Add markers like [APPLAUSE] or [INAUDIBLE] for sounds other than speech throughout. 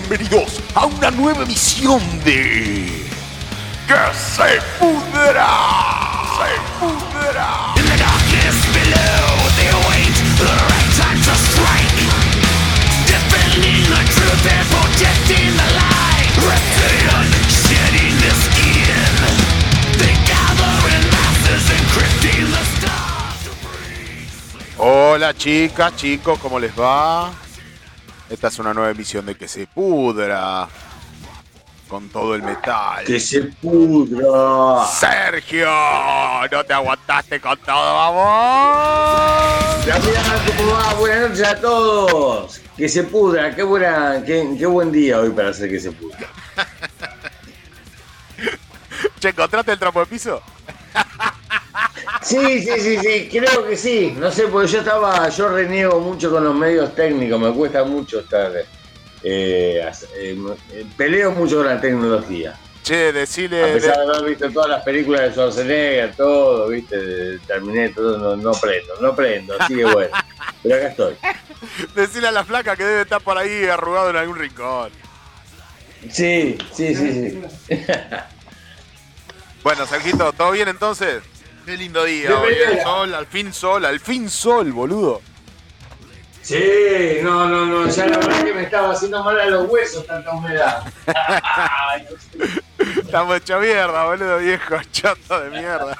bienvenidos a una nueva emisión de... ¡Que se pudra! ¡Se. Hola chicas, chicos, ¿cómo les va? Esta es una nueva emisión de Que se pudra. Con todo el metal. Que se pudra. Sergio, no te aguantaste con todo, vamos. Damián, ¿cómo va? Buenas noches a todos. Que se pudra, qué buena, qué, qué buen día hoy para hacer que se pudra. [LAUGHS] che, ¿encontraste el trapo de piso? Sí, sí, sí, sí, creo que sí. No sé, porque yo estaba, yo reniego mucho con los medios técnicos, me cuesta mucho estar. eh, eh, peleo mucho con la tecnología. Che, decile. A pesar de haber visto todas las películas de Schwarzenegger, todo, viste, terminé todo, no, no prendo, no prendo, así que bueno. Pero acá estoy. Decile a la flaca que debe estar por ahí arrugado en algún rincón. Sí, sí, sí, sí. Bueno, Sergito, ¿todo bien entonces? Qué lindo día hoy, el sol, al fin sol, al fin sol, boludo. Sí, no, no, no, ya la verdad que me estaba haciendo mal a los huesos tanta humedad. [LAUGHS] Estamos hecho mierda, boludo, viejo, [LAUGHS] chato de mierda.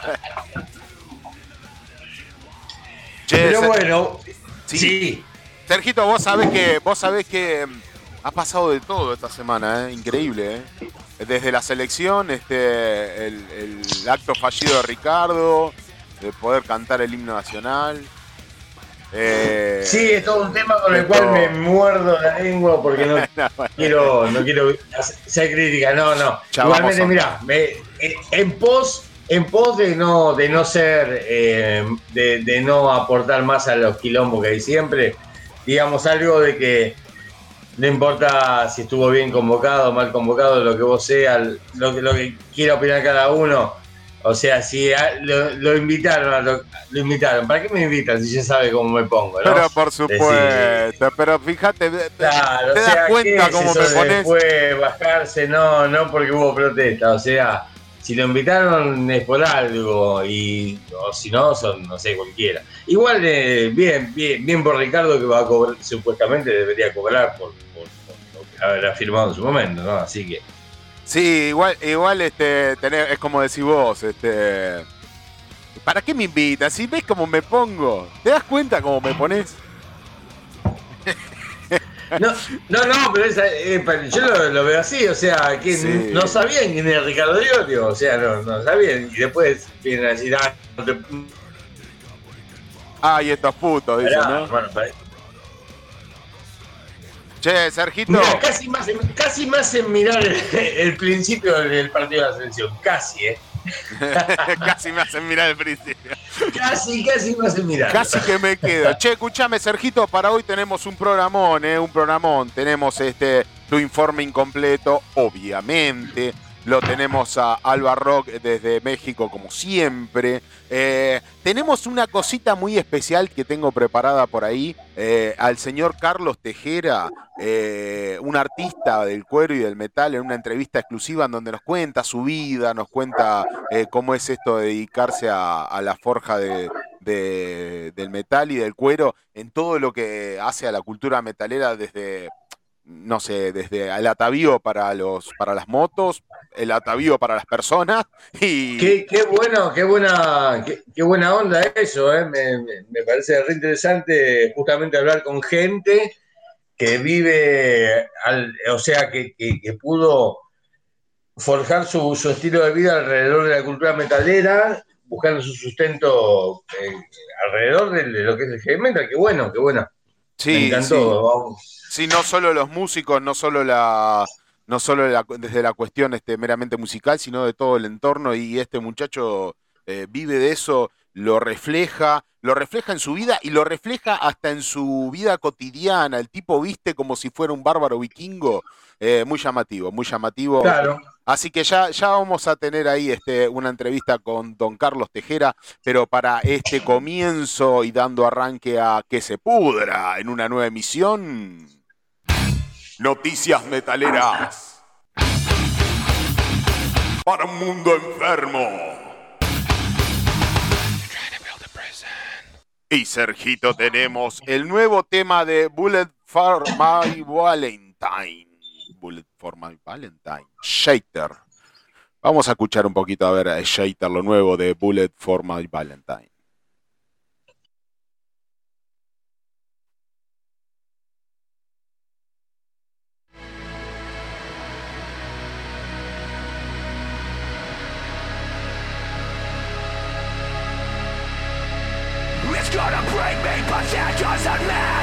Pero bueno, Sí. sí. Sergito, vos sabés que, vos sabés que mm, ha pasado de todo esta semana, ¿eh? increíble, ¿eh? Desde la selección, este, el, el acto fallido de Ricardo, de poder cantar el himno nacional. eh, Sí, es todo un tema con el cual todo. me muerdo la lengua porque no [LAUGHS] quiero, no quiero ser crítica, no, no. Ya Igualmente, mira, en pos, en pos de no, de no ser, eh, de, de no aportar más a los quilombos que hay siempre, digamos algo de que no importa si estuvo bien convocado, mal convocado, lo que vos seas, lo que, lo que quiera opinar cada uno. O sea, si a- lo, lo invitaron, a lo, lo invitaron, ¿para qué me invitan si ya sabe cómo me pongo? ¿no? Pero por Decir, supuesto, pero fíjate, te, te- Claro, te das sea, cuenta ¿qué es cómo me pones. Después bajarse, no, no porque hubo protesta, o sea, si lo invitaron es por algo, y o si no, son, no sé, cualquiera. Igual, eh, bien, bien, bien por Ricardo que va a cobrar, supuestamente debería cobrar por, por- lo que habrá firmado en su momento, ¿no? Así que, Sí, igual, igual este, tener- es como decís vos, este. ¿Para qué me invitas? Si ves cómo me pongo, ¿te das cuenta cómo me pones? No, no, no, pero esa, eh, yo lo, lo veo así, o sea, que Sí. no sabían quién era Ricardo Diorio, o sea, no, no sabían, y después vienen a decir, ah, no te, Ay, estos putos, dicen, pará, ¿no? bueno, pará. Che, Sergito. Mira, casi más, en- casi más en mirar el, el principio del partido de la selección. Casi, ¿eh? [LAUGHS] Casi me hacen mirar el principio. Casi, casi más en mirar. Casi que me quedo. Che, escúchame, Sergito, para hoy tenemos un programón, ¿eh? Un programón. Tenemos este tu informe incompleto, obviamente. Lo tenemos a Alba Rock desde México, como siempre. Eh, tenemos una cosita muy especial que tengo preparada por ahí. eh, al señor Carlos Tejera, eh, un artista del cuero y del metal, en una entrevista exclusiva en donde nos cuenta su vida, nos cuenta cómo es esto de dedicarse a, la forja de, de- del metal y del cuero en todo lo que hace a la cultura metalera desde, no sé, desde el atavío para, los, para las motos, el atavío para las personas [LAUGHS] y... Qué, qué bueno, qué buena, qué, buena onda eso, ¿eh? Me, me- parece re interesante justamente hablar con gente que vive, al- o sea, que, que- pudo forjar su, su estilo de vida alrededor de la cultura metalera, buscando su sustento eh, alrededor de, de lo que es el heavy metal. Qué bueno, qué bueno. Sí, me encantó. Sí, no solo los músicos, no solo la, no solo la- desde la cuestión este, meramente musical, sino de todo el entorno. Y este muchacho eh, vive de eso, lo refleja, lo refleja en su vida y lo refleja hasta en su vida cotidiana. El tipo viste como si fuera un bárbaro vikingo. eh, muy llamativo, muy llamativo. Claro. Así que ya, ya vamos a tener ahí este, una entrevista con don Carlos Tejera, pero para este comienzo y dando arranque a que se pudra en una nueva emisión, Noticias metaleras. Para un mundo enfermo. Y Sergito tenemos el nuevo tema de Bullet for My Valentine. Bullet for My Valentine. Shater. Vamos a escuchar un poquito a ver a Shater, lo nuevo de Bullet for My Valentine. break me, but that doesn't matter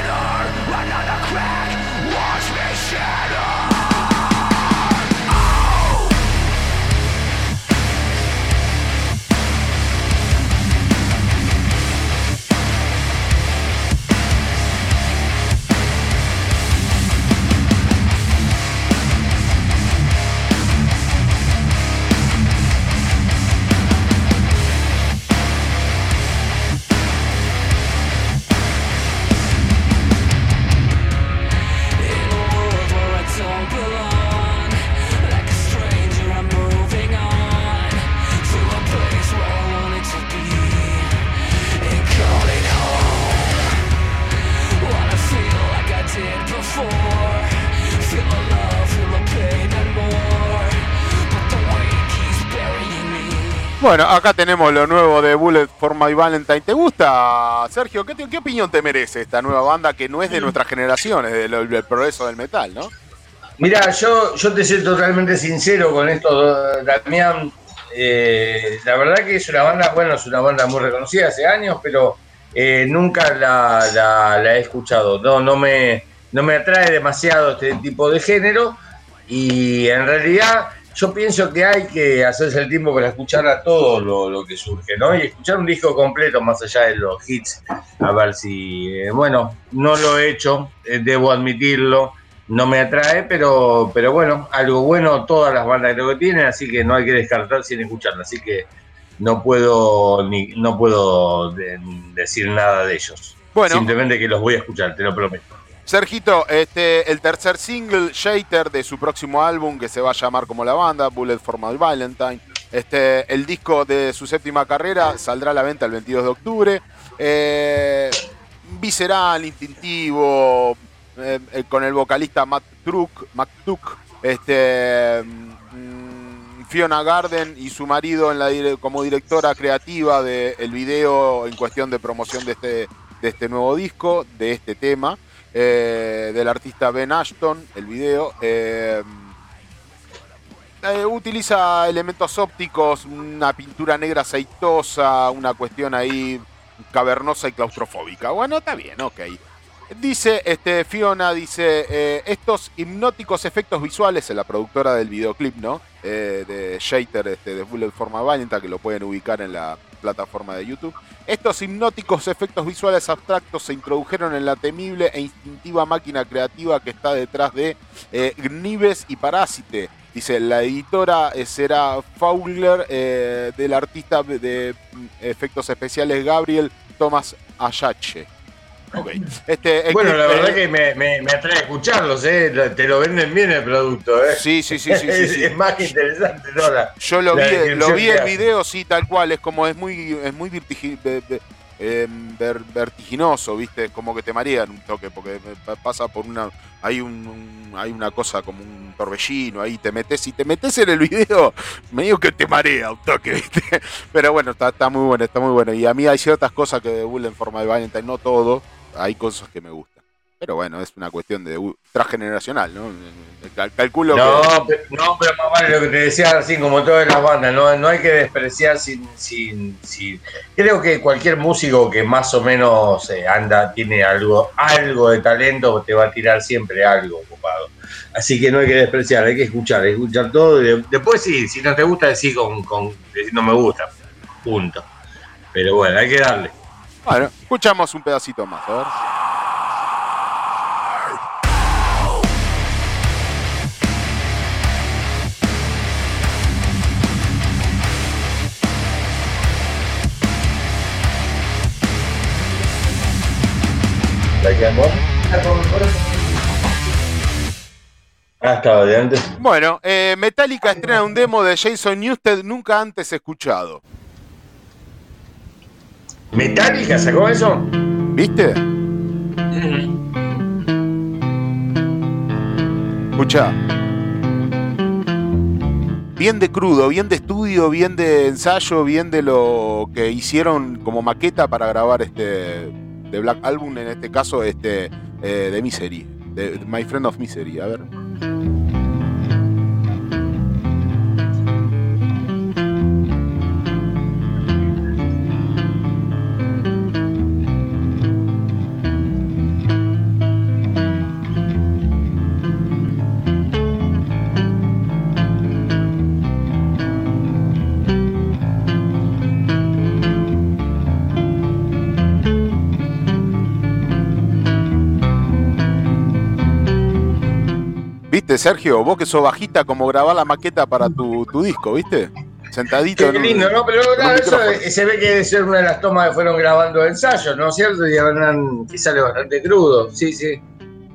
Bueno, acá tenemos lo nuevo de Bullet for My Valentine. ¿Te gusta, Sergio? ¿Qué, qué opinión te merece esta nueva banda que no es de nuestra generación, es del, progreso del metal, no? Mira, yo, yo te soy totalmente sincero con esto, Damián. Eh, la verdad que es una banda, bueno, es una banda muy reconocida hace años, pero eh, nunca la, he escuchado. No, no, me, no me atrae demasiado este tipo de género y en realidad yo pienso que hay que hacerse el tiempo para escuchar a todo lo, que surge, ¿no? Y escuchar un disco completo más allá de los hits, a ver si, eh, bueno, no lo he hecho, eh, debo admitirlo, no me atrae, pero, pero bueno, algo bueno todas las bandas creo que tienen, así que no hay que descartar sin escucharlo, así que no puedo ni no puedo decir nada de ellos. Bueno, Simplemente que los voy a escuchar, te lo prometo. Sergito, este, el tercer single, Shater, de su próximo álbum, que se va a llamar como la banda, Bullet for My Valentine. Este, el disco de su séptima carrera saldrá a la venta el 22 de octubre. Eh, visceral, instintivo, eh, eh, con el vocalista Matt Matt este, mm, Fiona Garden y su marido como directora creativa del video en cuestión de promoción de este, de este nuevo disco, de este tema. Eh, del artista Ben Ashton, el video. Eh, eh, utiliza elementos ópticos, una pintura negra aceitosa, una cuestión ahí cavernosa y claustrofóbica. Bueno, está bien, ok. Dice, este, Fiona dice, estos hipnóticos efectos visuales, en la productora del videoclip, ¿no? De Shater, este, de Bullet Forma Valenta, que lo pueden ubicar en la plataforma de YouTube. Estos hipnóticos efectos visuales abstractos se introdujeron en la temible e instintiva máquina creativa que está detrás de eh, Gnives y Parásite. Dice, la editora eh, será Fowler eh, del artista de mm, efectos especiales Gabriel Thomas Ayache. Este, bueno, la verdad que me, me, atrae escucharlos, ¿eh? te lo venden bien el producto. ¿eh? Sí, sí, sí. sí, [LAUGHS] es, más interesante, ¿no? Yo lo vi, lo vi en video, sí, tal cual. Es como, es muy, es muy em, vertiginoso, ¿viste? Como que te marean un toque, porque pasa por una. Hay, un, hay una cosa como un torbellino ahí, te metes y te metes en el video, [LAUGHS] me digo que te marea un toque, ¿viste? [LAUGHS] Pero bueno, está, está muy bueno, está muy bueno. Y a mí hay ciertas cosas que de en forma de Valentine, no todo hay cosas que me gustan. Pero bueno, es una cuestión de transgeneracional, ¿no? calculo no, Pero, no, pero más vale lo que te decía, así como todas las bandas, no, no hay que despreciar sin, sin, sin, Creo que cualquier músico que más o menos eh, anda, tiene algo, algo de talento, te va a tirar siempre algo ocupado. Así que no hay que despreciar, hay que escuchar, hay que escuchar todo. después sí, si no te gusta, decir con, con decir no me gusta. Punto. Pero bueno, hay que darle. Bueno, escuchamos un pedacito más, a ver. ¿La Ah, estaba de antes. Bueno, eh, Metallica estrena un demo de Jason Newsted nunca antes escuchado. ¿Metallica sacó eso? ¿Viste? Escucha. Bien de crudo, bien de estudio, bien de ensayo, bien de lo que hicieron como maqueta para grabar este de Black Album, en este caso este eh, de Misery, de My Friend of Misery. A ver. ¿Viste, Sergio? Vos que sos bajita, como grabar la maqueta para tu, tu disco, ¿viste? Sentadito. Qué en un- lindo, ¿no? Pero claro, eso se ve que debe ser una de las tomas que fueron grabando ensayos, ¿no es cierto? Y habrán, que sale bastante crudo. Sí, sí.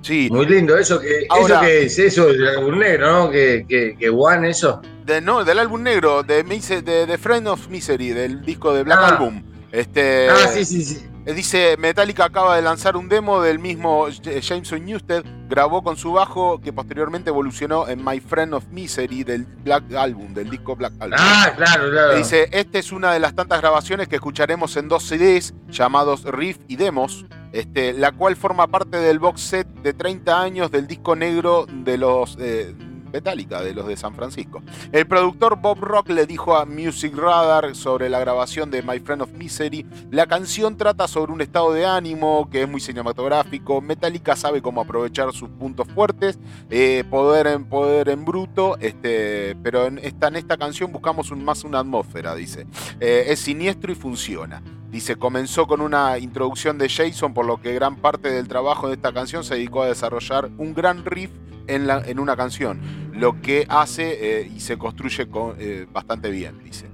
Sí, Muy lindo. Eso que, Ahora- eso que es eso del álbum negro, ¿no? Que, que, que Juan, eso. de, no, del álbum negro, de, de Friend of Misery, del disco de Black Ah. Album. Este, ah, sí, sí, sí. Eh, Dice, Metallica acaba de lanzar un demo del mismo J- Jameson Newsted, grabó con su bajo que posteriormente evolucionó en My Friend of Misery del Black Album, del disco Black Album. Ah, claro, claro. Dice, esta es una de las tantas grabaciones que escucharemos en dos CDs llamados Riff y Demos, este, la cual forma parte del box set de 30 años del disco negro de los eh, Metallica, de los de San Francisco. El productor Bob Rock le dijo a Music Radar sobre la grabación de My Friend of Misery, la canción trata sobre un estado de ánimo que es muy cinematográfico, Metallica sabe cómo aprovechar sus puntos fuertes, eh, poder en poder en bruto, este, pero en esta, en esta canción buscamos más una atmósfera, dice. Eh, es siniestro y funciona. Dice, comenzó con una introducción de Jason, por lo que gran parte del trabajo de esta canción se dedicó a desarrollar un gran riff en, la- en una canción, lo que hace eh, y se construye con- eh, bastante bien, dice.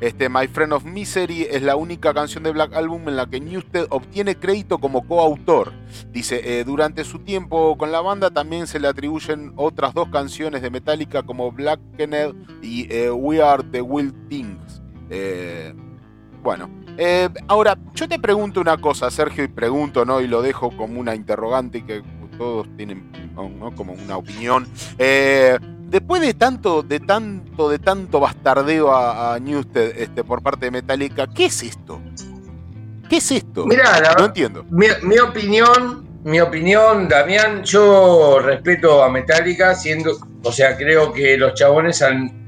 Este, My Friend of Misery es la única canción de Black Album en la que Newsted obtiene crédito como coautor. Dice, eh, durante su tiempo con la banda también se le atribuyen otras dos canciones de Metallica como Black y We Are the Wild Things. Bueno, eh, ahora yo te pregunto una cosa, Sergio, y pregunto, ¿no? Y lo dejo como una interrogante que todos tienen ¿no? como una opinión. Eh, después de tanto, de tanto, de tanto bastardeo a, a Newsted este, por parte de Metallica, ¿qué es esto? ¿Qué es esto? Mirá, la, no entiendo. mi, mi opinión, mi opinión, Damián, yo respeto a Metallica, siendo, o sea, creo que los chabones han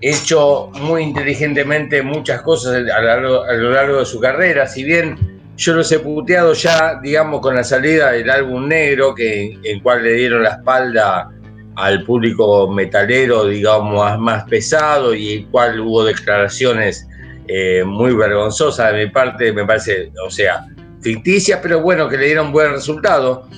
hecho muy inteligentemente muchas cosas a largo, lo largo de su carrera, si bien yo los he puteado ya, digamos, con la salida del álbum negro, que el cual le dieron la espalda al público metalero, digamos, más pesado y el cual hubo declaraciones eh, muy vergonzosas de mi parte, me parece, o sea, ficticias, pero bueno, que le dieron buen resultado.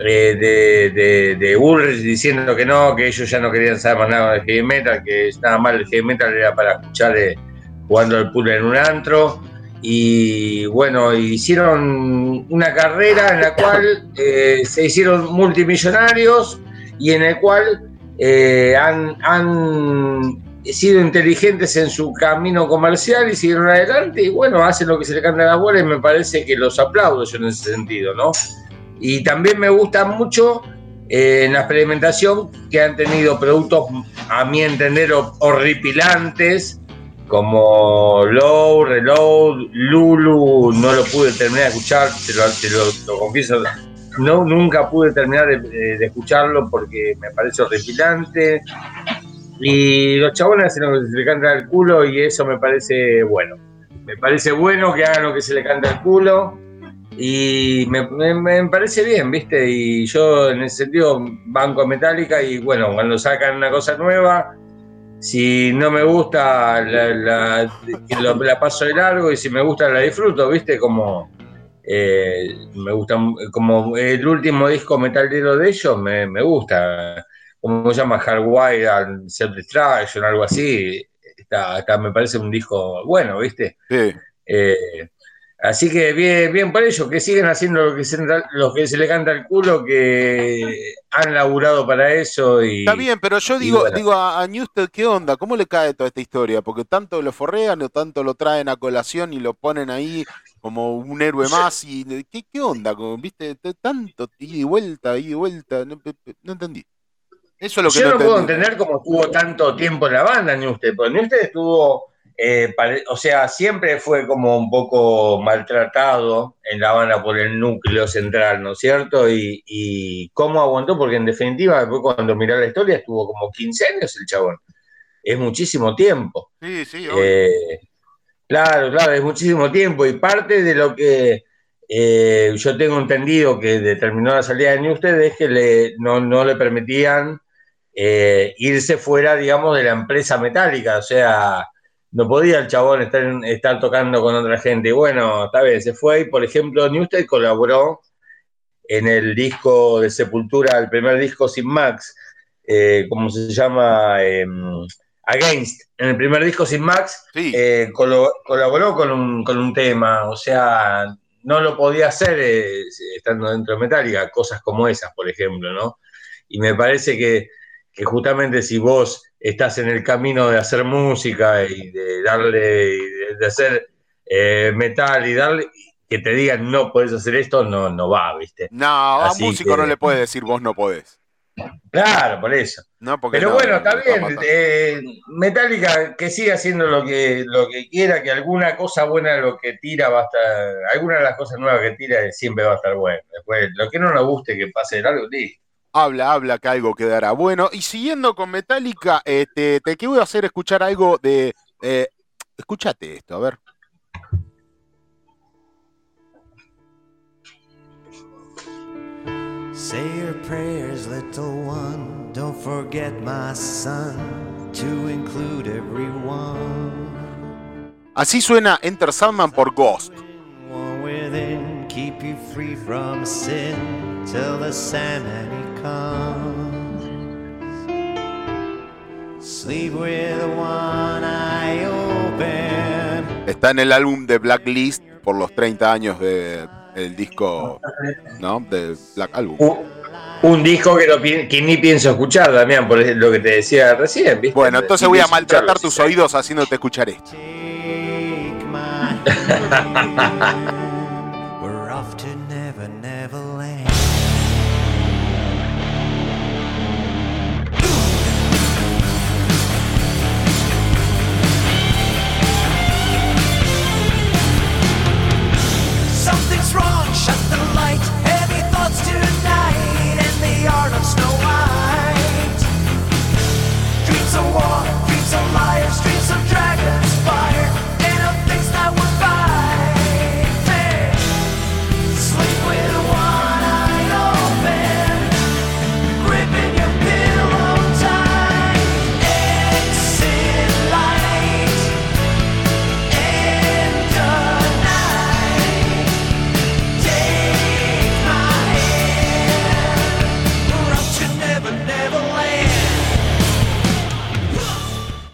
Eh, de, de, de Ulrich diciendo que no, que ellos ya no querían saber más nada de heavy metal, que nada más el heavy metal era para escuchar eh, jugando al pool en un antro. Y bueno, hicieron una carrera en la cual eh, se hicieron multimillonarios y en el cual eh, han, han sido inteligentes en su camino comercial y siguieron adelante y bueno, hacen lo que se le canta a la bola y me parece que los aplaudo yo en ese sentido, ¿no? Y también me gusta mucho eh, en la experimentación que han tenido productos, a mi entender, hor- horripilantes, como Low, Reload, Lulu, no lo pude terminar de escuchar, te lo, confieso, no, nunca pude terminar de, escucharlo porque me parece horripilante. Y los chabones hacen lo que se le canta al culo y eso me parece bueno. Me parece bueno que hagan lo que se le canta al culo y me, me- me parece bien, ¿viste? Y yo en ese sentido banco a Metallica y bueno, cuando sacan una cosa nueva, si no me gusta la, la- la- la paso de largo y si me gusta la disfruto, ¿viste? Como eh, me gusta, como el último disco metalero de ellos me, me gusta, como se llama Hardwired and Self Destruction, algo así, está, está- me parece un disco bueno, ¿viste? Sí. Eh, Así que bien, bien por ello, que siguen haciendo lo que se, lo que se le canta al culo, que han laburado para eso y. Está bien, pero yo digo, bueno. digo a, a Newsted, ¿qué onda? ¿Cómo le cae toda esta historia? Porque tanto lo forrean o tanto lo traen a colación y lo ponen ahí como un héroe más y ¿qué, qué onda? Como, ¿Viste? Tanto ida y vuelta, ida y vuelta, no, no entendí. Eso es lo que Yo no, no puedo entender cómo estuvo tanto tiempo en la banda, Newsted, porque Newsted estuvo, eh, o sea, siempre fue como un poco maltratado en la banda por el núcleo central, ¿no es cierto? Y, y cómo aguantó, porque en definitiva, después cuando miré la historia, estuvo como 15 años el chabón. Es muchísimo tiempo. Sí, sí. Eh, claro, claro, es muchísimo tiempo y parte de lo que eh, yo tengo entendido que determinó la salida de Newsted es que le, no, no le permitían eh, irse fuera, digamos, de la empresa metálica, o sea, no podía el chabón estar, estar tocando con otra gente. Y bueno, está bien, se fue y, por ejemplo, Newsted colaboró en el disco de Sepultura, el primer disco sin Max, eh, ¿cómo se llama? Em, Against. En el primer disco sin Max Sí, eh, colo- colaboró con un, con un tema, o sea, no lo podía hacer eh, estando dentro de Metallica, cosas como esas, por ejemplo, ¿no? Y me parece que, que justamente si vos estás en el camino de hacer música y de darle, y de, hacer eh, metal y darle, que te digan no puedes hacer esto, no, no va, ¿viste? no, a un músico que- no le puede decir vos no podés. Claro, por eso. No, porque Pero no, bueno, está bien. eh, Metallica que siga haciendo lo que, lo que quiera, que alguna cosa buena lo que tira va a estar, alguna de las cosas nuevas que tira siempre va a estar buena. Después, lo que no nos guste que pase de largo, listo. Habla, habla que algo quedará. Bueno, y siguiendo con Metallica, este, te quiero hacer escuchar algo de. eh, escúchate esto, a ver. Say your prayers, little one. Don't forget, my son, to include everyone. Así suena Enter Sandman por Ghost. Keep you free from sin till the Sandman he comes. Sleep with one eye open. Está en el álbum de Blacklist por los 30 años de- del disco, ¿no? De Black Album. Un, un disco que, no que ni pienso escuchar, Damián, por lo que te decía recién, ¿viste? Bueno, entonces voy a maltratar tus oídos haciéndote escuchar esto. [LAUGHS]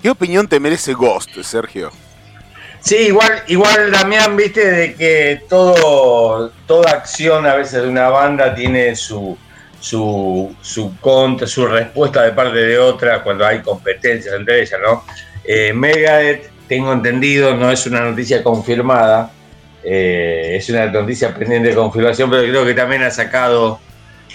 ¿Qué opinión te merece Ghost, Sergio? Sí, igual, igual Damián, viste, de que todo, toda acción a veces de una banda tiene su, su, su contra, su respuesta de parte de otra cuando hay competencias entre ellas, ¿no? Eh, Megadeth, tengo entendido, no es una noticia confirmada, eh, es una noticia pendiente de confirmación, pero creo que también ha sacado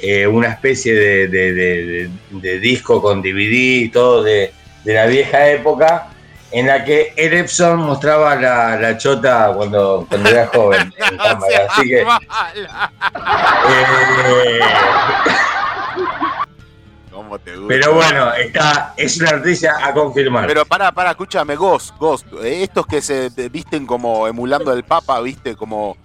eh, una especie de, de- disco con DVD y todo de, de la vieja época en la que Erepson mostraba la, la chota cuando, cuando era joven [LAUGHS] en cámara. Así que, eh, ¿Cómo te gusta? pero bueno, está, es una noticia a confirmar. Pero para, para, escúchame, Ghost, Ghost. Estos que se visten como emulando al Papa, viste, como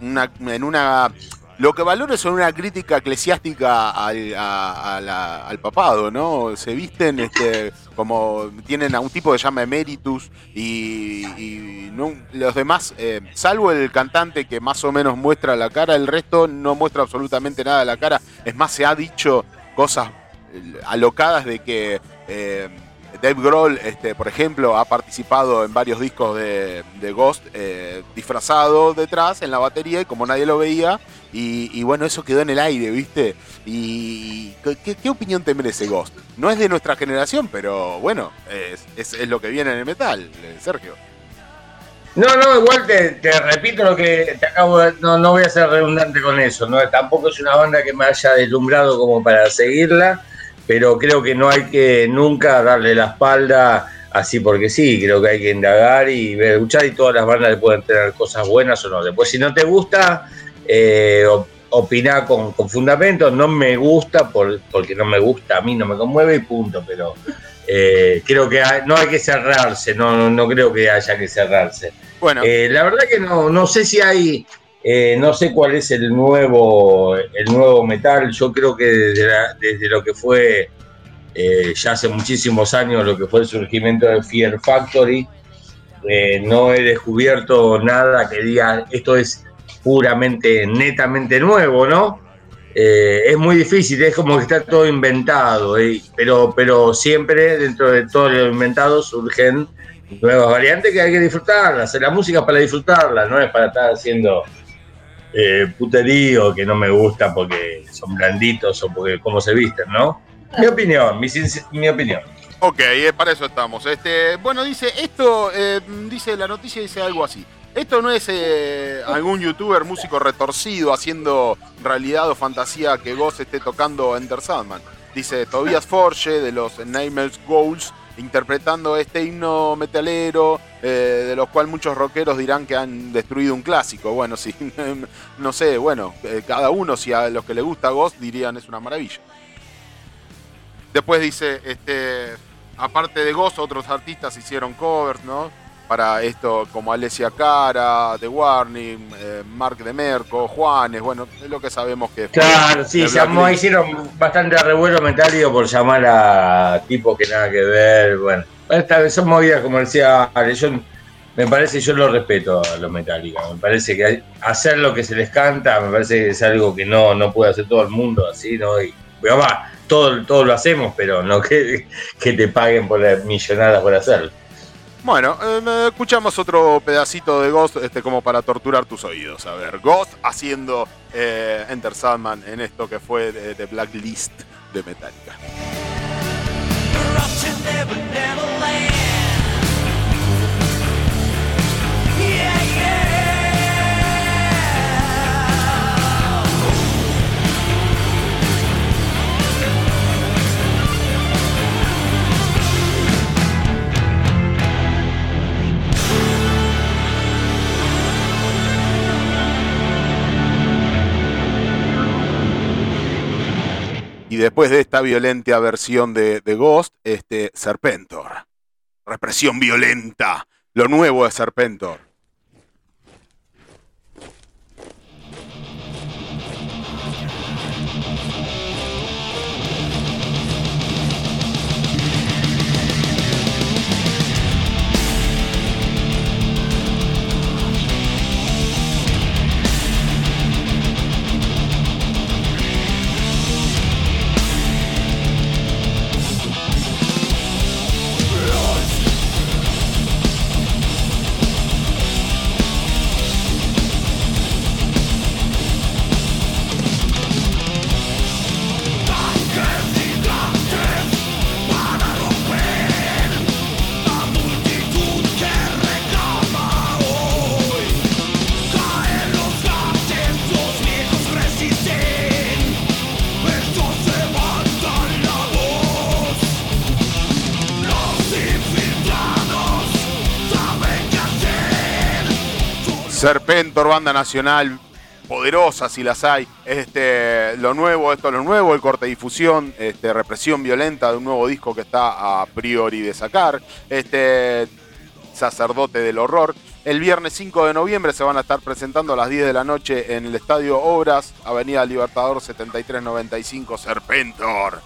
una, en una. Lo que valoro es una crítica eclesiástica al, papado, ¿no? Se visten este, como. Tienen a un tipo que llama Emeritus y, y los demás, eh, salvo el cantante que más o menos muestra la cara, el resto no muestra absolutamente nada de la cara. Es más, se ha dicho cosas eh, alocadas de que. eh, Dave Grohl, este, por ejemplo, ha participado en varios discos de, Ghost eh, disfrazado detrás en la batería y como nadie lo veía, y, bueno, eso quedó en el aire, ¿viste? Y ¿qué, opinión te merece Ghost? No es de nuestra generación, pero bueno, es, es- es lo que viene en el metal, eh, Sergio. No, no, igual te, te repito lo que te acabo de. No, no voy a ser redundante con eso. No, tampoco es una banda que me haya deslumbrado como para seguirla, pero creo que no hay que nunca darle la espalda así porque sí. Creo que hay que indagar y ver, escuchar y todas las bandas le pueden tener cosas buenas o no. Después, si no te gusta, eh, con, con fundamentos. No me gusta por- porque no me gusta, a mí no me conmueve y punto, pero. eh, creo que hay- no hay que cerrarse, no, no, no creo que haya que cerrarse. Bueno, Eh, la verdad que no, no sé si hay, eh, no sé cuál es el nuevo, el nuevo metal. Yo creo que desde, desde lo que fue eh, ya hace muchísimos años, lo que fue el surgimiento de Fear Factory, eh, no he descubierto nada que diga esto es puramente, netamente nuevo, ¿no? Es muy difícil, es como que está todo inventado, pero, pero siempre dentro de todo lo inventado surgen nuevas variantes que hay que disfrutarlas. La música es para disfrutarla, no es para estar haciendo eh, puterío que no me gusta porque son blanditos o porque cómo se visten, ¿no? Mi opinión, mi, mi opinión. Ok, eh, para eso estamos. Este, bueno, dice, esto, eh, dice la noticia, dice algo así. Esto no es eh, algún youtuber músico retorcido haciendo realidad o fantasía que Ghost esté tocando Enter Sandman. Dice Tobias Forge de los Nameless Goals interpretando este himno metalero, eh, de los cuales muchos rockeros dirán que han destruido un clásico. Bueno, sí, [LAUGHS] no sé, bueno, eh, cada uno, si a los que le gusta Ghost dirían es una maravilla. Después dice, este, aparte de Ghost, otros artistas hicieron covers, ¿no? Para esto, como Alessia Cara, The Warning, eh, Mark de Merco, Juanes, bueno, es lo que sabemos que fue Claro, sí, llamó, hicieron bastante revuelo metálico por llamar a tipos que nada que ver. Bueno, esta son movidas comerciales. Yo, me parece, yo lo respeto a los metálicos. Me parece que hacer lo que se les canta, me parece que es algo que no, no puede hacer todo el mundo así, ¿no? Y, pero va, todo, todo lo hacemos, pero no [LAUGHS] que, que te paguen por las millonadas por hacerlo. Bueno, eh, escuchamos otro pedacito de Ghost este, como para torturar tus oídos. A ver, Ghost haciendo eh, Enter Sandman en esto que fue de, de Blacklist de Metallica. Y después de esta violenta versión de, Ghost, este, Serpentor. Represión violenta. Lo nuevo de Serpentor. Serpentor, banda nacional, poderosa si las hay. Este, lo nuevo, esto es lo nuevo, el corte difusión, este, represión violenta de un nuevo disco que está a priori de sacar. Este, sacerdote del horror. El viernes 5 de noviembre se van a estar presentando a las 10 de la noche en el Estadio Obras, Avenida Libertador 7395, Serpentor.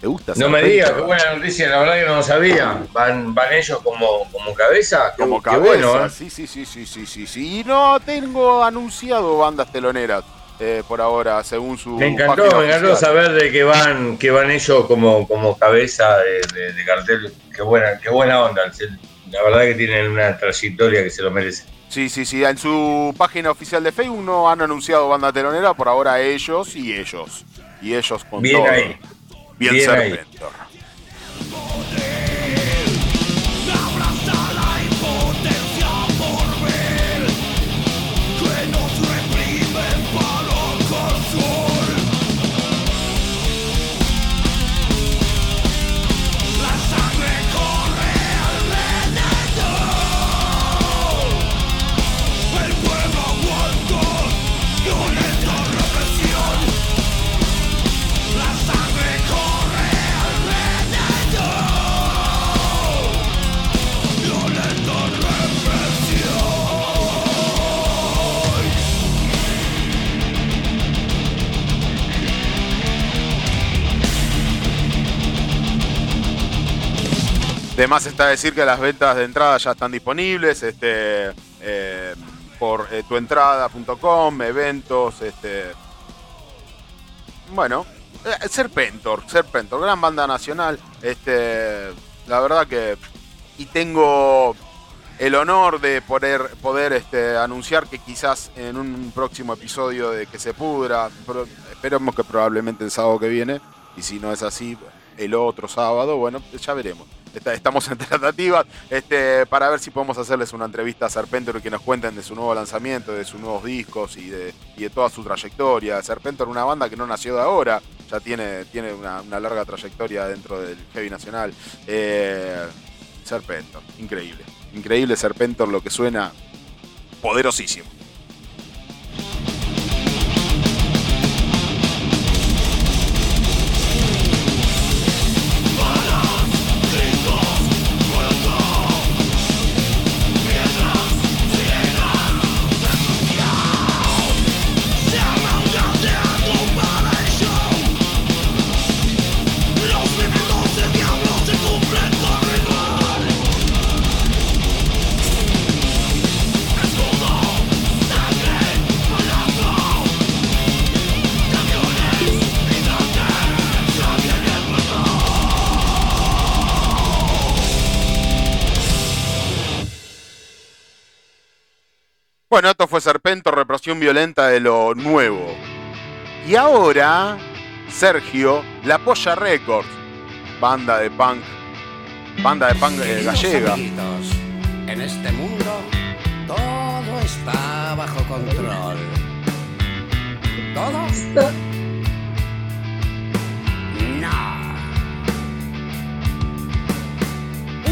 ¿Te gusta No me digas, qué buena noticia, la verdad que no lo sabía. ¿Van, van ellos como, como cabeza? Qué- Como qué cabeza, bueno, ¿eh? sí, sí, sí, sí, sí, sí, sí. Y no tengo anunciado bandas teloneras. eh, por ahora, según su. Me encantó, me encantó oficial. saber de que van, que van ellos como, como cabeza de, de- de cartel. Qué buena, qué buena onda. La verdad que tienen una trayectoria que se lo merece. Sí, sí, sí. En su página oficial de Facebook no han anunciado banda telonera, por ahora ellos y ellos. Y ellos con Bien todo. ahí. Bien, Bien ahí. De más está decir que las ventas de entrada ya están disponibles este, eh, por eh, tuentrada.com, eventos, este. Bueno, eh, Serpentor, Serpentor, gran banda nacional. Este, la verdad que. Y tengo el honor de poder, poder este, anunciar que quizás en un próximo episodio de Que se pudra, pero esperemos que probablemente el sábado que viene, y si no es así, el otro sábado, bueno, ya veremos. Estamos en tratativas este, para ver si podemos hacerles una entrevista a Serpentor y que nos cuenten de su nuevo lanzamiento, de sus nuevos discos y de, toda su trayectoria. Serpentor, una banda que no nació de ahora, ya tiene, tiene una, una larga trayectoria dentro del heavy nacional. Eh, Serpentor, increíble. Increíble Serpentor, lo que suena poderosísimo. Bueno, esto fue Serpentor, represión violenta de lo nuevo. Y ahora, Sergio, La Polla Records, banda de punk, banda de punk eh, Queridos gallega. amiguitos, en este mundo todo está bajo control. ¿Todo? No.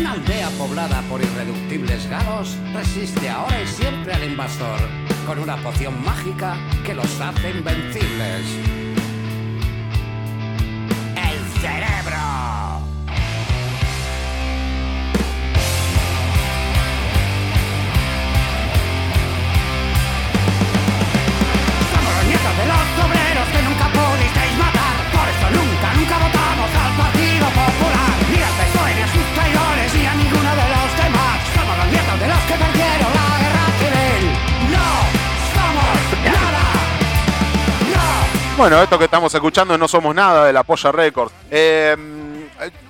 Una aldea poblada por irreductibles galos resiste ahora y siempre al invasor con una poción mágica que los hace invencibles. ¡El cerebro! Somos los nietos de los obreros que nunca pudisteis matar. Por eso nunca, nunca votamos Bueno, esto que estamos escuchando no somos nada de La Polla Records. Eh,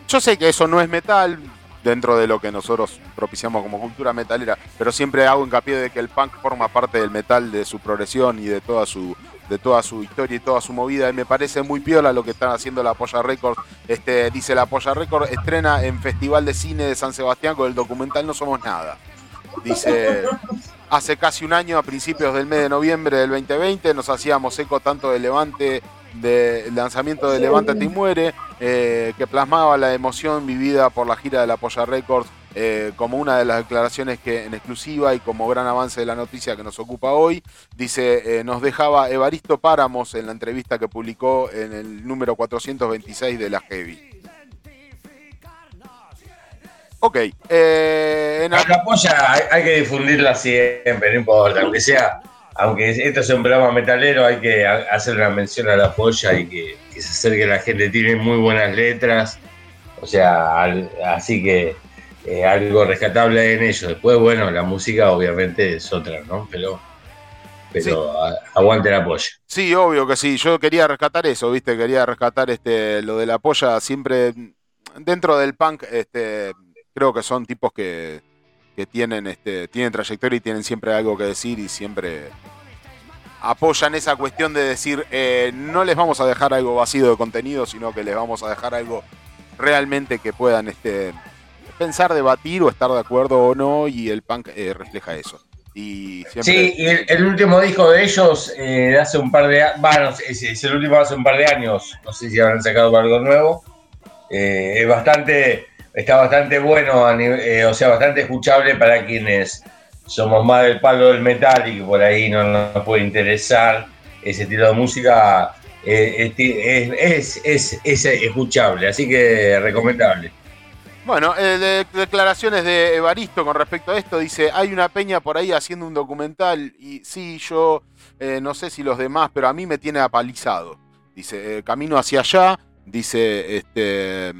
yo sé que eso no es metal dentro de lo que nosotros propiciamos como cultura metalera, pero siempre hago hincapié de que el punk forma parte del metal, de su progresión y de toda su de toda su historia y toda su movida. Y me parece muy piola lo que están haciendo la Polla Records. Este, dice la Polla Records estrena en Festival de Cine de San Sebastián con el documental No Somos Nada. Dice, hace casi un año, a principios del mes de noviembre del 2020, nos hacíamos eco tanto del Levante, del lanzamiento de Levántate y Muere, eh, que plasmaba la emoción vivida por la gira de la Polla Records eh, como una de las declaraciones que en exclusiva y como gran avance de la noticia que nos ocupa hoy. Dice, eh, nos dejaba Evaristo Páramos en la entrevista que publicó en el número 426 de la Heavy. Ok, eh, en La polla hay, hay que difundirla siempre, no importa, aunque sea, aunque esto es un programa metalero, hay que ha- hacer una mención a la polla y que, que se acerque la gente, tiene muy buenas letras, o sea, al- así que eh, algo rescatable en ello. Después, bueno, la música obviamente es otra, ¿no? Pero pero a- aguante la polla. Sí, obvio que sí. Yo quería rescatar eso, ¿viste? Quería rescatar este lo de la polla siempre dentro del punk, este creo que son tipos que, que tienen este tienen trayectoria y tienen siempre algo que decir y siempre apoyan esa cuestión de decir eh, no les vamos a dejar algo vacío de contenido, sino que les vamos a dejar algo realmente que puedan este pensar, debatir o estar de acuerdo o no y el punk eh, refleja eso. Sí, y el, último disco de ellos eh, hace un par de años, bueno, es, es el último hace un par de años, no sé si habrán sacado algo nuevo, es bastante, está bastante bueno, eh, o sea, bastante escuchable para quienes somos más del palo del metal y que por ahí no nos puede interesar ese estilo de música, eh, es, es, es, es escuchable, así que recomendable. Bueno, eh, de- declaraciones de Evaristo con respecto a esto. Dice, hay una peña por ahí haciendo un documental y sí, yo no sé si los demás, pero a mí me tiene apalizado. Dice, camino hacia allá. Dice, este...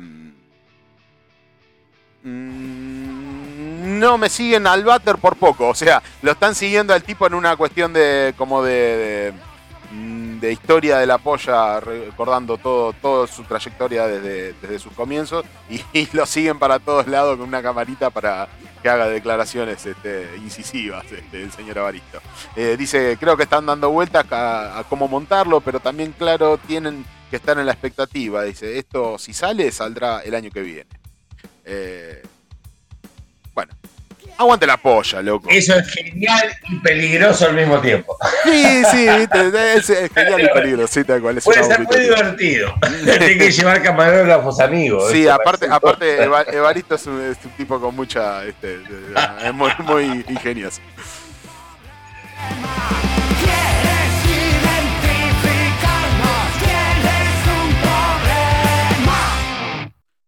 mm, no me siguen al váter por poco. O sea, lo están siguiendo al tipo en una cuestión de como de... de mm, historia de la polla, recordando todo, toda su trayectoria desde, desde sus comienzos, [LAUGHS] y, lo siguen para todos lados con una camarita para que haga declaraciones este, incisivas este, el señor Avaristo. Eh, dice, creo que están dando vueltas a cómo montarlo, pero también, claro, tienen que estar en la expectativa. Dice, esto si sale, saldrá el año que viene. Eh, bueno, aguante la polla, loco. Eso es genial y peligroso al mismo tiempo. Sí, sí, viste, es, es genial y peligroso, sí, tal cual. es Puede ser muy divertido. [LAUGHS] Tiene que llevar camarógrafos amigos. Sí, aparte, aparte Eva- Evaristo es un, es un tipo con mucha. Este, es muy, muy ingenioso.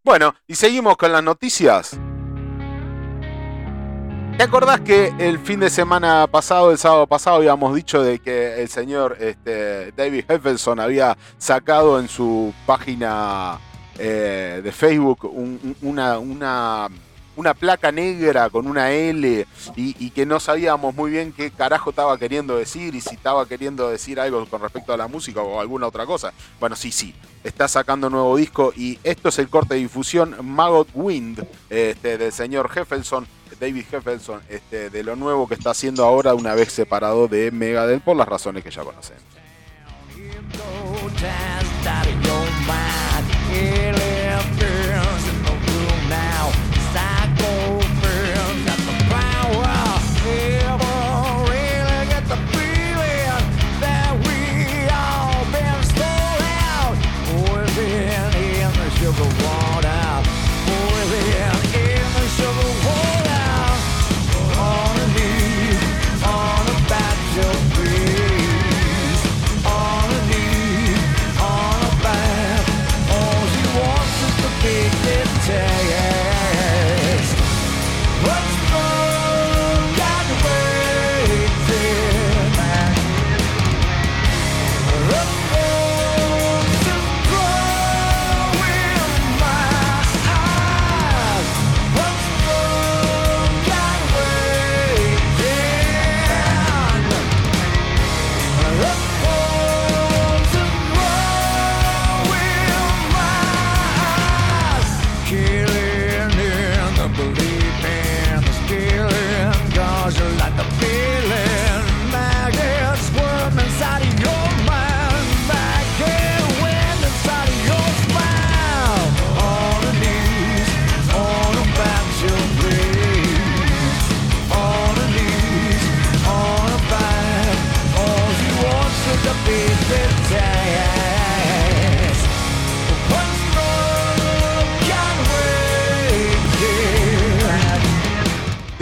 Bueno, y seguimos con las noticias. ¿Te acordás que el fin de semana pasado, el sábado pasado, habíamos dicho de que el señor este, David Heffelson había sacado en su página eh, de Facebook un- un- una, una, una placa negra con una L y, que no sabíamos muy bien qué carajo estaba queriendo decir y si estaba queriendo decir algo con respecto a la música o alguna otra cosa? Bueno, sí, sí, está sacando nuevo disco y esto es el corte de difusión Maggot Wind este, del señor Heffelson, David Heffelson, este, de lo nuevo que está haciendo ahora una vez separado de Megadeth por las razones que ya conocen.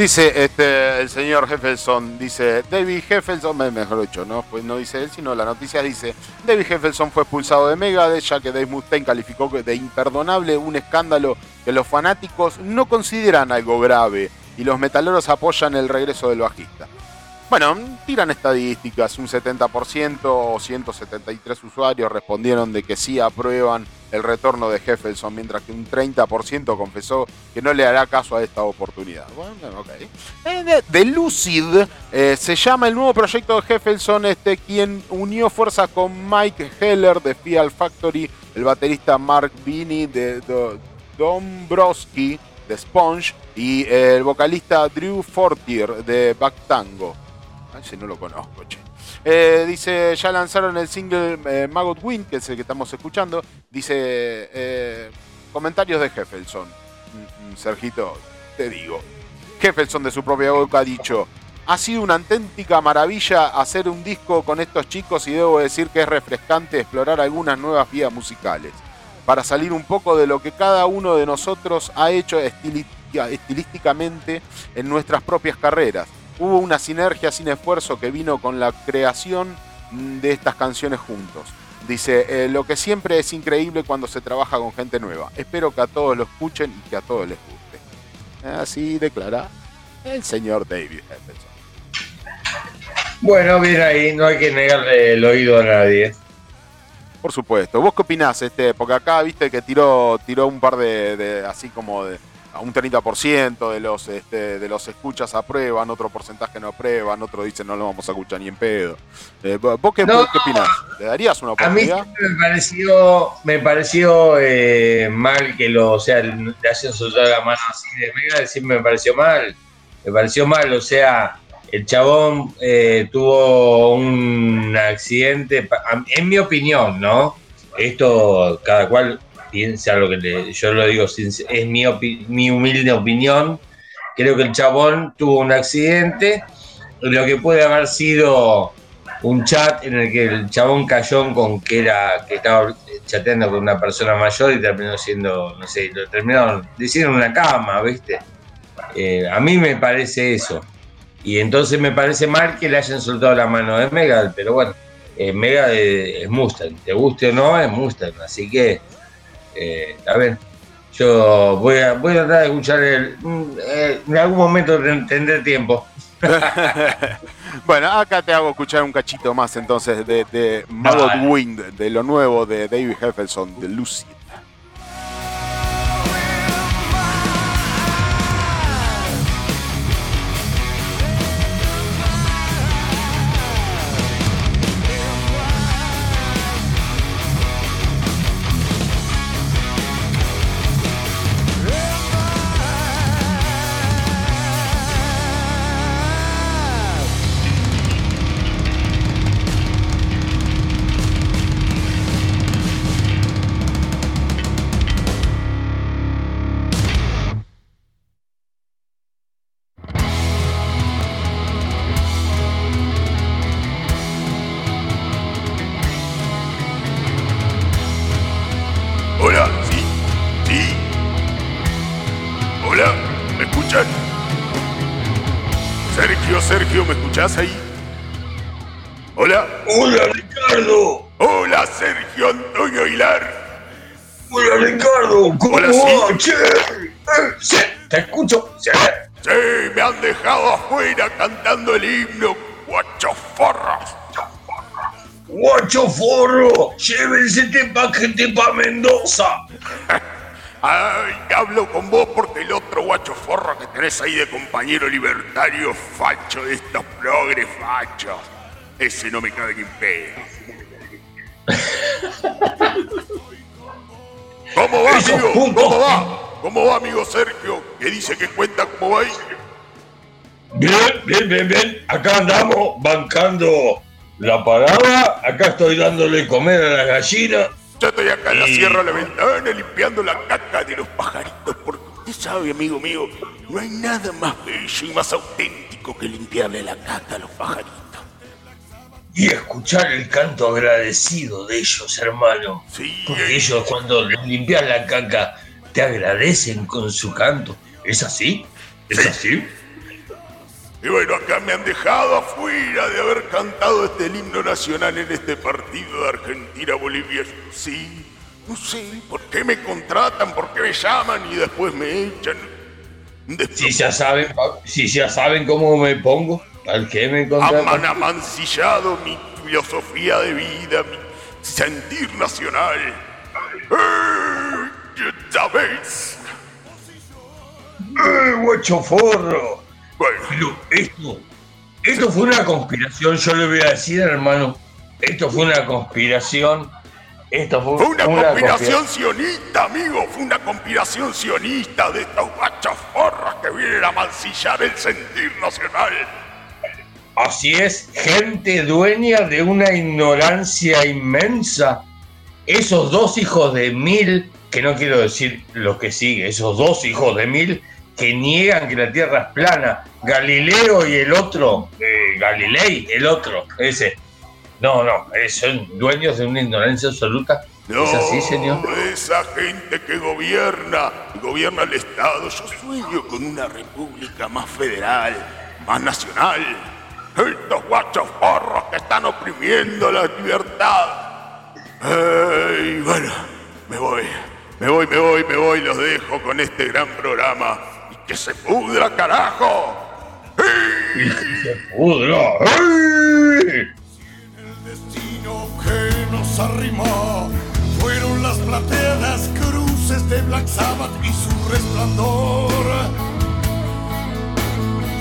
Dice este, el señor Heffelson, dice, David Heffelson, me- mejor dicho, no, pues no dice él, sino la noticia dice, David Heffelson fue expulsado de Megadeth ya que Dave Mustaine calificó de imperdonable un escándalo que los fanáticos no consideran algo grave y los metaleros apoyan el regreso del bajista. Bueno, tiran estadísticas, un 70% o 173 usuarios respondieron de que sí aprueban el retorno de Heffelson, mientras que un 30% confesó que no le hará caso a esta oportunidad. Bueno, ok. Eh, de, de Lucid eh, se llama el nuevo proyecto de Heffelson, este, quien unió fuerzas con Mike Heller de Fial Factory, el baterista Mark Bini de, Do- Dombrowski de Sponge y el vocalista Drew Fortier de Back Tango. Ay, si no lo conozco, che. Eh, dice, ya lanzaron el single eh, Maggot Wind, que es el que estamos escuchando. Dice, eh, comentarios de Heffelson. Mm, mm, Sergito, te digo. Heffelson de su propia boca ha dicho, ha sido una auténtica maravilla hacer un disco con estos chicos y debo decir que es refrescante explorar algunas nuevas vías musicales. Para salir un poco de lo que cada uno de nosotros ha hecho estilísticamente en nuestras propias carreras. Hubo una sinergia sin esfuerzo que vino con la creación mm, de estas canciones juntos. Dice, eh, lo que siempre es increíble cuando se trabaja con gente nueva. Espero que a todos lo escuchen y que a todos les guste. Así declara el señor David Heffelson. Bueno, bien ahí, no hay que negarle el oído a nadie. Por supuesto. ¿Vos qué opinás? Este, porque acá viste que tiró, tiró un par de, de- así como de a un 30% de los este, de los escuchas aprueban, otro porcentaje no aprueban, otro dice no lo vamos a escuchar ni en pedo. Eh, ¿Vos qué, No. qué opinás? ¿Le darías una A mí oportunidad? siempre me pareció, me pareció eh, mal que lo, o sea, le hayan soltado la mano así de Mega, siempre me pareció mal. Me pareció mal, o sea, el chabón eh, tuvo un accidente, en mi opinión, ¿no? Esto cada cual piensa lo que le, yo lo digo, es mi, opi- mi humilde opinión. Creo que el chabón tuvo un accidente, lo que puede haber sido un chat en el que el chabón cayó con que era que estaba chateando con una persona mayor y terminó siendo, no sé, lo terminaron en una cama, ¿viste? Eh, a mí me parece eso. Y entonces me parece mal que le hayan soltado la mano de Megal, pero bueno, eh, Megal eh, es Mustang, te guste o no, es Mustang, así que, eh, a ver, yo voy a, voy a tratar de escuchar el, mm, eh, en algún momento tendré tiempo. [LAUGHS] bueno, acá te hago escuchar un cachito más entonces de, de. Wind, de lo nuevo de David Heffelson, de Lucy. Te escucho, sí. Sí, me han dejado afuera cantando el himno, guacho forros. Guacho forro, llévense este paquete pa' Mendoza. [LAUGHS] Ay, hablo con vos porque el otro guacho forro que tenés ahí de compañero libertario facho de estos progres fachos. Ese no me cabe ni pedo. [LAUGHS] ¿Cómo va, amigo? ¿Cómo va? ¿Cómo va, amigo Sergio? Que dice que cuenta cómo va ahí. Bien, bien, bien, bien. Acá andamos bancando la parada. Acá estoy dándole comer a las gallinas. Yo estoy acá en la sierra de la ventana limpiando la caca de los pajaritos porque usted sabe, amigo mío, no hay nada más bello y más auténtico que limpiarle la caca a los pajaritos. Y escuchar el canto agradecido de ellos, hermano. Sí, Porque eh, ellos cuando limpian la caca te agradecen con su canto. ¿Es así? ¿Es Sí. así? Y bueno, acá me han dejado afuera de haber cantado este himno nacional en este partido de Argentina-Bolivia. Sí, no sé por qué me contratan, por qué me llaman y después me echan. Después- Si ya saben, si ya saben cómo me pongo. Al que me Han contratan. amancillado mi filosofía de vida, mi sentir nacional. ¡Eh! ¿Ya ves? ¡Eh, guacho forro! Bueno, esto, esto fue una conspiración, yo le voy a decir, hermano. Esto fue una conspiración. Esto fue, fue una conspira- conspiración sionista, amigo. Fue una conspiración sionista de estos guachos forros que vienen a mancillar el sentir nacional. Así es, gente dueña de una ignorancia inmensa. Esos dos hijos de mil, que no quiero decir lo que sigue, esos dos hijos de mil que niegan que la Tierra es plana. Galileo y el otro, eh, Galilei, el otro, ese. No, no, eh, son dueños de una ignorancia absoluta. No, ¿Es así, señor? esa gente que gobierna, gobierna el Estado. Yo sueño con una república más federal, más nacional. Estos guachos porros que están oprimiendo la libertad. Bueno, me voy, me voy, me voy, me voy, los dejo con este gran programa. Y que se pudra, carajo. ¡Ay! ¡Pudra! ¡Ay! destino que nos arrimó fueron las plateadas cruces de Black Sabbath y su resplandor.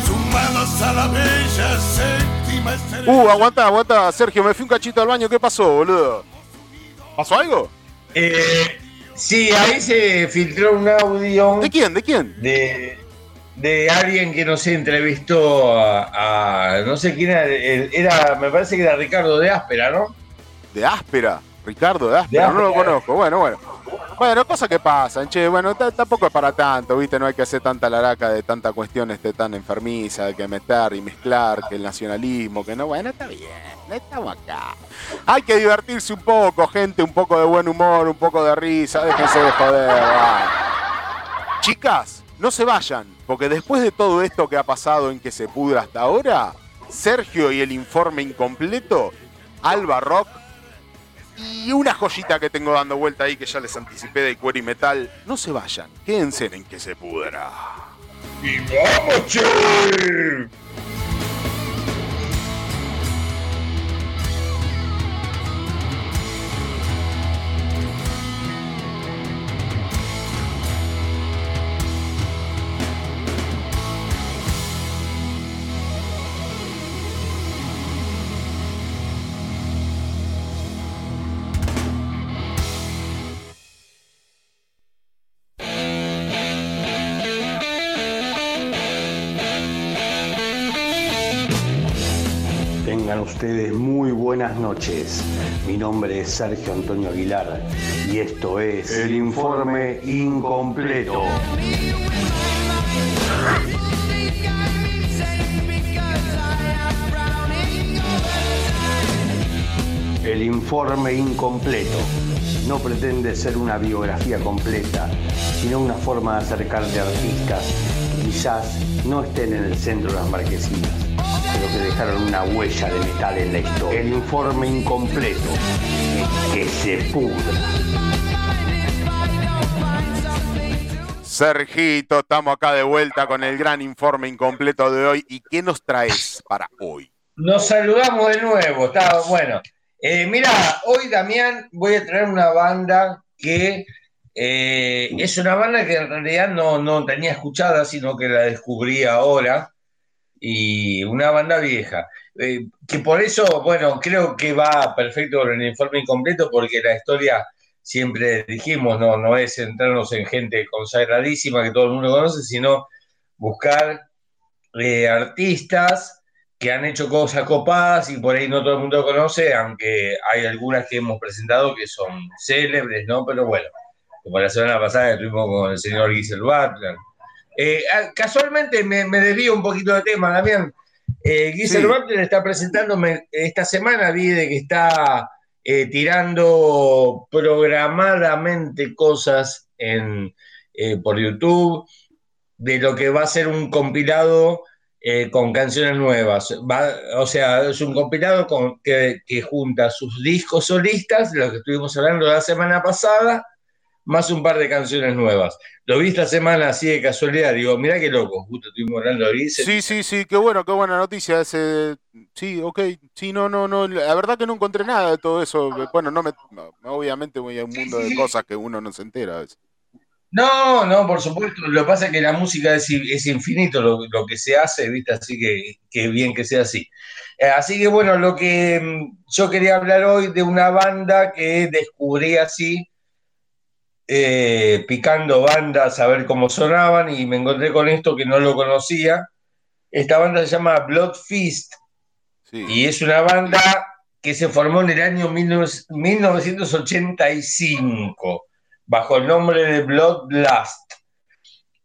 Sumadas a la bella séptima estrella. Uh, aguanta, aguanta, Sergio, me fui un cachito al baño, ¿qué pasó, boludo? ¿Pasó algo? Eh, sí, ahí se filtró un audio. ¿De quién? ¿De quién? de, de alguien que no sé, entrevistó a, a- no sé quién era, era, me parece que era Ricardo de Áspera, ¿no? De áspera. Ricardo de áspera, De no lo conozco. Bueno, bueno. Bueno, cosas que pasan, che. Bueno, tampoco es para tanto, ¿viste? No hay que hacer tanta laraca de tanta cuestión este, tan enfermiza, de que meter y mezclar, que el nacionalismo, que no. Bueno, está bien, estamos acá. Hay que divertirse un poco, gente, un poco de buen humor, un poco de risa. Déjense de joder, va. Chicas, no se vayan, porque después de todo esto que ha pasado en que se pudra hasta ahora, Sergio y el informe incompleto, Alba Rock y una joyita que tengo dando vuelta ahí que ya les anticipé de cuero y metal, no se vayan, quédense en que se pudra. ¡Y vamos! Buenas noches. Mi nombre es Sergio Antonio Aguilar y esto es el informe incompleto. El informe incompleto no pretende ser una biografía completa, sino una forma de acercarte a artistas que quizás no estén en el centro de las marquesinas, pero que dejaron una huella de metal en la historia. El informe incompleto que se pudra. Sergito, estamos acá de vuelta con el gran informe incompleto de hoy. ¿Y qué nos traes para hoy? Nos saludamos de nuevo, está bueno. Eh, mira, hoy Damián voy a traer una banda que eh, es una banda que en realidad no, no tenía escuchada, sino que la descubrí ahora. Y una banda vieja. Eh, que por eso, bueno, creo que va perfecto con el informe incompleto, porque la historia, siempre dijimos, no, no es centrarnos en gente consagradísima que todo el mundo conoce, sino buscar eh, artistas que han hecho cosas copadas y por ahí no todo el mundo conoce, aunque hay algunas que hemos presentado que son célebres, ¿no? Pero bueno, como la semana pasada estuvimos con el señor Giselle Butler. Eh, ah, casualmente me, me desvío un poquito de tema, Damián. Eh, Giselle Sí. Butler está presentándome esta semana, vi de que está eh, tirando programadamente cosas en, eh, por YouTube de lo que va a ser un compilado eh, con canciones nuevas. Va- o sea, es un compilado con, que, que junta sus discos solistas, de lo que estuvimos hablando la semana pasada, más un par de canciones nuevas. Lo vi esta semana así de casualidad, digo, mirá qué loco, justo estuvimos hablando Grisel. Sí, sí, sí, qué bueno, qué buena noticia. Ese, sí, ok, sí, no, no, no, la verdad que no encontré nada de todo eso. Bueno, no me, obviamente voy a un mundo de cosas que uno no se entera a veces. No, no, por supuesto. Lo que pasa es que la música es, es infinito lo, lo que se hace, ¿viste? Así que, que bien que sea así. Eh, así que bueno, lo que mm, yo quería hablar hoy de una banda que descubrí así, eh, picando bandas a ver cómo sonaban y me encontré con esto que no lo conocía. Esta banda se llama Blood Feast Sí. y es una banda que se formó en el año 19- 1985 bajo el nombre de Blood Blast.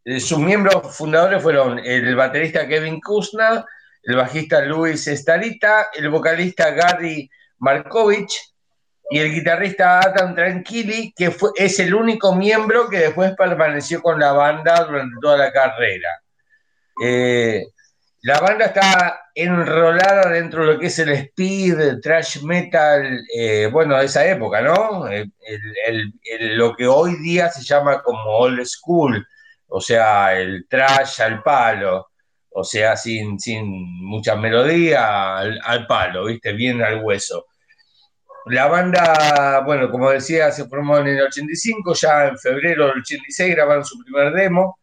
Eh, Sus miembros fundadores fueron el baterista Kevin Kuzna, el bajista Luis Starita, el vocalista Gary Markovich y el guitarrista Adam Tranquilli, que fue, es el único miembro que después permaneció con la banda durante toda la carrera. Eh, la banda está enrolada dentro de lo que es el speed, trash metal, eh, bueno, de esa época, ¿no? El- el- el- lo que hoy día se llama como old school, o sea, el trash al palo, o sea, sin, sin mucha melodía, al palo, ¿viste? Bien al hueso. La banda, bueno, como decía, se formó en el 85, ya en febrero del 86 grabaron su primer demo,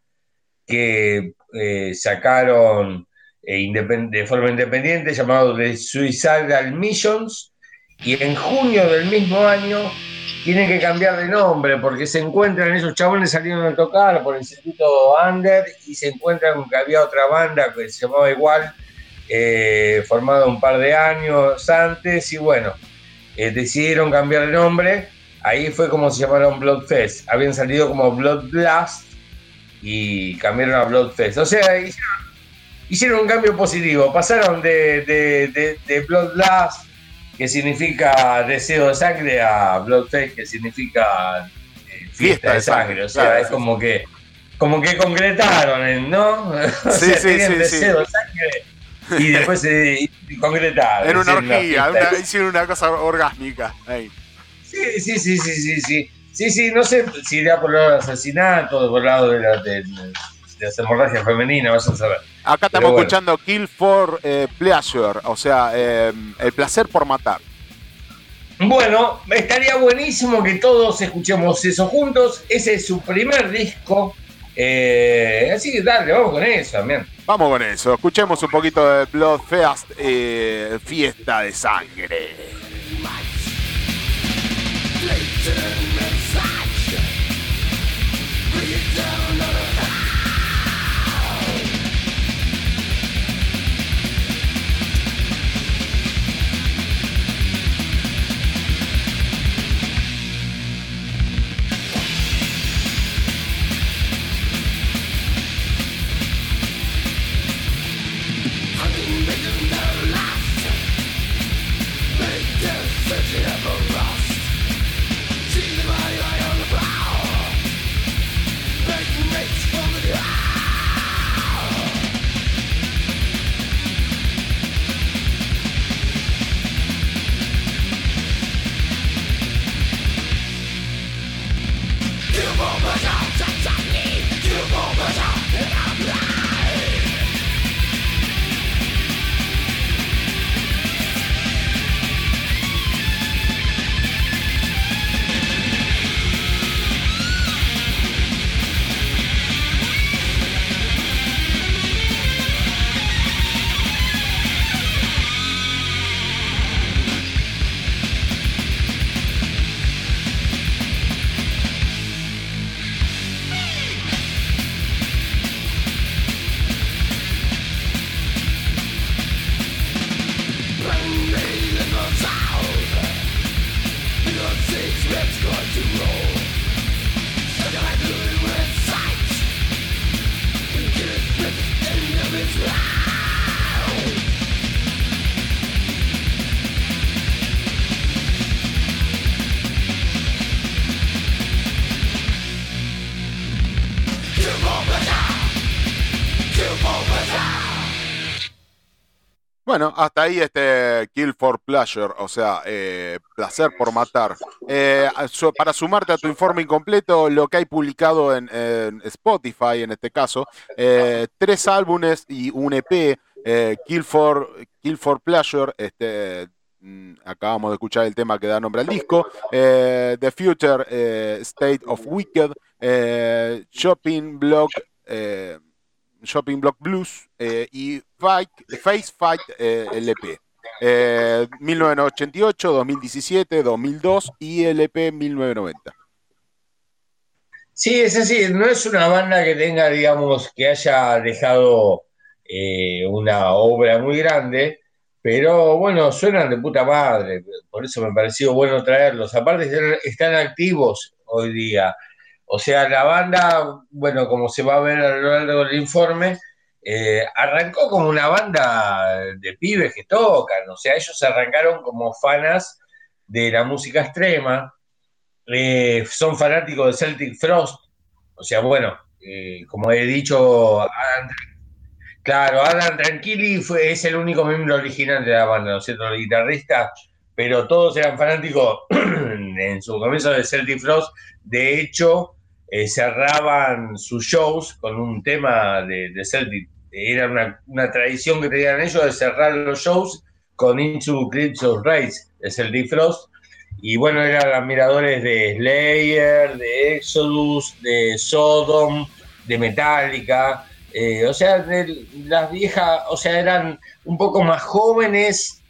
que eh, sacaron eh, de forma independiente, llamado The Suicidal Missions, y en junio del mismo año tienen que cambiar de nombre porque se encuentran, esos chabones salieron a tocar por el circuito under y se encuentran con que había otra banda que se llamaba igual, eh, formada un par de años antes, y bueno, eh, decidieron cambiar de nombre. Ahí fue como se llamaron Bloodfest. Habían salido como Blood Blast y cambiaron a Bloodfest. O sea, hicieron, hicieron un cambio positivo. Pasaron de, de, de, de Blood Blast, que significa deseo de sangre, a Bloodfest, que significa eh, fiesta, de sangre. O sea, claro, es como que como que concretaron. ¿no? [LAUGHS] O Sí, sea, sí, sí, deseo sí. de sangre y [LAUGHS] después se concretaron. En una orgía, una- hicieron una cosa orgásmica. Ahí. Sí, sí, sí, sí, sí, sí. Sí, sí, no sé si irá por el lado del asesinato, por el lado de, la, de, de las hemorragias femeninas, vas a saber. Acá estamos bueno. escuchando Kill for eh, Pleasure, o sea, eh, el placer por matar. Bueno, estaría buenísimo que todos escuchemos eso juntos. Ese es su primer disco. Eh, así que dale, vamos con eso también. Vamos con eso, escuchemos un poquito de Bloodfest, eh, fiesta de sangre. Bueno, hasta ahí este Kill for Pleasure, o sea, eh, placer por matar. eh, para sumarte a tu informe incompleto, lo que hay publicado en, Spotify, en este caso, eh, tres álbumes y un EP, Kill, for, Kill for Pleasure, este, mm, acabamos de escuchar el tema que da nombre al disco, The Future State of Wicked, Shopping Block, Shopping Block Blues eh, y Fight, Face Fight eh, LP. Eh, 1988, 2017, 2002 y LP 1990. Sí, es así, no es una banda que tenga, digamos, que haya dejado eh, una obra muy grande, pero bueno, suenan de puta madre, por eso me pareció bueno traerlos. Aparte están, están activos hoy día. O sea, la banda, bueno, como se va a ver a lo largo del informe, eh, arrancó como una banda de pibes que tocan, o sea, ellos arrancaron como fanas de la música extrema, eh, son fanáticos de Celtic Frost, o sea, bueno, eh, como he dicho, claro, Adam Tranquilli fue, es el único miembro original de la banda, ¿no es cierto? El guitarrista, pero todos eran fanáticos [CLEARS THROAT] en su comienzo de Celtic Frost, de hecho, eh, cerraban sus shows con un tema de, de Celtic, era una, tradición que tenían ellos de cerrar los shows con Into Clips of Race de Celtic Frost, y bueno, eran admiradores de Slayer, de Exodus, de Sodom, de Metallica. eh, o sea, de las viejas, o sea, eran un poco más jóvenes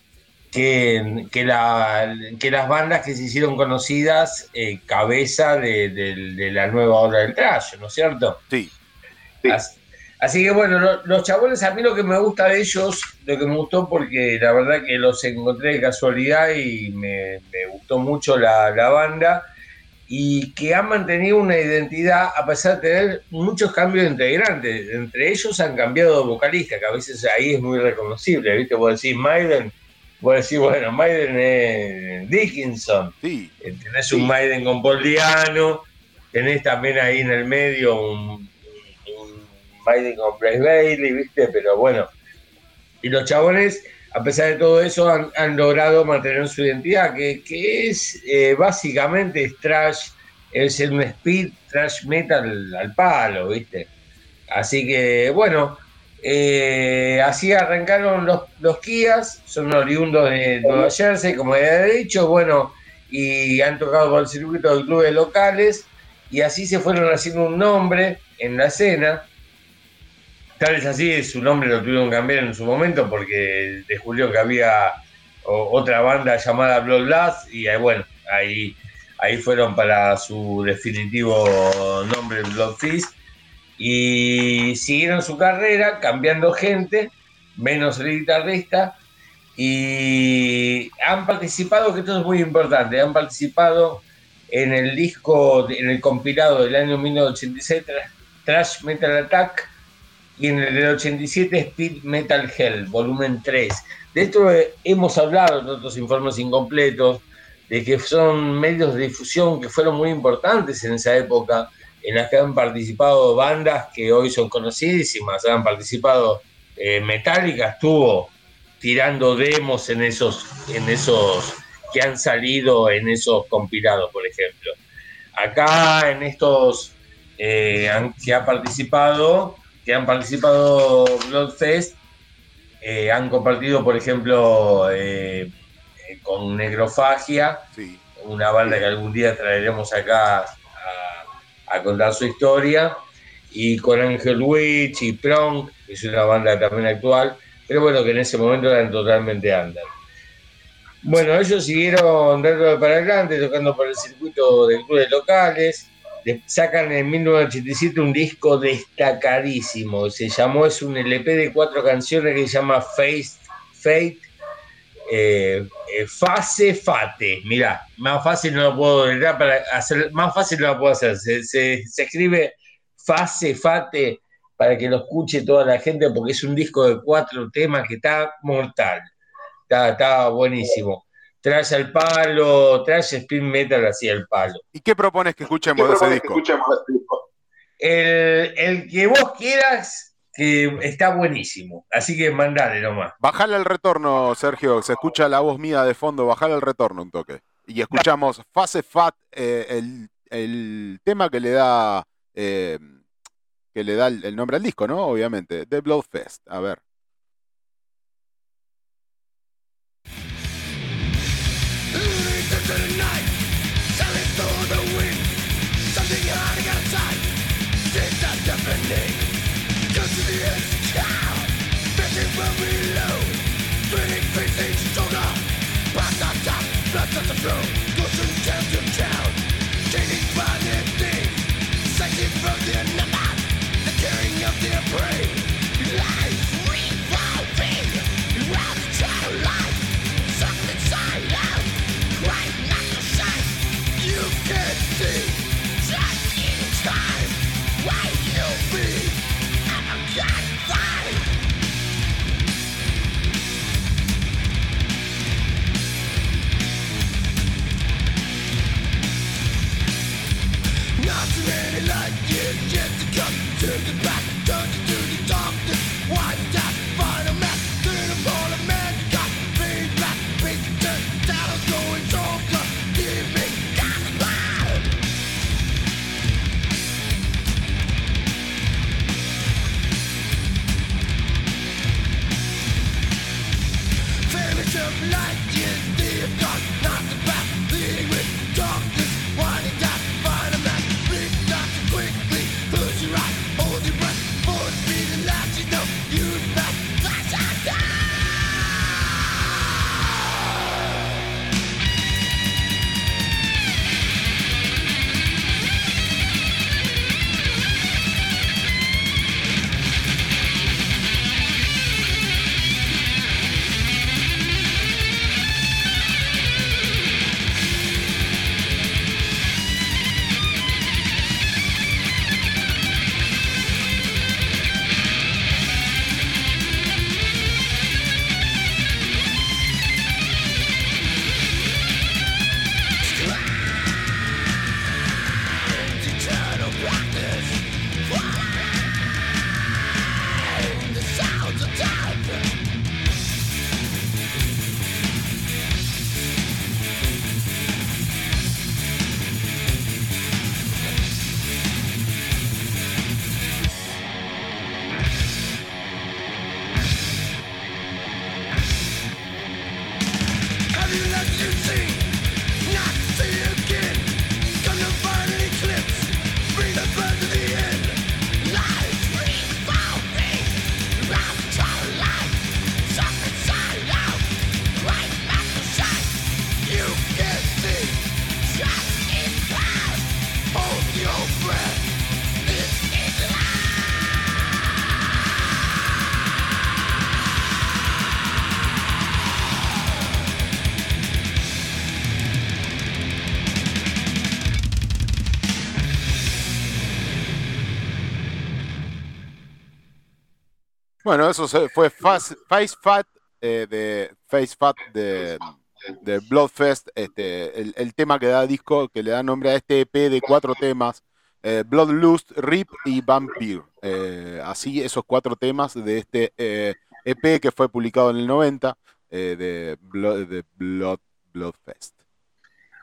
que, que, la- que las bandas que se hicieron conocidas, eh, cabeza de, de- de la nueva hora del trash, ¿no es cierto? Sí. Así, así que bueno, lo- los chabones, a mí lo que me gusta de ellos, lo que me gustó, porque la verdad que los encontré de casualidad y me, me gustó mucho la, la banda, y que han mantenido una identidad a pesar de tener muchos cambios de integrantes. Entre ellos han cambiado de vocalista, que a veces ahí es muy reconocible, ¿viste? Vos decís Maiden, vos decís, bueno, Maiden es Dickinson, Sí, eh, tenés un Maiden con Paul Diano, tenés también ahí en el medio un, Maiden con Bryce Bailey, ¿viste? Pero bueno, y los chabones, a pesar de todo eso, han, han logrado mantener su identidad, que, que es eh, básicamente es trash, es un speed trash metal al palo, ¿viste? Así que bueno, eh, así arrancaron los, los Kias, son oriundos de Nueva Jersey, como ya he dicho, bueno, y han tocado por el circuito de clubes locales, y así se fueron haciendo un nombre en la escena. Tal vez así su nombre lo tuvieron que cambiar en su momento porque descubrió que había otra banda llamada Blood Blast y bueno, ahí, ahí fueron para su definitivo nombre Blood Fist y siguieron su carrera cambiando gente, menos el guitarrista y han participado, que esto es muy importante, han participado en el disco, en el compilado del año 1986, Tra- Trash Metal Attack, y en el del 87 Speed Metal Hell, volumen 3. De esto hemos hablado en otros informes incompletos, de que son medios de difusión que fueron muy importantes en esa época, en las que han participado bandas que hoy son conocidísimas, han participado eh, Metallica, estuvo tirando demos en esos, en esos que han salido en esos compilados, por ejemplo. Acá en estos eh, han- que ha participado, que han participado Bloodfest, eh, han compartido, por ejemplo, eh, eh, con Negrofagia, sí. una banda que algún día traeremos acá a, a contar su historia, y con Angel Witch y Prong, que es una banda también actual, pero bueno, que en ese momento eran totalmente under. Bueno, ellos siguieron dando para adelante, tocando por el circuito de clubes locales, le- sacan en 1987 un disco destacadísimo, se llamó, es un LP de cuatro canciones que se llama Face, Fate, eh, eh, Fase Fate, mirá, más fácil no lo puedo para hacer, más fácil no lo puedo hacer, se, se- se escribe Fase Fate para que lo escuche toda la gente porque es un disco de cuatro temas que está mortal, está, está buenísimo. Trash al palo, trash speed metal así al palo. ¿Y qué propones que escuchemos de ese disco? El, el que vos quieras, está buenísimo. Así que mandale nomás. Bajale el retorno, Sergio. Se escucha la voz mía de fondo. Bajale el retorno un toque. y escuchamos Fase Fat, eh, el, el tema que le da eh, que le da el, el nombre al disco, ¿no? Obviamente, The Bloodfest. A ver. show. Bueno, eso fue Face Fat eh, de Face Fat de, Bloodfest, este, el, tema que da disco, que le da nombre a este EP de cuatro temas, eh, Bloodlust, Rip y Vampire. Eh, así esos cuatro temas de este EP que fue publicado en el 90 eh, de, Blood, de Blood, Bloodfest.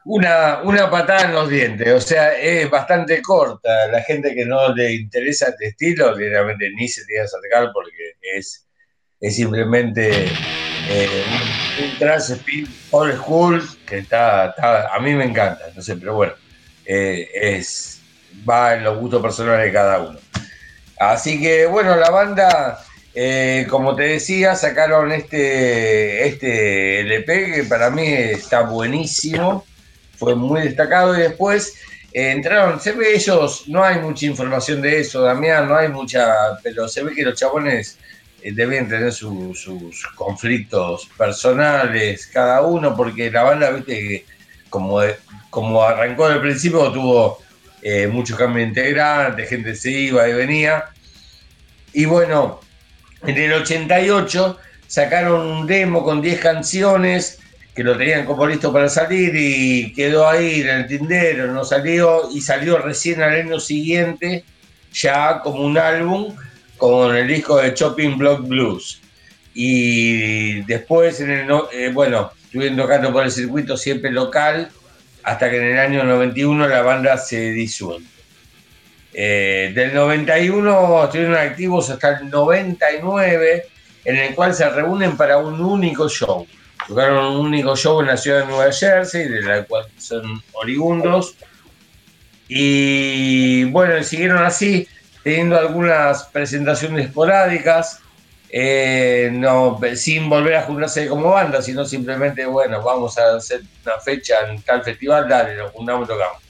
Una, una patada en los dientes, o sea, es bastante corta. La gente que no le interesa este estilo, realmente ni se tiene que acercar porque es, es simplemente eh, un, un trance old school que está, está- a mí me encanta, no sé, pero bueno, eh, es, va en los gustos personales de cada uno. Así que bueno, la banda, eh, como te decía, sacaron este, este LP que para mí está buenísimo fue muy destacado y después eh, entraron, se ve ellos, no hay mucha información de eso, Damián, no hay mucha, pero se ve que los chabones eh, deben tener su- sus conflictos personales, cada uno, porque la banda, viste, como, como arrancó del principio, tuvo eh, muchos cambios de integrantes, gente se iba y venía. Y bueno, en el 88 sacaron un demo con 10 canciones que lo tenían como listo para salir y quedó ahí en el tindero, no salió y salió recién al año siguiente ya como un álbum con el disco de Chopping Block Blues. Y después, en el eh, bueno, estuvieron tocando por el circuito siempre local, hasta que en el año 91 la banda se disuelve. Eh, del 91 estuvieron activos hasta el 99, en el cual se reúnen para un único show. Tocaron un único show en la ciudad de Nueva Jersey, de la cual son oriundos. Y bueno, siguieron así, teniendo algunas presentaciones esporádicas, eh, no, sin volver a juntarse como banda, sino simplemente, bueno, vamos a hacer una fecha en tal festival, dale, nos juntamos tocamos.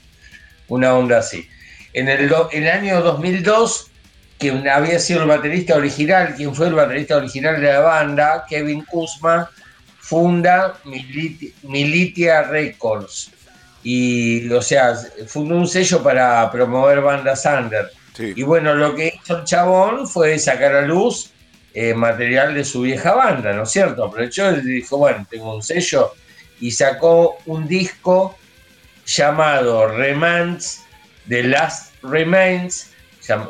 Una onda así. En el, en el año 2002, que había sido el baterista original, quien fue el baterista original de la banda, Kevin Kuzma, funda Militi- Militia Records. Y, o sea, fundó un sello para promover bandas under. Sí. Y bueno, lo que hizo el chabón fue sacar a luz eh, material de su vieja banda, ¿no es cierto? Aprovechó y dijo, bueno, tengo un sello y sacó un disco llamado Remains, The Last Remains,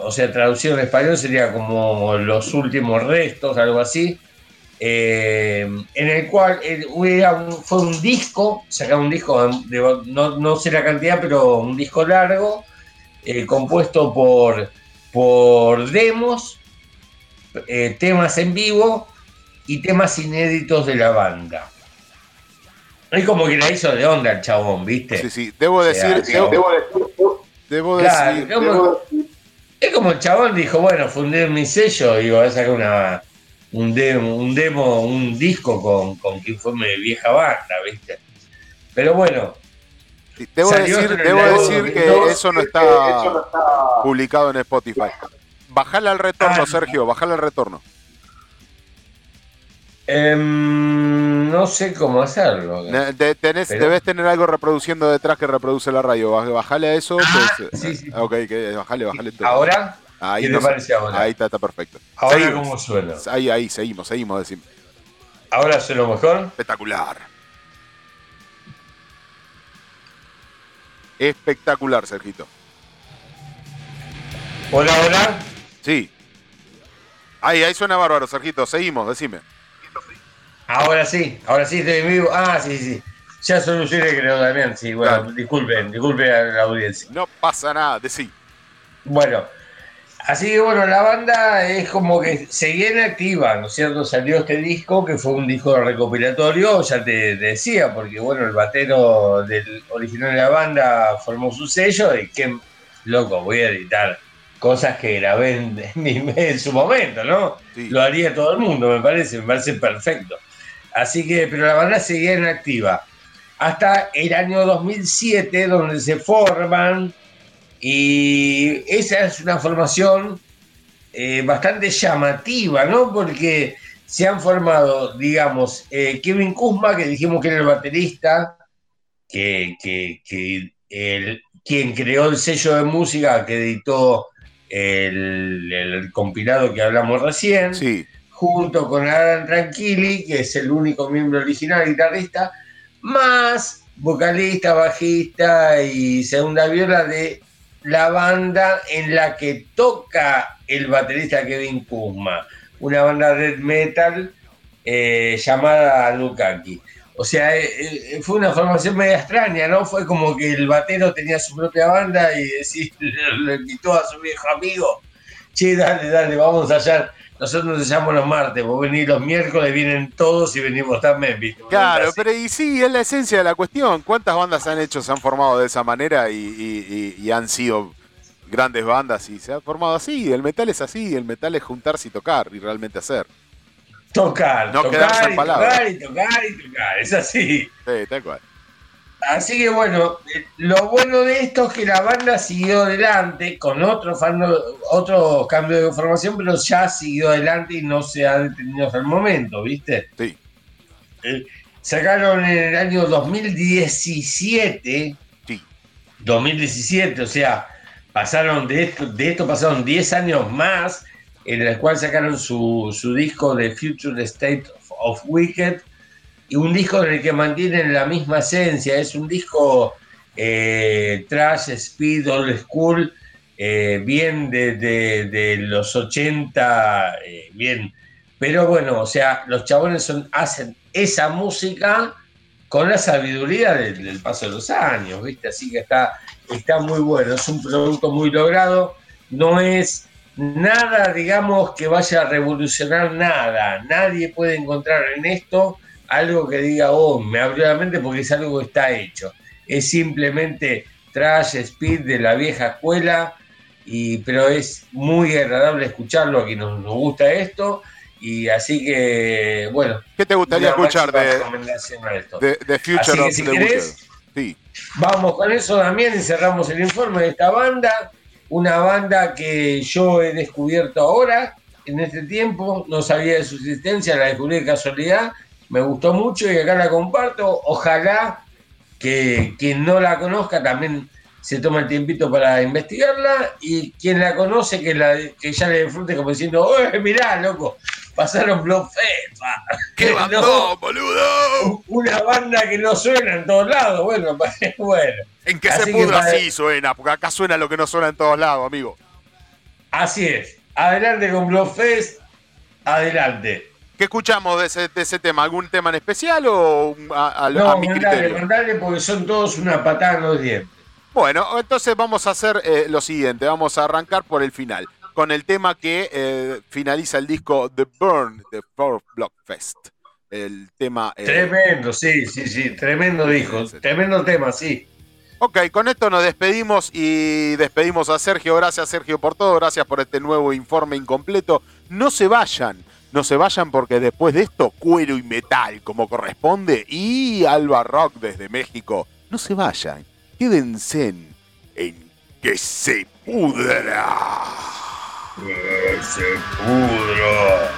o sea, traducido en español sería como los últimos restos, algo así, eh, en el cual eh, era fue un disco, sacaron un disco, de- no, no sé la cantidad, pero un disco largo, eh, compuesto por, por demos, eh, temas en vivo y temas inéditos de la banda. Es como que la hizo de onda el chabón, ¿viste? Sí, sí. Debo decir, debo, debo- debo Claro, decir, como- es como el chabón dijo, bueno, fundé mi sello y voy a sacar una, un, demo, un demo, un disco con, con quien fue mi vieja banda, ¿viste? Pero bueno, debo decir, debo decir que 2002, eso no está eso no está- publicado en Spotify. Bajale al retorno, Ah, Sergio, bajale al retorno. em, no sé cómo hacerlo. Ne- de- tenés- Pero- debes tener algo reproduciendo detrás que reproduce la radio. Baj- Bajale a eso. Ah, pues, sí, eh, sí. Ok, bajale, bajale todo. ¿Ahora? Ahí ¿Qué te no sé. parece ahora? Ahí está, está perfecto. ¿Ahora Seguimos. cómo suena? Ahí, ahí, seguimos, seguimos, decime. ¿Ahora suena mejor? Espectacular. Espectacular, Sergito. ¿Hola, hola? Sí. Ahí, ahí suena bárbaro, Sergito. Seguimos, decime. Ahora sí, ahora sí estoy en vivo. Ah, sí, sí. Ya solucioné, creo, Damián. Sí, bueno, Claro. disculpen, disculpen a la audiencia. No pasa nada, decí. Bueno, así que bueno, la banda es como que seguía en activa, ¿no es cierto? Salió este disco, que fue un disco recopilatorio, ya te, te decía, porque bueno, el batero del original de la banda formó su sello y qué loco, voy a editar cosas que grabé en, en su momento, ¿no? Sí. Lo haría todo el mundo, me parece, me parece perfecto. Así que, pero la banda seguía en activa. Hasta el año 2007, donde se forman, y esa es una formación eh, bastante llamativa, ¿no? Porque se han formado, digamos, eh, Kevin Kuzma, que dijimos que era el baterista, que, que- que el- quien creó el sello de música que editó el, el compilado que hablamos recién Sí, junto con Adam Tranquilli, que es el único miembro original guitarrista, más vocalista, bajista y segunda viola de la banda en la que toca el baterista Kevin Kuzma, una banda de metal eh, llamada Lukaki. O sea, eh, eh, fue una formación media extraña, ¿no? Fue como que el batero tenía su propia banda y decir, [LAUGHS] le invitó a su viejo amigo, che, dale, dale, vamos allá. Nosotros nos llamo los martes, vos venís los miércoles, vienen todos y venimos también, ¿viste? claro, pero y sí, es la esencia de la cuestión. ¿Cuántas bandas han hecho, se han formado de esa manera y, y- y- y han sido grandes bandas y se ha formado así? El metal es así, el metal es juntarse y tocar y realmente hacer. Tocar, No tocar y palabras. tocar y tocar y tocar, es así. Sí, tal cual. Así que bueno, eh, lo bueno de esto es que la banda siguió adelante con otro, otro cambio de formación, pero ya siguió adelante y no se ha detenido hasta el momento, ¿viste? Sí. Eh, sacaron en el año 2017, Sí. 2017, o sea, pasaron de esto, de esto pasaron 10 años más, en el cual sacaron su, su disco de Future State of, of Wicked, un disco en el que mantienen la misma esencia, es un disco eh, trash, speed, old school, eh, bien de, los 80, eh, bien, pero bueno, o sea, los chabones hacen esa música con la sabiduría del, del paso de los años, ¿viste? Así que está, está muy bueno, es un producto muy logrado, no es nada, digamos, que vaya a revolucionar nada, nadie puede encontrar en esto algo que diga, oh, me abrió la mente porque es algo que está hecho, es simplemente trash, speed de la vieja escuela, y, pero es muy agradable escucharlo a quien nos, nos gusta esto. Y así que, bueno. ¿Qué te gustaría escuchar de, de, de Future Así que of si the querés-? Sí. Vamos con eso también y cerramos el informe de esta banda. Una banda que yo he descubierto ahora, en este tiempo, no sabía de su existencia, la descubrí de casualidad, me gustó mucho y acá la comparto. Ojalá que quien no la conozca también se tome el tiempito para investigarla y quien la conoce que, la, que ya le disfrute como diciendo, ¡Oye, mirá, loco! Pasaron Bloodfest. pa". ¡Qué [LAUGHS] No, bandón, boludo! una banda que no suena en todos lados. Bueno, [LAUGHS] bueno. En que Así se pudra así suena, porque acá suena lo que no suena en todos lados, amigo. Así es. Adelante con Bloodfest. Adelante. ¿Qué escuchamos de ese, de ese tema? ¿Algún tema en especial o a, a- a No, mi mandale, mandale porque son todos una patada en los dientes. Bueno, entonces vamos a hacer eh, lo siguiente, vamos a arrancar por el final, con el tema que eh, finaliza el disco The Burn de Four Block Fest. El tema... eh, Tremendo, sí, sí, sí. Tremendo disco. Tremendo tema, sí. Ok, con esto nos despedimos y despedimos a Sergio. Gracias Sergio por todo, gracias por este nuevo informe incompleto. No se vayan, no se vayan porque después de esto cuero y metal como corresponde y Alba Rock desde México. No se vayan, quédense en, que se pudra. se pudra.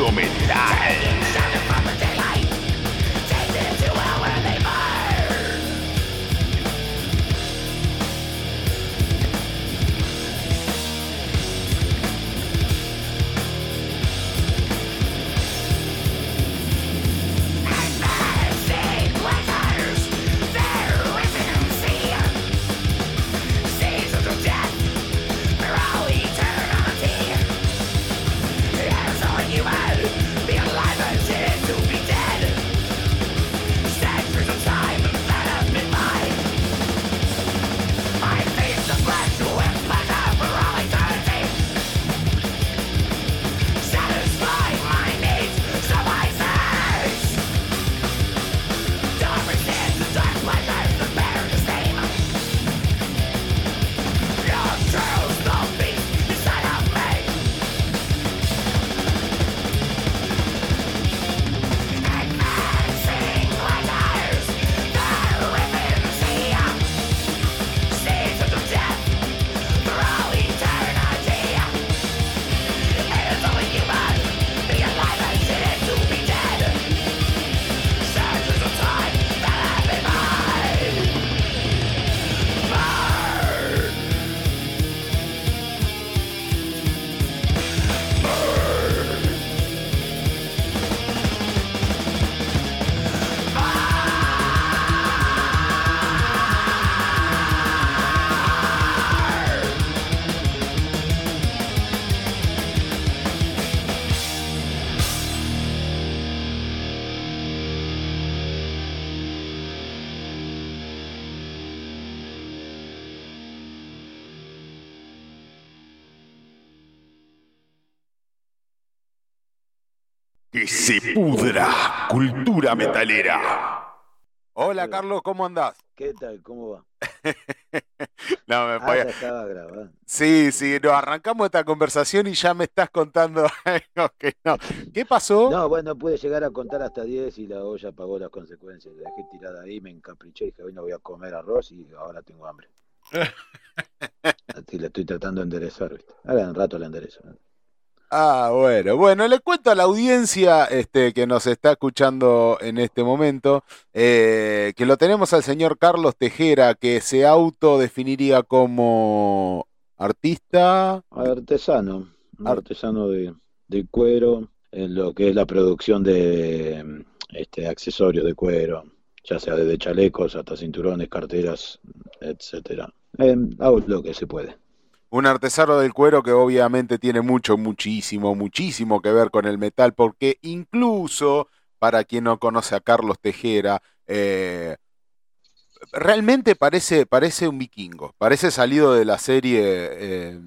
Puro cultura metalera. Hola Carlos, ¿cómo andás? ¿Qué tal? ¿Cómo va? [LAUGHS] No, me Ah, ya estaba grabando. Sí, sí, nos arrancamos esta conversación y ya me estás contando [LAUGHS] algo que no. ¿Qué pasó? No, bueno, pude llegar a contar hasta 10 y la olla pagó las consecuencias. La dejé tirada ahí, me encapriché y dije, hoy no voy a comer arroz y ahora tengo hambre. [LAUGHS] Así la estoy tratando de enderezar, ¿viste? Ahora en rato la enderezo. ¿no? Ah, bueno, bueno, le cuento a la audiencia este, que nos está escuchando en este momento eh, que lo tenemos al señor Carlos Tejera, que se autodefiniría como artista. Artesano, artesano de, de cuero, en lo que es la producción de este, accesorios de cuero, ya sea desde chalecos hasta cinturones, carteras, etcétera. Eh, hago lo que se puede. Un artesano del cuero que obviamente tiene mucho, muchísimo, muchísimo que ver con el metal, porque incluso, para quien no conoce a Carlos Tejera, eh, realmente parece, parece un vikingo, parece salido de la serie, eh,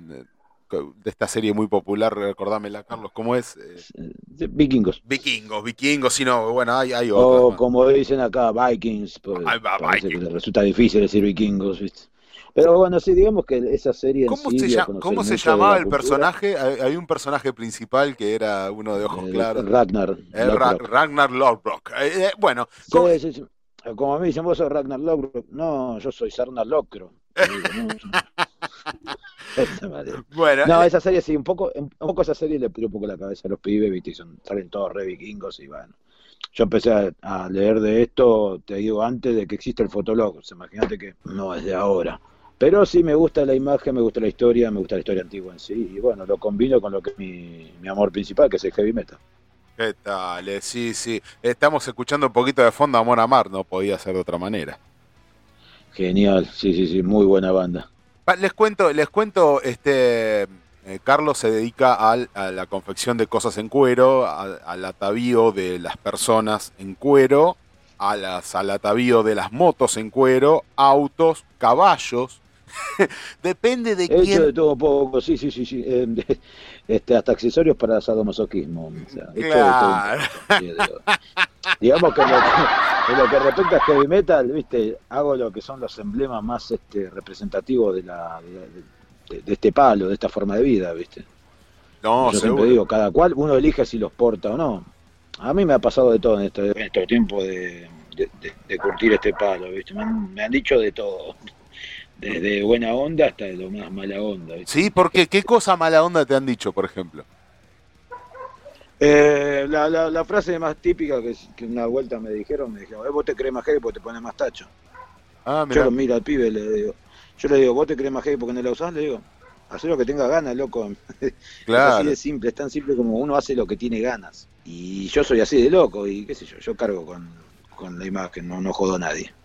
de esta serie muy popular, recordámela Carlos, ¿cómo es? Eh, Vikingos. vikingos, vikingos, si no, bueno, hay, hay otras O como dicen acá, Vikings. pues, va, que les resulta difícil decir vikingos, ¿viste? Pero bueno, sí, digamos que esa serie en ¿Cómo sí se, llama- cómo llamaba la el cultura, personaje? Hay, un personaje principal que era uno de ojos eh, claros. Ragnar. Eh. Ragnar Lothbrok. Eh, eh, bueno, ¿cómo- Sí. Como a mí dicen, vos sos Ragnar Lothbrok. No, yo soy Sarna Locro. [LAUGHS] [LAUGHS] Bueno, No, esa serie sí, un poco, un poco esa serie le pidió un poco la cabeza a los pibes, ¿viste? Y son, salen todos re vikingos y bueno. Yo empecé a, a leer de esto, te digo, antes de que exista el fotolog. O sea, imagínate que no es de ahora. Pero sí me gusta la imagen, me gusta la historia, me gusta la historia antigua en sí. Y bueno, lo combino con lo que es mi, mi amor principal, que es el heavy metal. ¿qué tal? Eh, Sí, sí. Estamos escuchando un poquito de fondo Amor a Mar, no podía ser de otra manera. Genial, sí, sí, sí, muy buena banda. Les cuento, les cuento, este eh, Carlos se dedica al- a la confección de cosas en cuero, a- al atavío de las personas en cuero, a las, al atavío de las motos en cuero, autos, caballos. [LAUGHS] Depende de He hecho quién. de todo poco, sí, sí, sí, sí. eh, [LAUGHS] de- este, hasta accesorios para sadomasoquismo. O sea, he hecho de todo un Claro. Digamos que en lo que, en lo que respecta a heavy metal, viste, hago lo que son los emblemas más este, representativos de, la, de, de- de este palo, de esta forma de vida, viste. No, Yo seguro. siempre digo, cada cual uno elige si los porta o no. A mí me ha pasado de todo en este, en estos tiempos de, de, de- de curtir este palo, ¿viste? Me han, me han dicho de todo. Desde buena onda hasta lo más mala onda, ¿viste? Sí, porque ¿qué cosa mala onda te han dicho, por ejemplo? Eh, la, la, la frase más típica que, que una vuelta me dijeron, me dijeron, "Eh, vos te crees más heavy porque te pones más tacho. Ah, Yo lo miro al pibe le digo, yo le digo, vos te crees más heavy porque no la usás, le digo, haz lo que tenga ganas, loco. [LAUGHS] Es así Claro. de simple, es tan simple como uno hace lo que tiene ganas. Y yo soy así de loco y qué sé yo, yo cargo con, con la imagen, no, no jodo a nadie.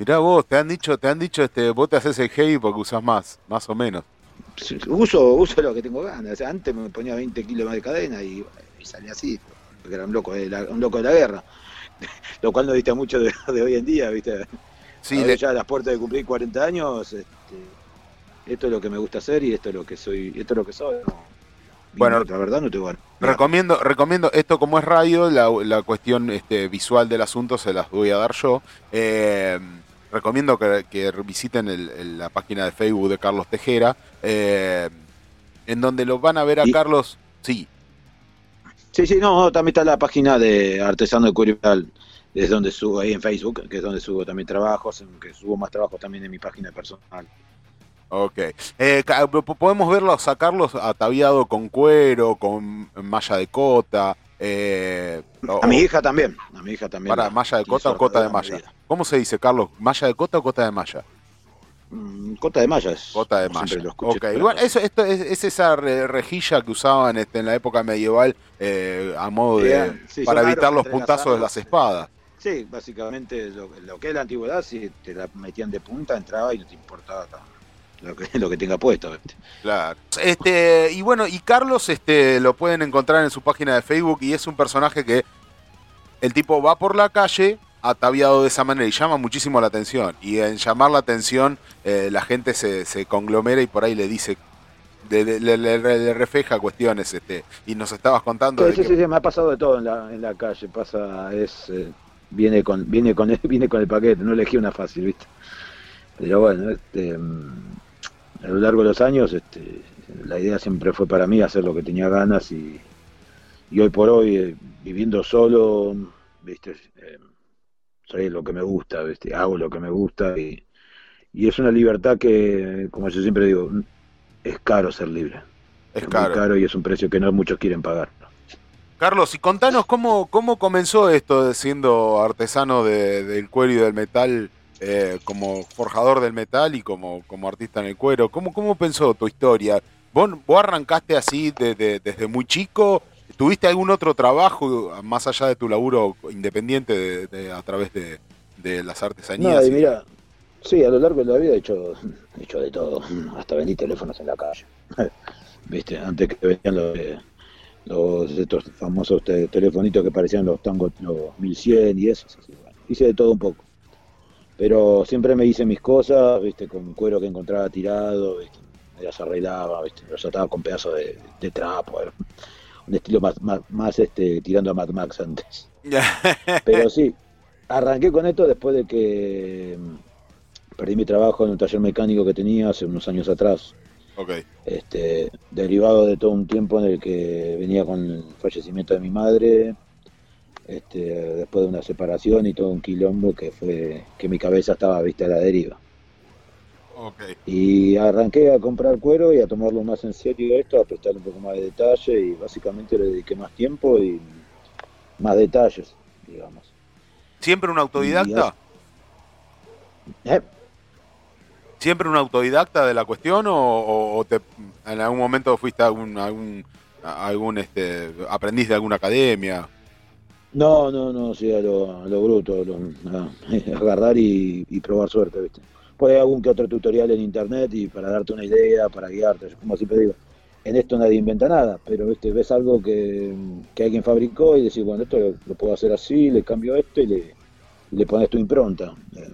Mirá vos, te han dicho, te han dicho, este, vos te haces el heavy porque usás más, más o menos. Uso, uso lo que tengo ganas. O sea, antes me ponía 20 kilos más de cadena y, y salía así, porque era un loco de la, un loco de la guerra. [LAUGHS] Lo cual no dista mucho de, de hoy en día, ¿viste? Sí, Ahora le- ya a las puertas de cumplir 40 años, este, esto es lo que me gusta hacer y esto es lo que soy, esto es lo que soy. Bueno, no, la verdad no tengo ganas. Recomiendo, recomiendo, esto como es radio, la, la cuestión este, visual del asunto se las voy a dar yo. Eh, recomiendo que, que visiten el- el- la página de Facebook de Carlos Tejera, eh, en donde lo van a ver a Y- Carlos. Sí, Sí, sí, no, no, también está la página de Artesano de Curial, es donde subo ahí en Facebook, que es donde subo también trabajos, en que subo más trabajos también en mi página personal. ok. Eh, podemos verlo, sacarlos ataviado con cuero, con malla de cota. Eh, o- A mi hija también, a mi hija también. Para, la- malla de cota o cota de malla. medida. ¿Cómo se dice, Carlos? ¿Malla de cota o cota de malla? Mm, Cota de malla es. Cota de malla. lo escuché, igual eso, esto es, es esa re- rejilla que usaban este, en la época medieval eh, a modo de. Sí, para evitar los puntazos de las espadas. Sí, básicamente lo, lo que es la antigüedad, si te la metían de punta, entraba y no te importaba lo que, lo que tenga puesto. ¿viste? Claro. Este, y bueno, y Carlos este, lo pueden encontrar en su página de Facebook y es un personaje que el tipo va por la calle ataviado de esa manera y llama muchísimo la atención. Y en llamar la atención, eh, la gente se, se conglomera y por ahí le dice de- de- le, le- le refleja cuestiones, este, y nos estabas contando de Sí, sí, que- sí, sí, me ha pasado de todo en la, en la calle. Pasa, es, eh, viene con, viene con, el, [LAUGHS] viene con el paquete. No elegí una fácil, ¿viste? Pero bueno, este, mm, a lo largo de los años, este, la idea siempre fue para mí hacer lo que tenía ganas y, y hoy por hoy, eh, viviendo solo, ¿viste? Eh, soy lo que me gusta, ¿viste? Hago lo que me gusta y, y es una libertad que, como yo siempre digo, es caro ser libre. es muy caro. caro y es un precio que no muchos quieren pagar. Carlos, y contanos cómo, cómo comenzó esto de siendo artesano de- del cuero y del metal, eh, como forjador del metal y como, como artista en el cuero. ¿Cómo, cómo pensó tu historia? ¿Vos, vos arrancaste así de- de- desde muy chico? ¿Tuviste algún otro trabajo más allá de tu laburo independiente de- a través de, las artesanías? Sí, a lo largo de la vida he hecho, he hecho de todo, hasta vendí teléfonos en la calle. [LAUGHS] Viste, antes que venían los, los estos famosos te- telefonitos que parecían los tangos, los 1100 y eso, así, bueno, hice de todo un poco. Pero siempre me hice mis cosas, viste, con cuero que encontraba tirado, viste, me las arreglaba, viste, los ataba con pedazos de, de trapo, un estilo más, más, más, este, tirando a Mad Max antes. [LAUGHS] Pero sí, arranqué con esto después de que mm, perdí mi trabajo en un taller mecánico que tenía hace unos años atrás, este, derivado de todo un tiempo en el que venía con el fallecimiento de mi madre, este, después de una separación y todo un quilombo que fue que mi cabeza estaba vista a la deriva. Y arranqué a comprar cuero y a tomarlo más en serio esto, a prestarle un poco más de detalle y básicamente le dediqué más tiempo y más detalles, digamos. ¿Siempre un autodidacta? ¿Eh? ¿Siempre un autodidacta de la cuestión o, o- o te, en algún momento fuiste a algún, algún, a algún este, aprendiz de alguna academia? No, no, no, sí, a lo, a lo bruto, lo- a- [LAUGHS] agarrar y, y probar suerte, ¿viste? Puede haber algún que otro tutorial en internet y para darte una idea, para guiarte, yo como siempre digo, en esto nadie inventa nada, pero ¿viste? ves algo que, que alguien fabricó y decís, bueno, esto lo, lo puedo hacer así, le cambio esto y le, le pones tu impronta. eh,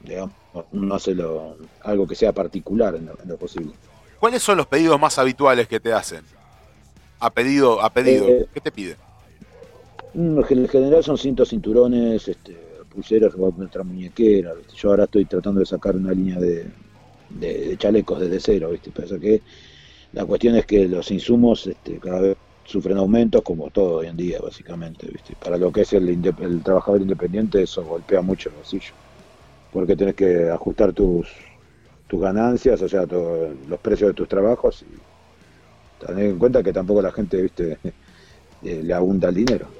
digamos, no hace lo- algo que sea particular en lo, en lo posible. ¿Cuáles son los pedidos más habituales que te hacen? A pedido, a pedido. Eh, ¿Qué te pide? Mm, En general son cintos, cinturones, este, pulseras otra muñequera. Yo ahora estoy tratando de sacar una línea de, chalecos desde cero, ¿viste? Pasa que la cuestión es que los insumos este, cada vez sufren aumentos, como todo hoy en día, básicamente, ¿viste? Para lo que es el, trabajador independiente, eso golpea mucho el bolsillo. Porque tenés que ajustar tus, ganancias, o sea, los precios de tus trabajos y tener en cuenta que tampoco la gente, ¿viste? [LAUGHS] eh, le abunda el dinero.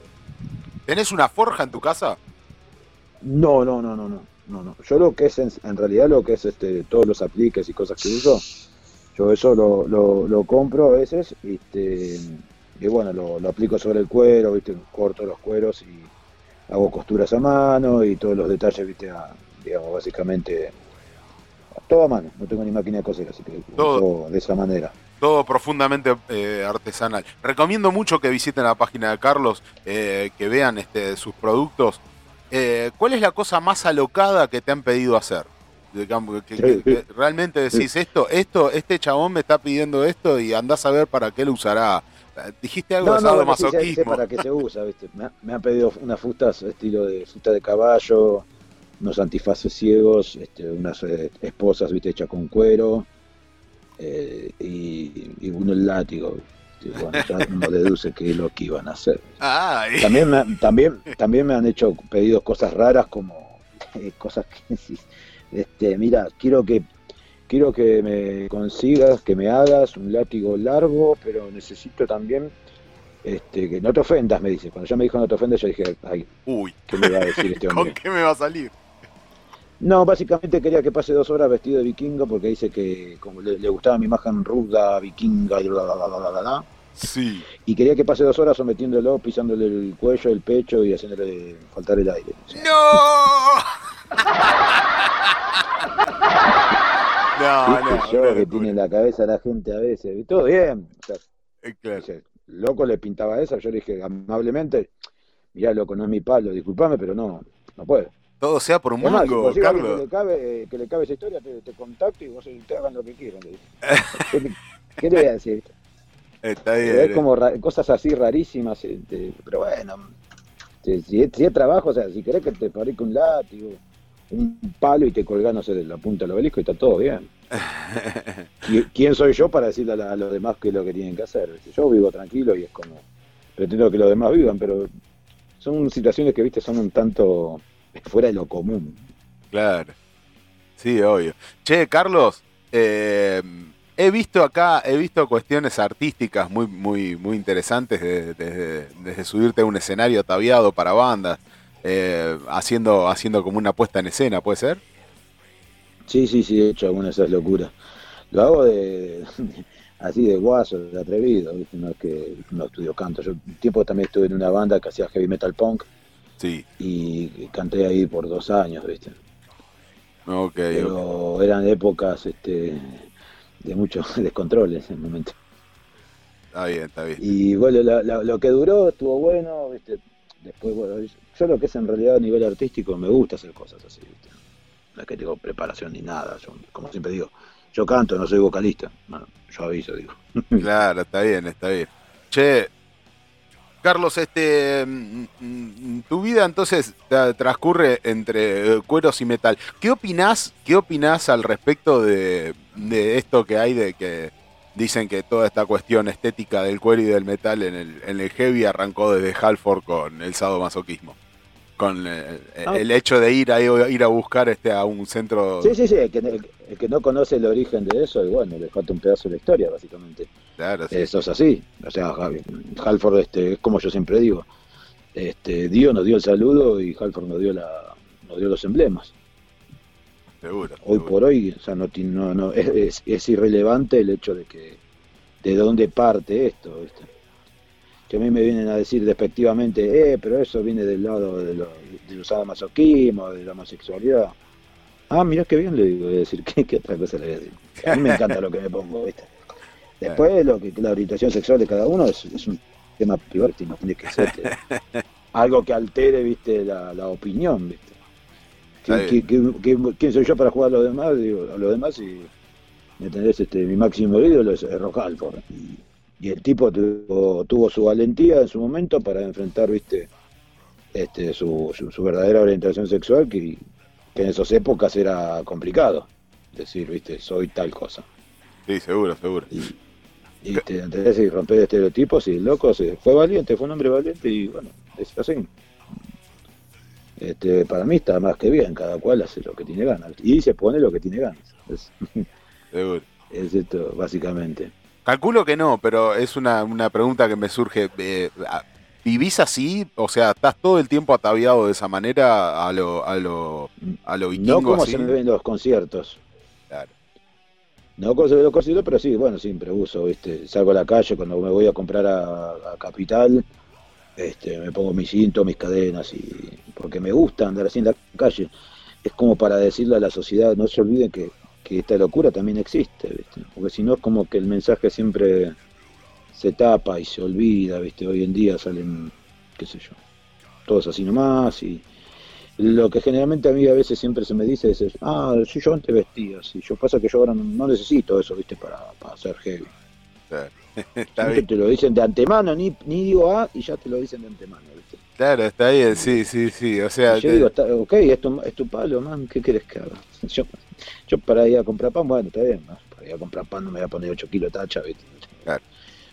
¿Tenés una forja en tu casa? No, no, no, no, no, no, no. Yo lo que es en, en realidad lo que es este todos los apliques y cosas que uso, yo eso lo, lo, lo compro a veces y, este, y bueno, lo, lo aplico sobre el cuero, viste, corto los cueros y hago costuras a mano y todos los detalles, viste, a- digamos, básicamente todo a mano, no tengo ni máquina de coser, así que Todo. uso de esa manera. Todo profundamente eh, artesanal. Recomiendo mucho que visiten la página de Carlos, eh, que vean este, sus productos. Eh, ¿Cuál es la cosa más alocada que te han pedido hacer? Digamos, que, que- que realmente decís esto, esto, este chabón me está pidiendo esto y andás a ver para qué lo usará. Dijiste algo de sí, sé- sé sadomasoquismo. para qué se usa, ¿viste? Me, ha- me han pedido unas fustas estilo de fusta de caballo, unos antifaces ciegos, este, unas eh, esposas, ¿viste? Hechas con cuero, eh, y, y uno el látigo. ya [LAUGHS] uno deduce que es lo que iban a hacer. Ay. También me, también, también me han hecho pedidos cosas raras como eh, cosas que [LAUGHS] este, mira, quiero que quiero que me consigas, que me hagas un látigo largo, pero necesito también este, que no te ofendas, me dice. Cuando ya me dijo no te ofendas, yo dije, ay, Uy, ¿qué me va a decir [LAUGHS] este ¿con hombre? qué me va a salir? No, básicamente quería que pase dos horas vestido de vikingo porque dice que como le, le gustaba mi imagen ruda, vikinga y bla, bla, bla, bla, bla. Sí. Y quería que pase dos horas sometiéndolo, pisándole el cuello, el pecho y haciéndole faltar el aire. ¡No! [LAUGHS] No, ¿Viste no, el show una que tiene en la cabeza la gente a veces? y Todo bien. O sea, Eh, claro. dice, loco le pintaba esa, yo le dije amablemente, mirá loco, no es mi palo, disculpame, pero no, no puedo. Todo sea por un Es más, si mango, a alguien que Carlos. le cabe, que le cabe esa historia, te, te contacto y vos te hagan lo que quieran. [LAUGHS] ¿Qué le voy a decir? Está bien. Es como ra- cosas así rarísimas, este, pero bueno, si, si es, si es trabajo, o sea, si querés que te fabrique un látigo, un palo y te colgás, no sé, de la punta del obelisco y está todo bien. [LAUGHS] ¿Qui- ¿Quién soy yo para decirle a, la- a los demás qué es lo que tienen que hacer? Yo vivo tranquilo y es como, pretendo que los demás vivan, pero son situaciones que, viste, son un tanto fuera de lo común. Claro. Sí, obvio. Che, Carlos, eh, he visto acá, he visto cuestiones artísticas muy, muy, muy interesantes desde, desde- desde subirte a un escenario ataviado para bandas, eh, haciendo, haciendo como una puesta en escena, ¿puede ser? Sí, sí, sí, he hecho algunas de esas locuras. Lo hago de, así de guaso, de atrevido, ¿viste? no es que no estudio canto. Yo un tiempo también estuve en una banda que hacía heavy metal punk Sí. y canté ahí por dos años, ¿viste? Ok, ok. Pero eran épocas este, de muchos [LAUGHS] descontroles en el momento. Está bien, está bien. Y bueno, la- la- lo que duró estuvo bueno, ¿viste? Después, bueno, yo lo que es en realidad a nivel artístico me gusta hacer cosas así, ¿viste? No es que tengo preparación ni nada, yo, como siempre digo, yo canto, no soy vocalista. Bueno, yo aviso, digo. [LAUGHS] Claro, está bien, está bien. Che, Carlos, este, mm, mm, tu vida entonces tra- transcurre entre eh, cueros y metal. ¿Qué opinás, qué opinás al respecto de, de esto que hay de que dicen que toda esta cuestión estética del cuero y del metal en el, en el heavy arrancó desde Halford con el sadomasoquismo? Con eh, Ah. el hecho de ir a, ir a buscar este a un centro... Sí, sí, sí, el que, el- el que no conoce el origen de eso, y bueno, le falta un pedazo de la historia, básicamente. Claro, sí. Eso es así. O sea, Halford, este, es como yo siempre digo, este, Dios nos dio el saludo y Halford nos dio, la, nos dio los emblemas. Seguro. Hoy por hoy, o sea, no, no, no, es, es- es irrelevante el hecho de que de dónde parte esto, ¿viste? Que a mí me vienen a decir despectivamente, eh, pero eso viene del lado de, lo, de los masoquismo, de la homosexualidad. Ah, mirá qué bien le digo, voy a decir, ¿qué, qué otra cosa le voy a decir? A mí me encanta lo que me pongo, ¿viste? Después, lo que la orientación sexual de cada uno es, es un tema privado, no tiene que ser que- [LAUGHS] algo que altere, ¿viste? La, la opinión, ¿viste? Está ¿Qui- qui- qui- qui- ¿Quién soy yo para jugar a los demás? Digo, a los demás y ¿me entendés? Este, mi máximo ídolo es Halford. Y, y el tipo tuvo, tuvo su valentía en su momento para enfrentar, viste, este, su, su, su verdadera orientación sexual, que, que en esas épocas era complicado. Decir, viste, soy tal cosa. Sí, seguro, seguro. Y te entendés y romper estereotipos y el loco se, fue valiente, fue un hombre valiente y bueno, es así. Este, para mí está más que bien, cada cual hace lo que tiene ganas y se pone lo que tiene ganas. Es, [LAUGHS] Seguro. es esto, básicamente. Calculo que no, pero es una, una pregunta que me surge. eh, ¿Vivís así? O sea, ¿estás todo el tiempo ataviado de esa manera a lo, a lo, a lo vikingo? No como así? se me ven los conciertos. Claro. No como se ven los conciertos, pero sí, bueno, siempre uso, ¿viste? Salgo a la calle cuando me voy a comprar a, a Capital, este, me pongo mis cintos, mis cadenas, y porque me gusta andar así en la calle. Es como para decirle a la sociedad, no se olviden que, que esta locura también existe, ¿viste? Porque si no es como que el mensaje siempre se tapa y se olvida, ¿viste? Hoy en día salen, qué sé yo, todos así nomás y lo que generalmente a mí a veces siempre se me dice es, ah, si yo antes vestía así, yo pasa que yo ahora no, necesito eso, ¿viste? Para, para ser heavy. [LAUGHS] Está bien. te lo dicen de antemano, ni, ni digo ah, y ya te lo dicen de antemano, ¿viste? Claro, está bien, sí, sí, sí. O sea, Y yo te- digo, está, ok, es tu, es tu palo, man, ¿qué quieres que haga? Yo, yo para ir a comprar pan, bueno, está bien, ¿no? para ir a comprar pan no me voy a poner 8 kilos de tacha, ¿viste? Claro.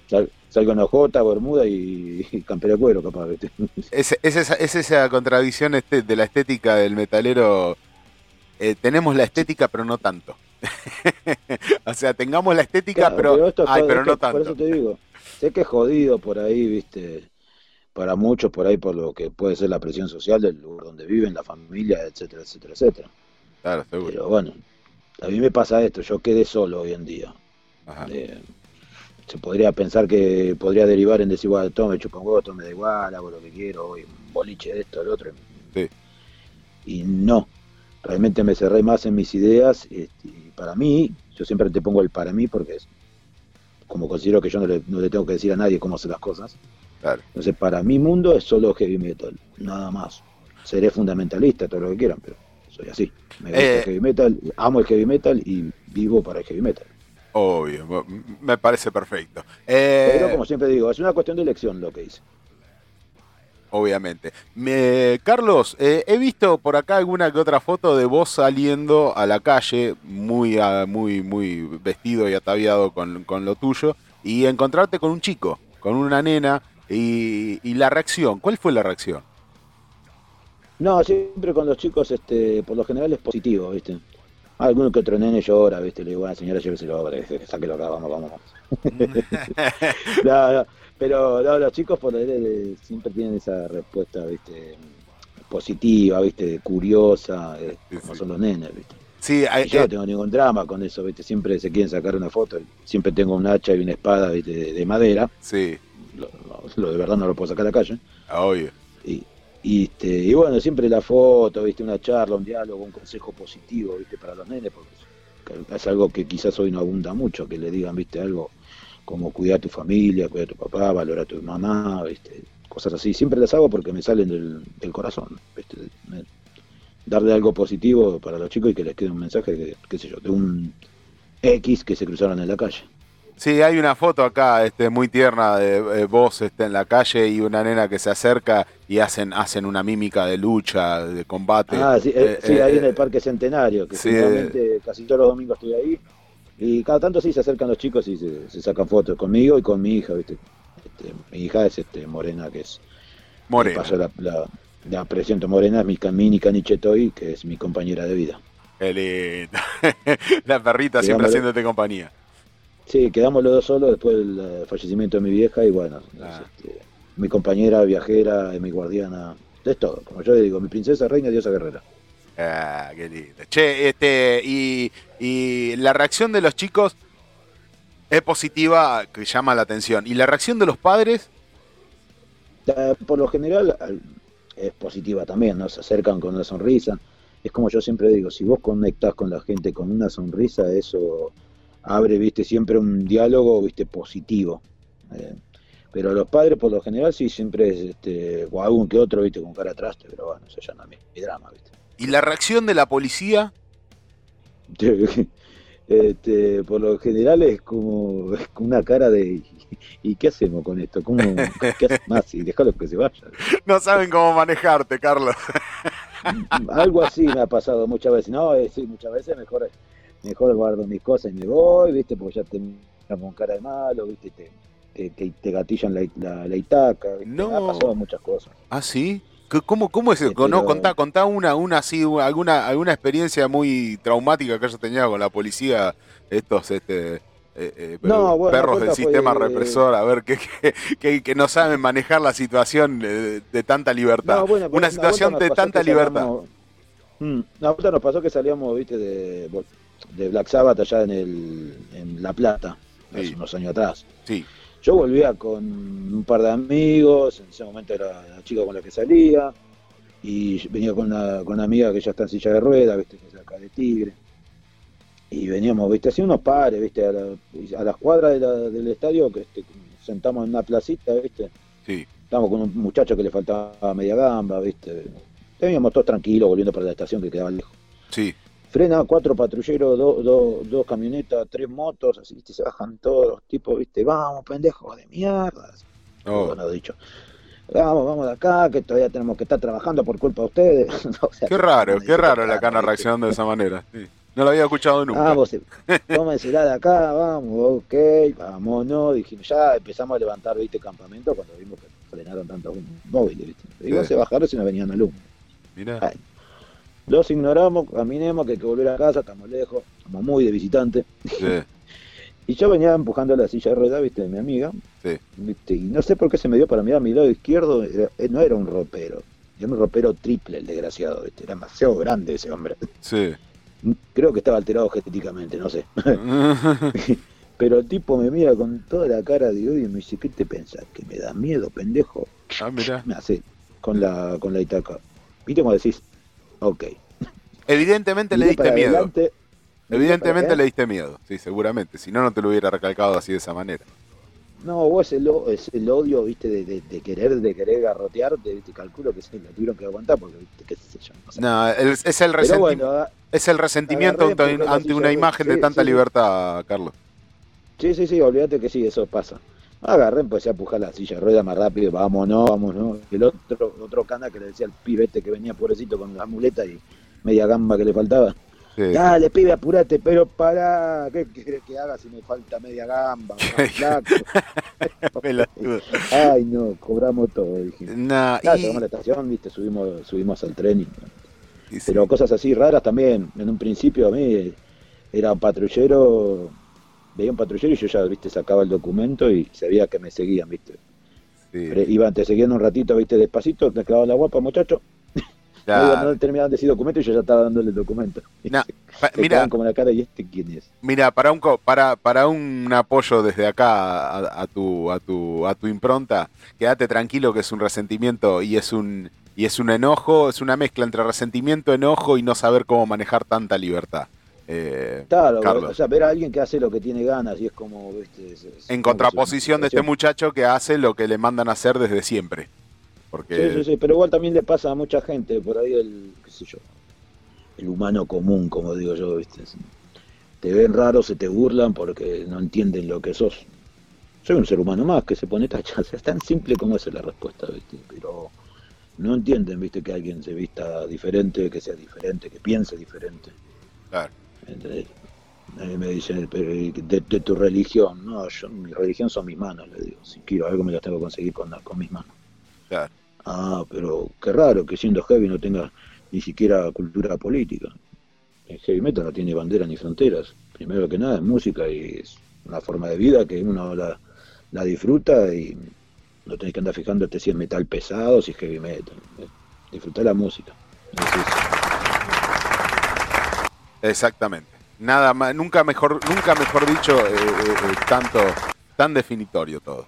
Sal- salgo en ojota, bermuda y, y campera de cuero, capaz, ¿viste? [LAUGHS] es, es esa, es esa contradicción este, de la estética del metalero. Eh, tenemos la estética, pero no tanto. [LAUGHS] o sea, tengamos la estética, Claro, pero, esto es ay, pero no que Por tanto. eso te digo, sé que es jodido por ahí, viste, para muchos por ahí por lo que puede ser la presión social del lugar donde viven, la familia, etcétera, etcétera, etcétera. Claro, seguro. Pero bueno, a mí me pasa esto, yo quedé solo hoy en día. Ajá. Eh, se podría pensar que podría derivar en decir, bueno, todo me chupa un huevo, todo me da igual, hago lo que quiero, voy un boliche de esto, del otro. Sí. Y no, realmente me cerré más en mis ideas este, y para mí, yo siempre te pongo el para mí porque es como considero que yo no le, no le tengo que decir a nadie cómo hacer las cosas. Claro. Entonces, para mi mundo es solo heavy metal, nada más. Seré fundamentalista, todo lo que quieran, pero soy así. Me gusta Eh. el heavy metal, amo el heavy metal y vivo para el heavy metal. Obvio, me parece perfecto. Eh, Pero como siempre digo, es una cuestión de elección lo que hice. Obviamente. Me- Carlos, eh, he visto por acá alguna que otra foto de vos saliendo a la calle, muy, ah, muy, muy vestido y ataviado con, con lo tuyo, y encontrarte con un chico, con una nena, y, y la reacción. ¿Cuál fue la reacción? No, siempre con los chicos, este, por lo general es positivo, ¿viste? Alguno que otro nene llora, ¿viste? Le digo, bueno, señora, lléveselo ahora, [LAUGHS] eh, sáquelo acá, vamos, vamos. [LAUGHS] No, no, pero no, los chicos por eh, siempre tienen esa respuesta, ¿viste? Positiva, ¿viste? Curiosa, eh, como son los nenes, ¿viste? Sí, hay- Y yo eh, no tengo ningún drama con eso, ¿viste? Siempre se quieren sacar una foto, siempre tengo un hacha y una espada, ¿viste? De, de madera, sí, lo, lo- lo de verdad no lo puedo sacar a la calle. obvio. Y, y, este, y bueno, siempre la foto, ¿viste? Una charla, un diálogo, un consejo positivo, ¿viste? Para los nenes, porque es, algo que quizás hoy no abunda mucho, que le digan, ¿viste? Algo como cuidar a tu familia, cuidar a tu papá, valorar a tu mamá, ¿viste? Cosas así. Siempre las hago porque me salen del, del corazón, ¿viste? Me- darle algo positivo para los chicos y que les quede un mensaje, de, qué sé yo, de un X que se cruzaron en la calle. Sí, hay una foto acá este, muy tierna de eh, vos este, en la calle y una nena que se acerca y hacen, hacen una mímica de lucha, de combate. Ah, sí, eh, Eh, sí, eh, ahí en el Parque Centenario, que sí, casi todos los domingos estoy ahí. Y cada tanto sí se acercan los chicos y se, se sacan fotos conmigo y con mi hija, ¿viste? Este, mi hija es este, Morena, que es. Morena. Pasó la, la, la presento Morena, es mi Mini Caniche Toy, que es mi compañera de vida. Qué lindo. [LAUGHS] la perrita siempre haciéndote compañía. Sí, quedamos los dos solos después del eh, fallecimiento de mi vieja y bueno, Ah. este, mi compañera viajera, es mi guardiana, es todo. Como yo le digo, mi princesa, reina, diosa guerrera. Ah, qué lindo. Che, este, y, y la reacción de los chicos es positiva, que llama la atención. ¿Y la reacción de los padres? Eh, Por lo general al- es positiva también, ¿no? Se acercan con una sonrisa. Es como yo siempre digo, si vos conectás con la gente con una sonrisa, eso abre, viste, siempre un diálogo, viste, positivo. Eh, pero los padres, por lo general, sí, siempre es, este, o algún que otro, viste, con cara traste, pero bueno, eso ya no es mi, mi drama, viste. ¿Y la reacción de la policía? [LAUGHS] Este, por lo general es como, es como una cara de, ¿y qué hacemos con esto? ¿Cómo, ¿Qué hacemos [LAUGHS] más? Y dejarlos que se vayan. No saben cómo manejarte, Carlos. [LAUGHS] Algo así me ha pasado muchas veces. No, eh, sí, muchas veces mejor, mejor guardo mis cosas y me voy, ¿viste? Porque ya te miran con cara de malo, ¿viste? Te, te, te- te gatillan la, la, la itaca, ¿viste? No. Ha pasado muchas cosas. ¿Ah, sí? ¿Qué- ¿Cómo, cómo es eso? Sí, No, contá, contá una, una así, alguna, alguna experiencia muy traumática que hayas tenido con la policía, estos este, eh, eh, No, bueno, perros la del fue- sistema represor, a ver, que, que, que- que no saben manejar la situación de, de tanta libertad. No, bueno, una situación de tanta libertad. salíamos- Mm, una vuelta nos pasó que salíamos, viste, de, de Black Sabbath allá en, el, en La Plata, hace unos años atrás. Sí, Yo volvía con un par de amigos, en ese momento era la chica con la que salía, y venía con una, con una amiga que ya está en silla de ruedas, viste, que es acá de Tigre. Y veníamos, viste, así unos pares, viste, a, la- a las cuadras de la- del estadio, que este, sentamos en una placita, viste. sí. Estábamos con un muchacho que le faltaba media gamba, viste. Veníamos todos tranquilos volviendo para la estación que quedaba lejos. Sí, Frena cuatro patrulleros, dos, dos, dos camionetas, tres motos, así, viste, se bajan todos los tipos, viste, vamos, pendejos de mierda. Oh. Bueno, dicho. Vamos, vamos de acá, que todavía tenemos que estar trabajando por culpa de ustedes. [LAUGHS] O sea, qué raro, qué raro la "Ah, cana reaccionando de esa manera. sí. No lo había escuchado nunca. Vamos, eh, [LAUGHS] tómensela de acá, vamos, ok, vámonos. Dijimos, ya empezamos a levantar, viste, campamento cuando vimos que frenaron tantos móviles, viste. Y Sí. se bajaron si no venían alumnos. Mirá. Ay. Los ignoramos, caminemos, que hay que volver a casa, estamos lejos, estamos muy de visitante. Sí, [LAUGHS] Y yo venía empujando la silla de ruedas, viste, de mi amiga, sí. viste, y no sé por qué se me dio para mirar a mi lado izquierdo, era- eh, no era un ropero, era un ropero triple el desgraciado, viste, era demasiado grande ese hombre. sí. Creo que estaba alterado genéticamente, no sé. [LAUGHS] [LAUGHS] Pero el tipo me mira con toda la cara de odio y me dice, ¿qué te pensás? ¿Que me da miedo, pendejo? ah, mirá. Me hace con la, con la itaca. ¿Viste cómo decís? Ok. Evidentemente le diste miedo. adelante, Evidentemente le diste miedo, sí, seguramente. Si no, no te lo hubiera recalcado así de esa manera. No, vos el, es el odio, viste, de, de- de querer, de querer garrotearte, viste, calculo que sí, lo tuvieron que aguantar porque, viste, qué sé yo, no sé. No, es el, bueno, es el resentimiento agarré, ante, una imagen de tanta sí. libertad, Carlos. Sí, sí, sí, olvídate que sí, eso pasa. Agarré, empecé a pujar la silla de rueda más rápido, vámonos, vámonos. El otro, otro cana que le decía al pibete que venía pobrecito con la muleta y media gamba que le faltaba. Sí. Dale, pibe, apurate, pero para, ¿qué querés que haga si me falta media gamba? [LAUGHS] [LAUGHS] Ay, no, cobramos todo. Dije. Nah, y- llegamos a la estación, viste, subimos, subimos al tren y y sí. pero cosas así raras también. En un principio a mí era un patrullero, veía un patrullero y yo ya, viste, sacaba el documento y sabía que me seguían, viste. Sí. Pero iban, te seguían un ratito, viste, despacito, te clavaban la guapa, muchacho. Claro. [LAUGHS] No, no terminaban de decir documento y yo ya estaba dándole el documento. Nah, [LAUGHS] pa- mira, como la cara y este quién es. Mira, para un para, para un apoyo desde acá a, a tu a tu a tu impronta, quédate tranquilo que es un resentimiento y es un y es un enojo, es una mezcla entre resentimiento, enojo y no saber cómo manejar tanta libertad. Eh, Claro, Carlos. o sea, ver a alguien que hace lo que tiene ganas y es como, viste, es- es- en como contraposición de este muchacho que hace lo que le mandan a hacer desde siempre. Porque Sí, sí, sí, pero igual también le pasa a mucha gente, por ahí el, qué sé yo, el humano común, como digo yo, ¿viste? Te ven raro, se te burlan porque no entienden lo que sos. Soy un ser humano más que se pone tacha, [LAUGHS] o sea, es tan simple como esa es la respuesta, ¿viste? Pero no entienden, ¿viste? Que alguien se vista diferente, que sea diferente, que piense diferente. Claro. ¿Entendés? Me dicen, pero ¿y de, de tu religión, no, yo, mi religión son mis manos, le digo, si quiero algo me lo tengo que conseguir con, con mis manos. Claro. Ah, pero qué raro que siendo heavy no tenga ni siquiera cultura política. El heavy metal no tiene banderas ni fronteras. Primero que nada es música y es una forma de vida que uno la, la disfruta y no tenés que andar fijándote si es metal pesado, si es heavy metal. Disfrutar la música. Es. Exactamente. Nada más, nunca mejor, nunca mejor dicho, eh, eh, eh, tanto, tan definitorio todo.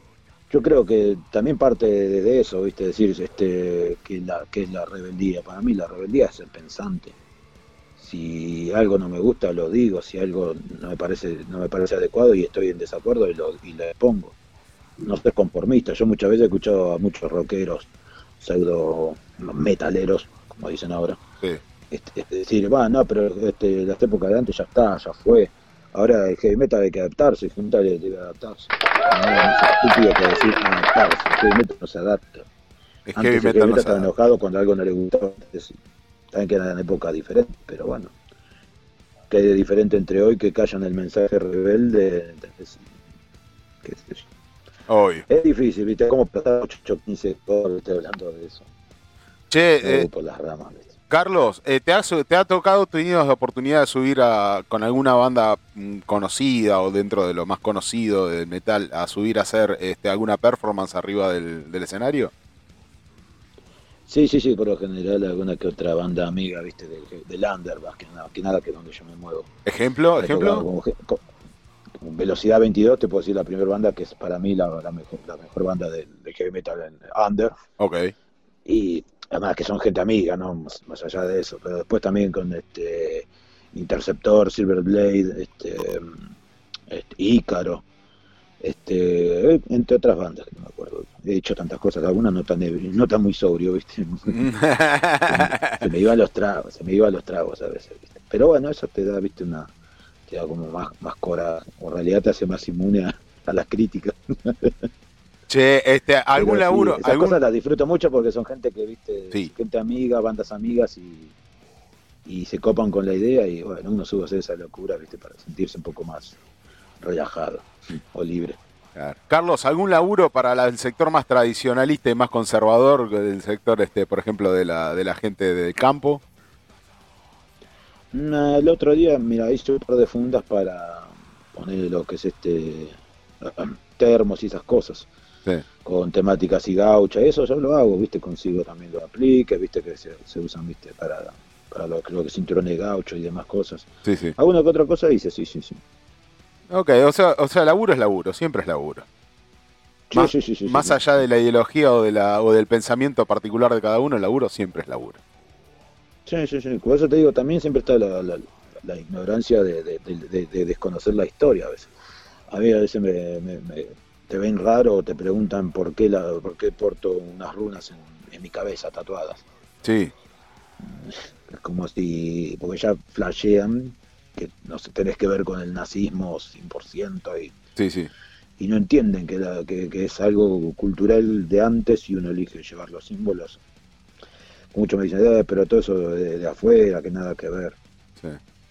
Yo creo que también parte de eso, ¿viste? Decir este, que, la, que es la rebeldía. Para mí la rebeldía es ser pensante. Si algo no me gusta, lo digo. Si algo no me parece, no me parece adecuado y estoy en desacuerdo, y lo, y lo pongo. No ser conformista. Yo muchas veces he escuchado a muchos rockeros, pseudo metaleros, como dicen ahora, Sí. Este, este, decir, va, no, pero este, las épocas de antes ya está, ya fue. Ahora el heavy metal hay que adaptarse, el heavy metal debe adaptarse. No, no es estúpido que decir adaptarse, el heavy metal no se adapta. Es Antes heavy el metal heavy no metal se estaba adapta. enojado cuando algo no le gustaba. Saben que eran épocas diferentes, pero bueno. Que hay de diferente entre hoy que callan el mensaje rebelde. entonces, qué sé yo. Obvio. Es difícil, ¿viste? Como pasar 8, 15 horas hablando de eso. Che, eh, por las ramas, ¿viste? Carlos, eh, ¿te, ha, su- ¿te ha tocado, tenido la oportunidad de subir a, con alguna banda mm, conocida o dentro de lo más conocido de metal, a subir a hacer este, alguna performance arriba del, del escenario? Sí, sí, sí, por lo general alguna que otra banda amiga, ¿viste? Del, del under, más que nada, que nada que donde yo me muevo. ¿Ejemplo? ¿Ejemplo? como Velocidad 22, te puedo decir la primera banda que es para mí la, la mejor, la mejor banda de, de heavy metal en under. Ok. Y además que son gente amiga, ¿no? Más, allá de eso. Pero después también con este Interceptor, Silver Blade, este, este Ícaro, este, entre otras bandas que no me acuerdo. He dicho tantas cosas, algunas no tan, no tan muy sobrio, ¿viste? [LAUGHS] se me iban los tragos, se me iban los tragos a veces, ¿viste? Pero bueno, eso te da, ¿viste? Una, te da como más, más o en realidad te hace más inmune a, a las críticas. [LAUGHS] che, este, algún Pero sí, laburo, esas algún, cosas las disfruto mucho porque son gente que, viste, Sí. gente amiga, bandas amigas y, y se copan con la idea y bueno, uno sube a hacer esa locura, viste, para sentirse un poco más relajado o libre. Claro. Carlos, ¿algún laburo para la- el sector más tradicionalista y más conservador del sector, este, por ejemplo, de la, de la gente del campo? Mm, El otro día, mira, hice un par de fundas para poner lo que es este [CLEARS THROAT] termos y esas cosas, Sí. con temáticas y gaucha, eso yo lo hago, viste, consigo también los apliques, viste, que se, se usan, viste, para, para lo, que- lo que es cinturones de gaucho y demás cosas. Sí, sí. Alguna que otra cosa hice, sí, sí, sí. Ok, o sea, o sea, laburo es laburo, siempre es laburo. Sí, Más, sí, sí, más allá de la ideología o, de la, o del pensamiento particular de cada uno, el laburo siempre es laburo. Sí, sí, sí. Por eso te digo, también siempre está la, la- la ignorancia de, de- de- de- de desconocer la historia a veces. A mí a veces me, me- me- te ven raro o te preguntan por qué, la, por qué porto unas runas en, en mi cabeza tatuadas. Sí, Es como si, porque ya flashean que no sé, tenés que ver con el nazismo 100% y Sí, sí. y no entienden que, la- que, que es algo cultural de antes y uno elige llevar los símbolos. Muchos me dicen, "Eh, pero todo eso de, de afuera, que nada que ver. Sí.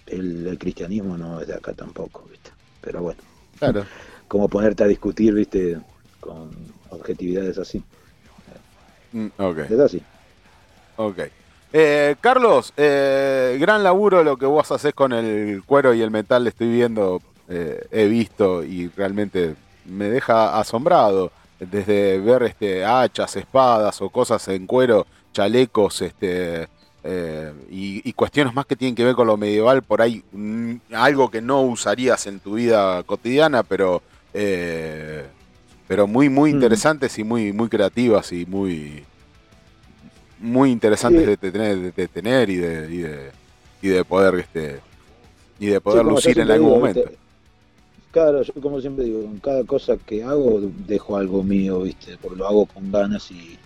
El, el cristianismo no es de acá tampoco, ¿viste? Pero bueno, Claro. Como ponerte a discutir, ¿viste? Con objetividades así. Mm, ok. Es así. Ok. Eh, Carlos, eh, gran laburo lo que vos haces con el cuero y el metal, estoy viendo, eh, he visto y realmente me deja asombrado. Desde ver este, hachas, espadas o cosas en cuero, chalecos, este, eh, y, y cuestiones más que tienen que ver con lo medieval, por ahí mm, algo que no usarías en tu vida cotidiana, pero, eh, pero muy, muy Mm. interesantes y muy, muy creativas y muy, muy interesantes Sí. de, tener, de, de tener y de, y de, y de poder este y de poder Sí, lucir en algún digo, momento. ¿viste? Claro, yo como siempre digo, en cada cosa que hago dejo algo mío, ¿viste? Porque lo hago con ganas y,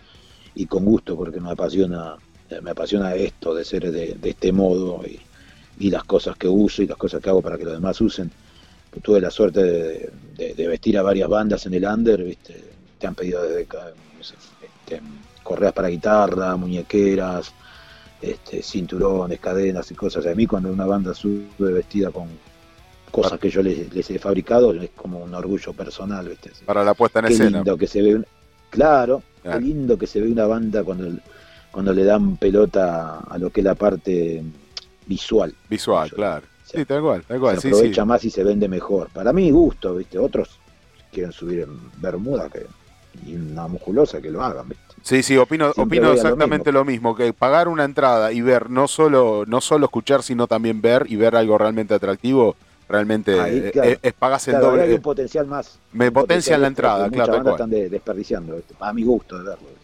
y con gusto, porque me apasiona, eh, me apasiona esto de ser de, de este modo y, y las cosas que uso y las cosas que hago para que los demás usen. Tuve la suerte de, de- de vestir a varias bandas en el under, ¿viste? Te han pedido desde este, correas para guitarra, muñequeras, este, cinturones, cadenas y cosas. A mí cuando una banda sube vestida con cosas que yo les, les he fabricado es como un orgullo personal, ¿viste? Para la puesta en Qué escena. lindo que se ve, un- claro, Claro. qué lindo que se ve una banda cuando, cuando le dan pelota a lo que es la parte visual. Visual, Yo- claro. Sí, tal cual, tal cual. se sí. aprovecha más y se vende mejor. Para mí gusto, ¿viste? Otros quieren subir en Bermuda que, y una musculosa que lo hagan, ¿viste? Sí, sí, opino, Siempre opino lo exactamente lo mismo. que pagar una entrada y ver, no solo, no solo escuchar, sino también ver y ver algo realmente atractivo, realmente Ahí, eh, claro. es, es pagas el Claro, doble. hay eh, un potencial más. me un potencia potencial la entrada, que claro, bandas están de- desperdiciando, ¿viste? a mi gusto de verlo. ¿viste?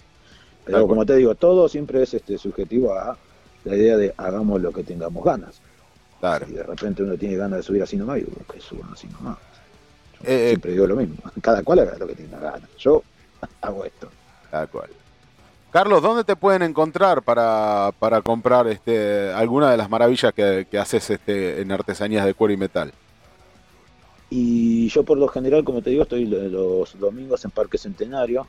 Pero como te digo, todo siempre es este subjetivo a la idea de hagamos lo que tengamos ganas. Claro. Si de repente uno tiene ganas de subir así nomás, digo, que suban así nomás. Yo Eh, siempre digo lo mismo. Cada cual haga lo que tenga ganas. Yo [LAUGHS] hago esto. Tal cual. Carlos, ¿dónde te pueden encontrar para, para comprar este, alguna de las maravillas que, que haces este, en artesanías de cuero y metal? Y yo por lo general, como te digo, estoy lo- los domingos en Parque Centenario,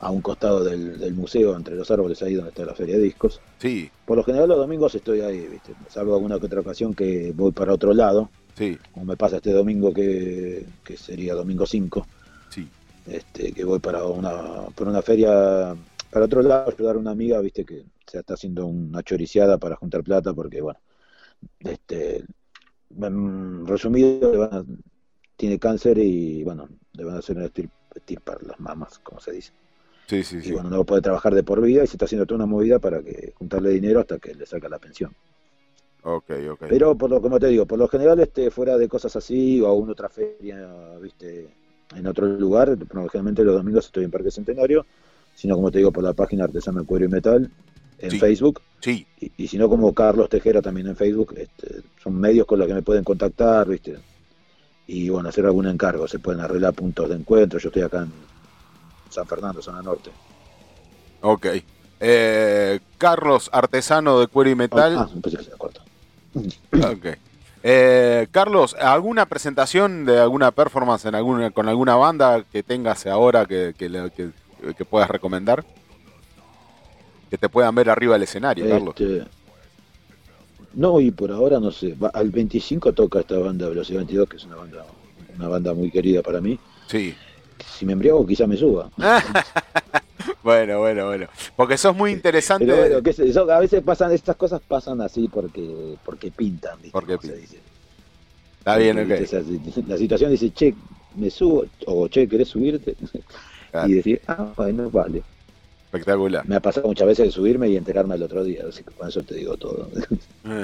a un costado del, del museo, entre los árboles, ahí donde está la feria de discos. Sí, Por lo general los domingos estoy ahí, ¿viste? Salvo alguna que otra ocasión que voy para otro lado, sí, como me pasa este domingo que, que sería domingo 5, sí. este, que voy para una, para una feria, para otro lado, ayudar a una amiga, viste, que se está haciendo una choriciada para juntar plata, porque bueno, este, en resumido, le van a- tiene cáncer y bueno, le van a hacer un estir- estirpar las mamas, como se dice. Sí, sí, Y sí. bueno, no puede trabajar de por vida y se está haciendo toda una movida para que juntarle dinero hasta que le saca la pensión. Ok, ok. Pero por lo como te digo, por lo general este fuera de cosas así o a una otra feria, viste, en otro lugar, generalmente los domingos estoy en Parque Centenario, sino como te digo por la página Artesano Cuero y Metal en Sí. Facebook Sí, y, y si no como Carlos Tejera también en Facebook, este, son medios con los que me pueden contactar, viste. Y bueno, hacer algún encargo, se pueden arreglar puntos de encuentro, yo estoy acá en San Fernando, zona norte. ok. Eh, Carlos, artesano de cuero y metal. Ah, pensé que se corta. Ok. Eh, Carlos, ¿alguna presentación de alguna performance en alguna, con alguna banda que tengas ahora que, que, le- que- que puedas recomendar? Que te puedan ver arriba del escenario, Carlos. Este, no, y por ahora no sé. Al 25 toca esta banda Velocidad 22, que es una banda, una banda muy querida para mí. Sí. Si me embriago, quizá me suba. [LAUGHS] Bueno, bueno, bueno. Porque sos muy interesante. Pero bueno, yo, a veces pasan, estas cosas pasan así porque, porque pintan, ¿viste? Porque pintan. dice. Está bien, Porque, ok. la situación dice, che, me subo, o che, ¿querés subirte? [LAUGHS] Claro. Y decir, ah, bueno, vale. Espectacular. Me ha pasado muchas veces de subirme y enterarme el otro día, así que con eso te digo todo. [LAUGHS]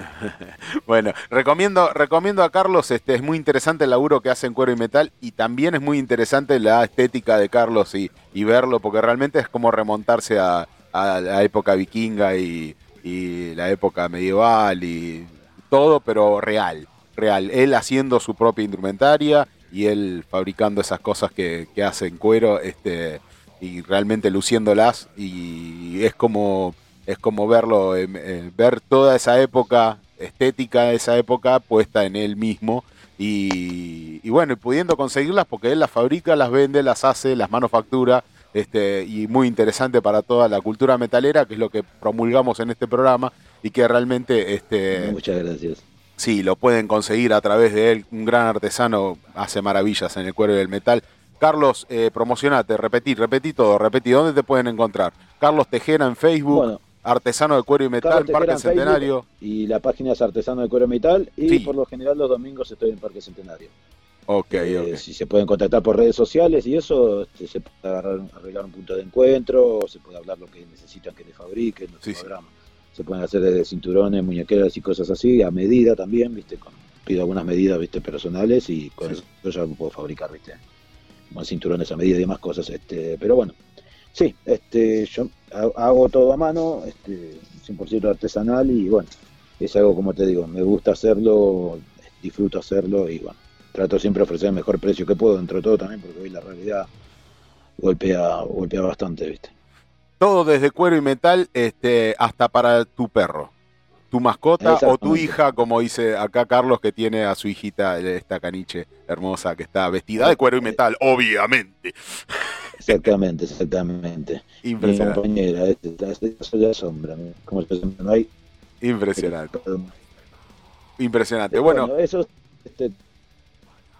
Bueno, recomiendo, recomiendo a Carlos, este es muy interesante el laburo que hace en cuero y metal y también es muy interesante la estética de Carlos y, y verlo, porque realmente es como remontarse a, a la época vikinga y, y la época medieval y todo, pero real, real. Él haciendo su propia indumentaria y él fabricando esas cosas que, que hace en cuero, este, y realmente luciéndolas y es como es como verlo em, eh, ver toda esa época estética de esa época puesta en él mismo y, y bueno, y pudiendo conseguirlas porque él las fabrica, las vende, las hace, las manufactura. Este, y muy interesante para toda la cultura metalera, que es lo que promulgamos en este programa y que realmente este, Muchas gracias. Sí, lo pueden conseguir a través de él. Un gran artesano hace maravillas en el cuero y el metal. Carlos, eh, promocionate, repetí, repetí todo, repetí. ¿Dónde te pueden encontrar? Carlos Tejera en Facebook, Bueno. artesano de cuero y metal, Parque Centenario. Y la página es Artesano de Cuero y Metal. Y Sí. por lo general los domingos estoy en Parque Centenario. Ok, Eh, ok. Si se pueden contactar por redes sociales y eso, este, se puede agarrar- arreglar un punto de encuentro, o se puede hablar lo que necesitan que les fabriquen, nuestro Sí. Se pueden hacer desde cinturones, muñequeras y cosas así, a medida también, ¿viste? Con, pido algunas medidas, ¿viste? Personales y con eso ya lo puedo fabricar, ¿viste? Más cinturones a medida y demás cosas, este, pero bueno. Sí, este, yo ha- hago todo a mano, este, 100% artesanal y bueno, es algo como te digo, me gusta hacerlo, disfruto hacerlo y bueno, trato siempre de ofrecer el mejor precio que puedo, dentro de todo también, porque hoy la realidad golpea, golpea bastante, ¿viste? Todo desde cuero y metal este, hasta para tu perro, tu mascota o tu hija, como dice acá Carlos, que tiene a su hijita, esta caniche hermosa que está vestida de cuero y metal, obviamente. Exactamente, exactamente. Mi Impresionante. compañera, este, este, soy la sombra, como no hay. Impresionante, impresionante. Bueno, eso este,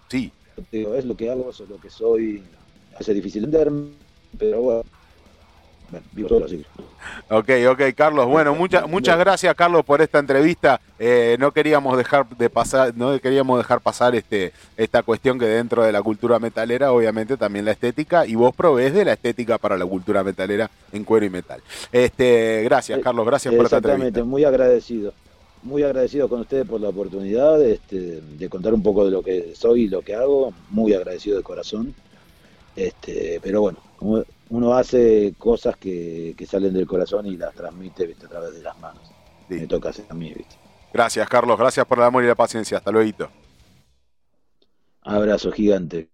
sí, es lo que hago, es lo que soy. Hace difícil entenderme, pero bueno. Bueno, vivo solo así. Ok, ok, Carlos. Bueno, muchas muchas gracias, Carlos, por esta entrevista. Eh, no queríamos dejar de pasar, no queríamos dejar pasar este esta cuestión que dentro de la cultura metalera, obviamente también la estética, y vos provees de la estética para la cultura metalera en cuero y metal. Este, gracias, Eh, Carlos, gracias por esta Exactamente, entrevista. muy agradecido. Muy agradecido con ustedes por la oportunidad este, de contar un poco de lo que soy y lo que hago. Muy agradecido de corazón. Este, pero bueno, uno hace cosas que, que salen del corazón y las transmite ¿viste? a través de las manos. Sí. Me toca hacer a mí. ¿viste? Gracias, Carlos, gracias por el amor y la paciencia. Hasta luego. Abrazo gigante.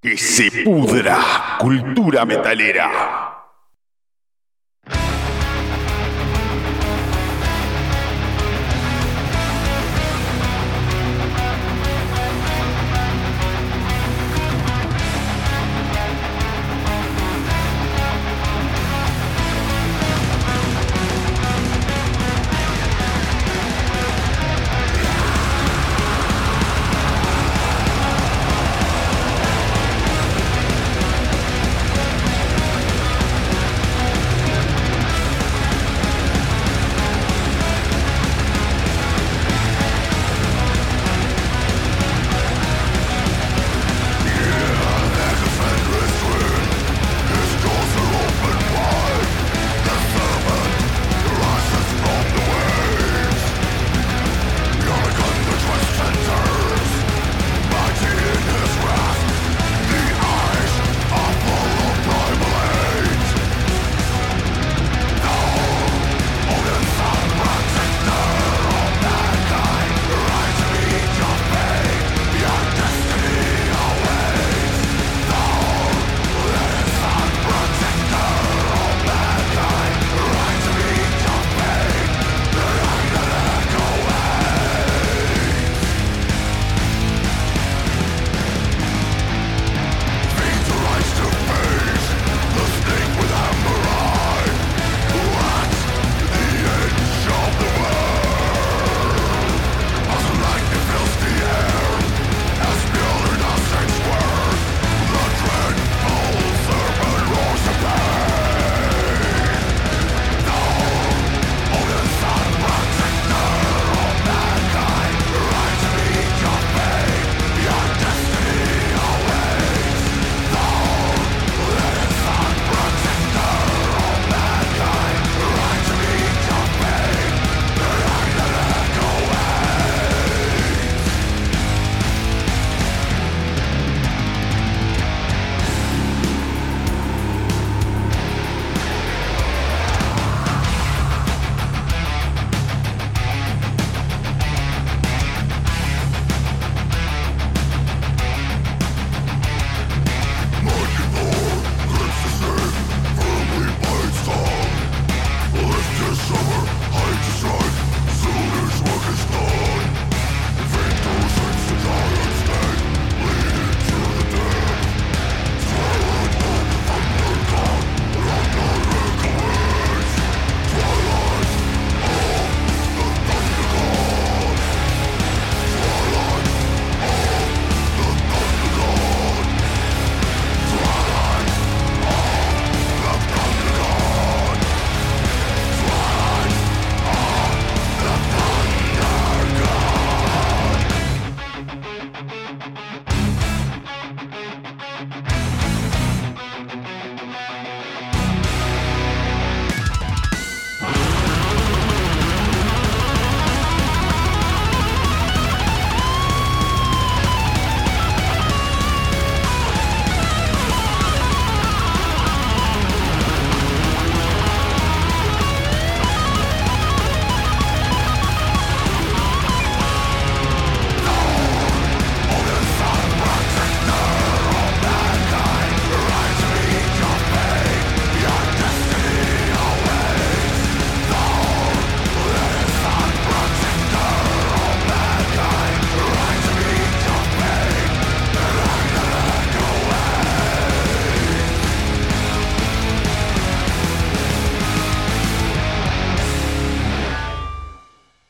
Que se pudra, cultura metalera.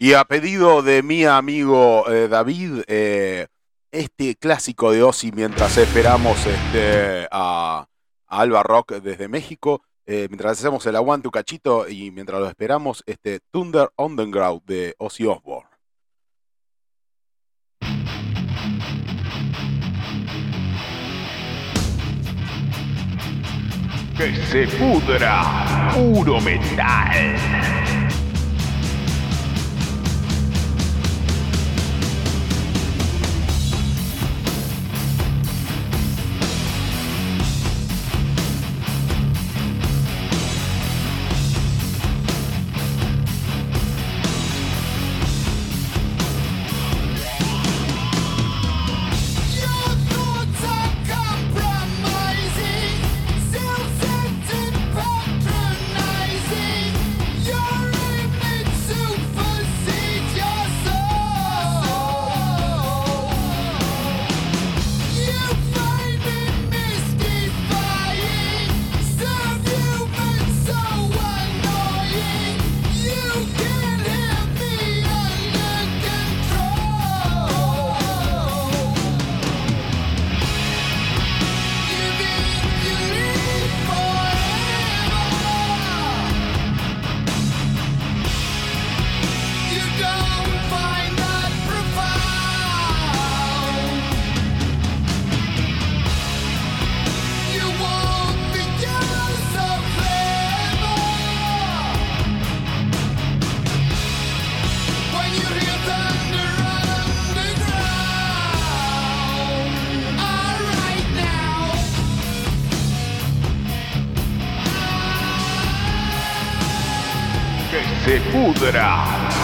Y a pedido de mi amigo eh, David, eh, este clásico de Ozzy mientras esperamos este, a, a Alba Rock desde México, eh, mientras hacemos el aguante un cachito y mientras lo esperamos, este Thunder Underground de Ozzy Osbourne. Que se pudra. Puro metal.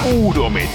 Puro metal.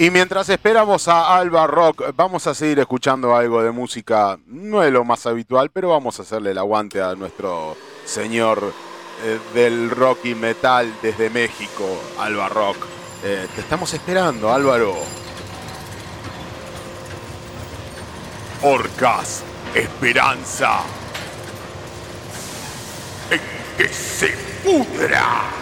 Y mientras esperamos a Alba Rock, vamos a seguir escuchando algo de música. No es lo más habitual, pero vamos a hacerle el aguante a nuestro señor eh, del rock y metal desde México, Alba Rock. Eh, te estamos esperando, Álvaro. Orcas, esperanza. En que se pudra.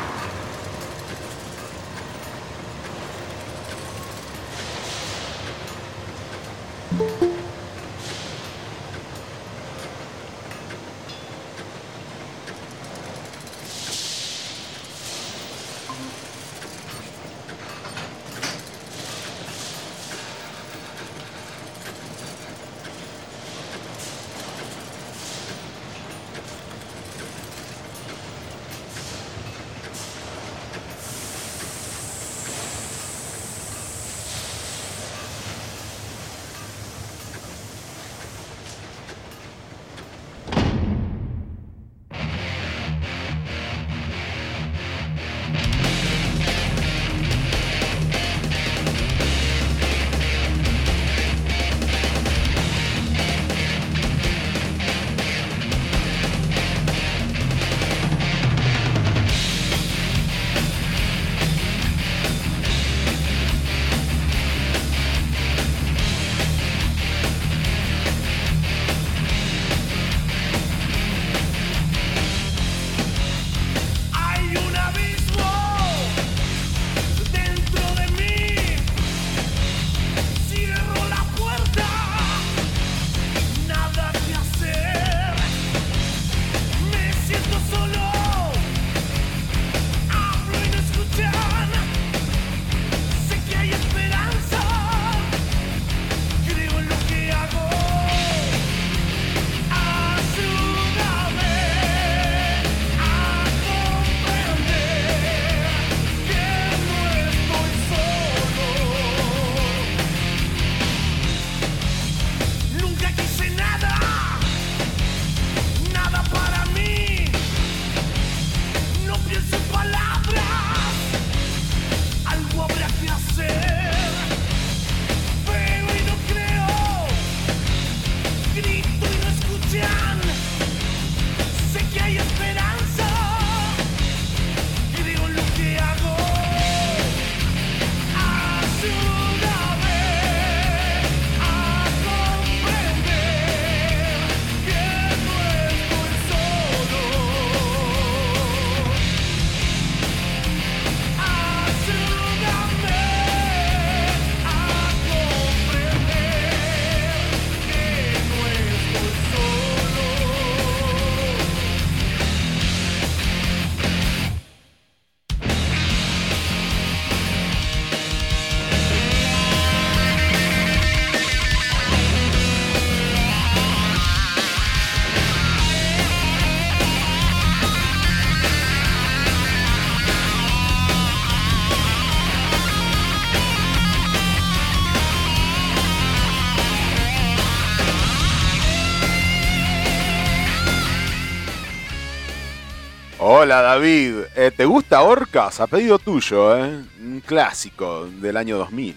Hola David, Eh, ¿te gusta Orcas? A pedido tuyo, ¿eh? Un clásico del año 2000.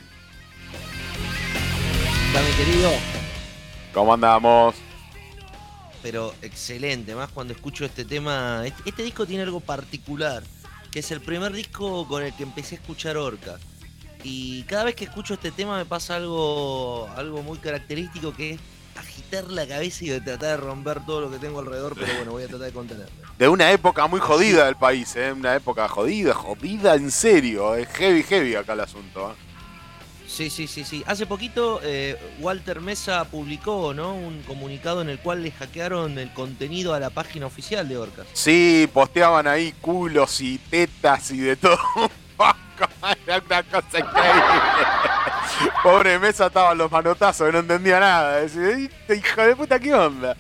Hola, mi querido. ¿Cómo andamos? Pero excelente, más cuando escucho este tema. Este, este disco tiene algo particular, que es el primer disco con el que empecé a escuchar Orca. Y cada vez que escucho este tema me pasa algo, algo muy característico que es agitar la cabeza y tratar de romper todo lo que tengo alrededor, pero bueno, voy a tratar de contenerme. De una época muy jodida del país, ¿eh? Una época jodida, jodida en serio. Es heavy, heavy acá el asunto, ¿eh? Sí, sí, sí, sí. Hace poquito eh, Walter Mesa publicó ¿no? un comunicado en el cual le hackearon el contenido a la página oficial de Orcas. Sí, posteaban ahí culos y tetas y de todo. [LAUGHS] Era [LAUGHS] una cosa increíble. Pobre Mesa estaban los manotazos, que no entendía nada. Decía, "Este hijo de puta, ¿qué onda?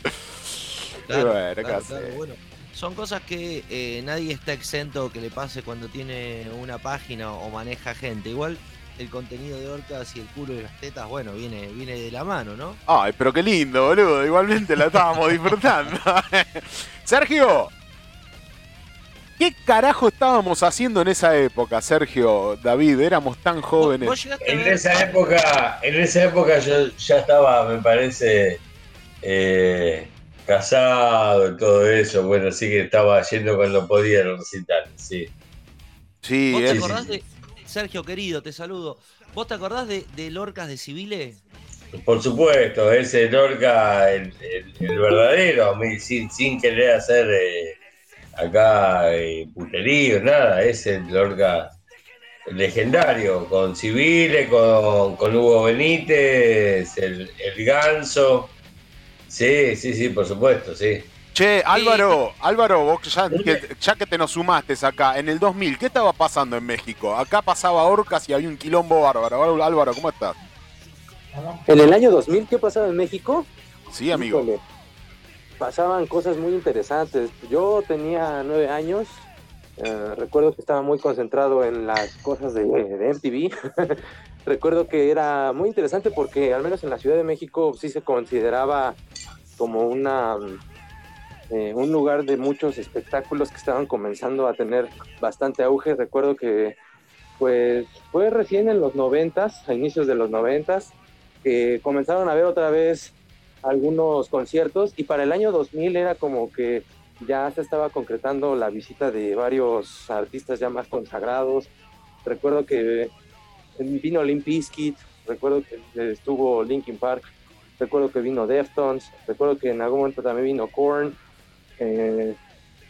Y bueno, ¿qué claro, hacer? claro, bueno. Son cosas que eh, nadie está exento que le pase cuando tiene una página o maneja gente. Igual el contenido de Orcas y el culo y las tetas, bueno, viene, viene de la mano, ¿no? Ay, pero qué lindo, boludo. Igualmente la estábamos disfrutando. [LAUGHS] Sergio, ¿Qué carajo estábamos haciendo en esa época, Sergio, David? Éramos tan jóvenes. ¿Vos llegaste a En ver- esa época, en esa época yo ya estaba, me parece, eh, casado y todo eso. Bueno, así que estaba yendo cuando podía los recitales, sí. Sí, ¿Vos te es- acordás de. Sergio, querido, te saludo. ¿Vos te acordás de, de Lorcas de Civiles? Por supuesto, ese Lorca, el, el- el verdadero, sin querer hacer eh, acá eh, puterío, nada, es el Lorca legendario, con Civiles, con, con Hugo Benítez, el, el Ganso. Sí, sí, sí, por supuesto, sí. Che, Álvaro, Álvaro, vos ya que, ya que te nos sumaste acá, en el 2000, ¿qué estaba pasando en México? Acá pasaba Orcas y había un quilombo bárbaro. Álvaro, ¿cómo estás? En el año 2000, ¿qué pasaba en México? Sí, amigo. Híjole, pasaban cosas muy interesantes. Yo tenía nueve años. eh, recuerdo que estaba muy concentrado en las cosas de, de MTV. [LAUGHS] recuerdo que era muy interesante porque al menos en la Ciudad de México sí se consideraba como una eh, un lugar de muchos espectáculos que estaban comenzando a tener bastante auge. Recuerdo que pues fue recién en los noventas, a inicios de los noventas, que comenzaron a ver otra vez algunos conciertos y para el año 2000 era como que ya se estaba concretando la visita de varios artistas ya más consagrados. Recuerdo que vino Limp Bizkit, recuerdo que estuvo Linkin Park, recuerdo que vino Deftones, recuerdo que en algún momento también vino Korn. Eh,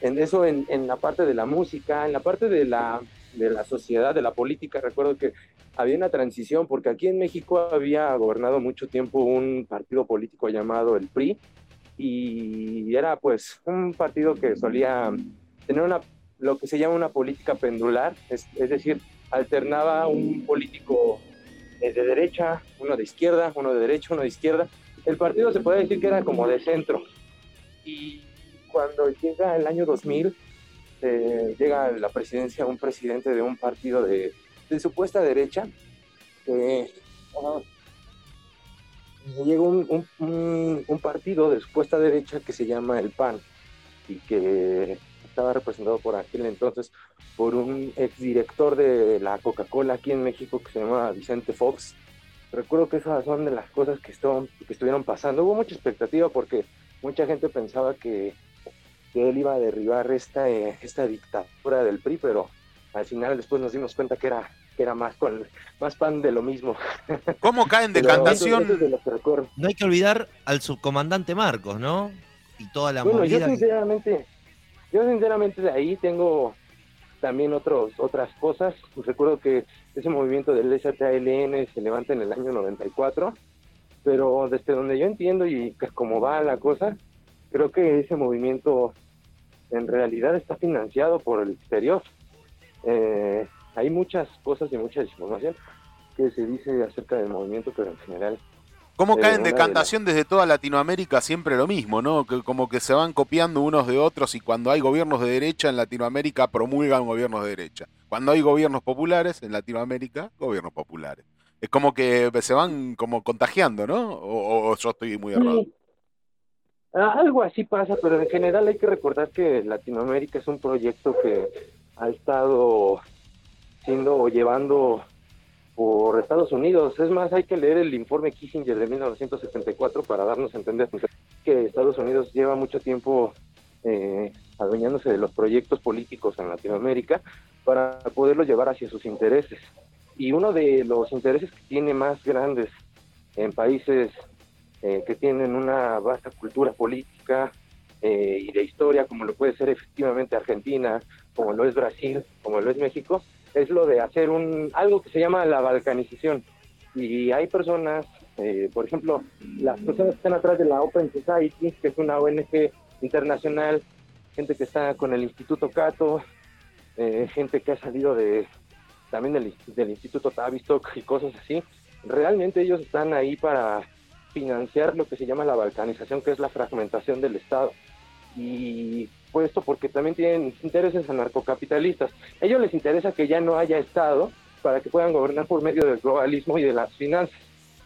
en eso en, en la parte de la música, en la parte de la, de la sociedad, de la política, recuerdo que había una transición, porque aquí en México había gobernado mucho tiempo un partido político llamado el PRI, y era pues un partido que solía tener una, lo que se llama una política pendular, es, es decir, alternaba un político eh, de derecha, uno de izquierda, uno de derecha, uno de izquierda. El partido se puede decir que era como de centro. Y cuando llega el año 2000, eh, llega a la presidencia un presidente de un partido de, supuesta derecha, que ah, llega un, partido de supuesta derecha que se llama el PAN y que estaba representado por aquel entonces por un exdirector de la Coca-Cola aquí en México que se llama Vicente Fox. Recuerdo que esas son de las cosas que, estuvo- que estuvieron pasando. Hubo mucha expectativa porque mucha gente pensaba que, que él iba a derribar esta, eh, esta dictadura del PRI, pero al final después nos dimos cuenta que era, que era más, con, más pan de lo mismo. [LAUGHS] ¿Cómo cae en Pero decantación? eso es de que recuerdo. No hay que olvidar al subcomandante Marcos, ¿no? Y toda la bueno, yo que- sinceramente, yo sinceramente de ahí tengo también otros, otras cosas. Recuerdo que ese movimiento del ZLN se levanta en el año 94, pero desde donde yo entiendo y que como va la cosa, creo que ese movimiento en realidad está financiado por el exterior. Eh, hay muchas cosas y mucha desinformación que se dice acerca del movimiento, pero en general ¿Cómo Eh, cae en una de decantación desde toda Latinoamérica? Siempre lo mismo, ¿no? Que como que se van copiando unos de otros y cuando hay gobiernos de derecha en Latinoamérica promulgan gobiernos de derecha. Cuando hay gobiernos populares en Latinoamérica, gobiernos populares. Es como que se van como contagiando, ¿no? O, o yo estoy muy errado. Sí. Ah, Algo así pasa, pero en general hay que recordar que Latinoamérica es un proyecto que ha estado siendo o llevando por Estados Unidos. Es más, hay que leer el informe Kissinger de 1974 para darnos a entender que Estados Unidos lleva mucho tiempo eh, adueñándose de los proyectos políticos en Latinoamérica para poderlo llevar hacia sus intereses. Y uno de los intereses que tiene más grandes en países eh, que tienen una vasta cultura política eh, y de historia, como lo puede ser efectivamente Argentina, como lo es Brasil, como lo es México, es lo de hacer un algo que se llama la balcanización. Y hay personas, eh, por ejemplo, las personas que están atrás de la Open Society, que es una ONG internacional, gente que está con el Instituto Cato, eh, gente que ha salido de también del, del Instituto Tavistock y cosas así, realmente ellos están ahí para financiar lo que se llama la balcanización, que es la fragmentación del Estado. Y puesto porque también tienen intereses anarcocapitalistas. A ellos les interesa que ya no haya Estado para que puedan gobernar por medio del globalismo y de las finanzas.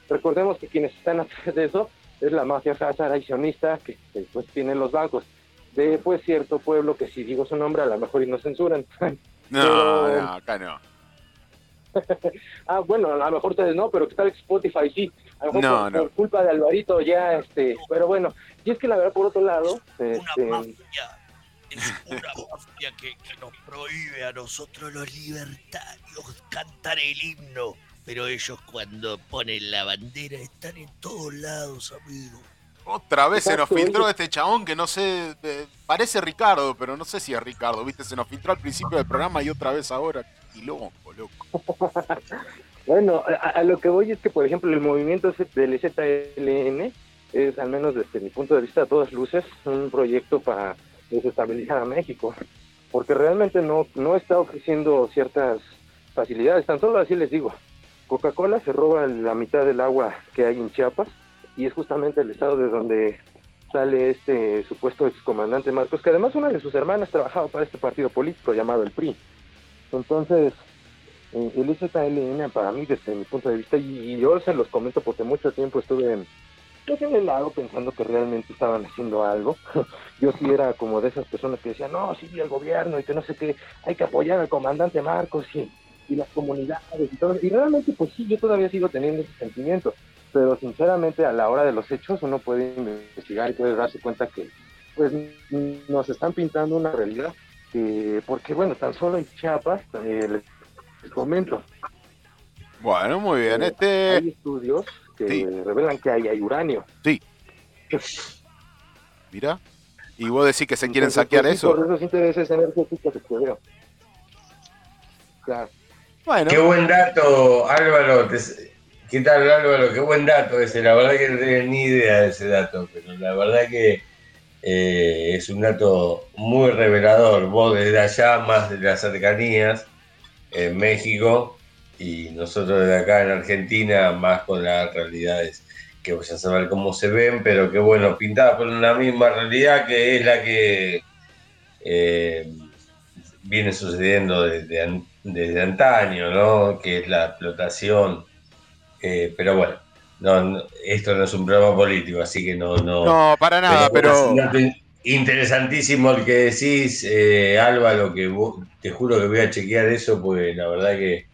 Recordemos que quienes están [LAUGHS] atrás de eso es la mafia hazara y sionista que que, pues tienen los bancos. de pues cierto pueblo que si digo su nombre a lo mejor y nos censuran. [LAUGHS] No, Pero- no, acá no. [LAUGHS] ah, bueno, a lo mejor ustedes no, pero que tal Spotify sí. A lo mejor No, por, no. por culpa de Alvarito ya, este, pero bueno, y es que la verdad por otro lado, este, Es una mafia que, que nos prohíbe a nosotros los libertarios cantar el himno. Pero ellos cuando ponen la bandera están en todos lados, amigo. Otra vez se nos filtró oye. este chabón que no sé, eh, parece Ricardo, pero no sé si es Ricardo, ¿viste? Se nos filtró al principio del programa y otra vez ahora. Y loco, loco. [LAUGHS] Bueno, a, a lo que voy es que, por ejemplo, el movimiento del ZLN es, al menos desde mi punto de vista, a todas luces, un proyecto para desestabilizar a México, porque realmente no, no está ofreciendo ciertas facilidades, tan solo así les digo. Coca-Cola se roba la mitad del agua que hay en Chiapas y es justamente el estado de donde sale este supuesto excomandante Marcos, que además una de sus hermanas trabajaba para este partido político llamado el PRI. Entonces, el ZLN para mí desde mi punto de vista y, yo se los comento porque mucho tiempo estuve en, pues, el lado pensando que realmente estaban haciendo algo. [LAUGHS] Yo sí era como de esas personas que decían no sí el gobierno y que no sé qué hay que apoyar al comandante Marcos y, y las comunidades y todo y realmente pues sí yo todavía sigo teniendo ese sentimiento pero sinceramente a la hora de los hechos uno puede investigar y puede darse cuenta que pues nos están pintando una realidad que porque bueno tan solo en Chiapas eh, comento Bueno, muy bien. eh, Este. hay estudios que revelan que hay, hay uranio Sí. [LAUGHS] Mira. Y vos decís que se quieren Entonces, saquear pues, eso. Por esos intereses energéticos que veo. Claro. Bueno. Qué buen dato, Álvaro. Te- ¿Qué tal, Álvaro? Qué buen dato ese. La verdad que no tenía ni idea de ese dato, pero la verdad que eh, es un dato muy revelador. Vos desde allá, más de las cercanías, en México, y nosotros desde acá en Argentina, más con las realidades que voy a saber cómo se ven, pero que bueno, pintadas por una misma realidad que es la que eh, viene sucediendo desde, desde antaño, ¿no? Que es la explotación. Eh, pero bueno, no, no, esto no es un programa político, así que no. No, No, para nada, pero- Interesantísimo el que decís, eh, Álvaro, que vos- te juro que voy a chequear eso, porque la verdad que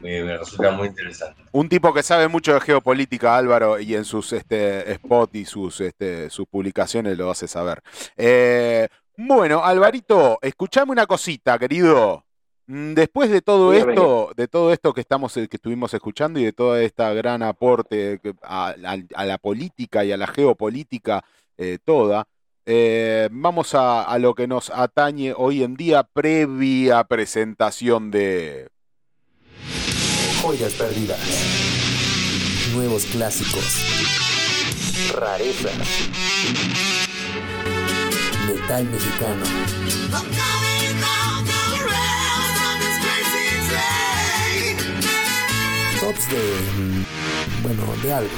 me, me resulta muy interesante. Un tipo que sabe mucho de geopolítica, Álvaro, y en sus este, spots y sus, este, sus publicaciones lo hace saber. Eh, bueno, Alvarito, escuchame una cosita, querido. Mm, Después de todo esto, de todo esto que estamos, que estuvimos escuchando y de toda esta gran aporte que- a, a- a la política y a la geopolítica eh, toda, eh, vamos a, a lo que nos atañe hoy en día, previa presentación de Joyas perdidas. Nuevos clásicos. Rarezas. Metal mexicano. Tops de... mm, bueno, de algo.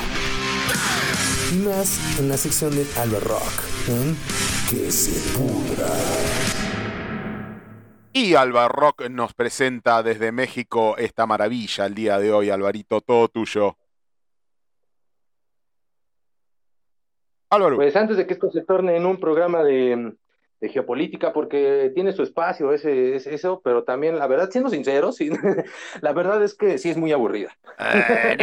Más en la sección de Alba Rock. Que se pudra. Y Alba Rock nos presenta desde México esta maravilla el día de hoy, Alvarito, todo tuyo. Álvaro. Pues antes de que esto se torne en un programa de, de geopolítica, porque tiene su espacio ese, ese- eso, pero también, la verdad, siendo sinceros, sí, [LAUGHS] la verdad es que sí es muy aburrida. Eh,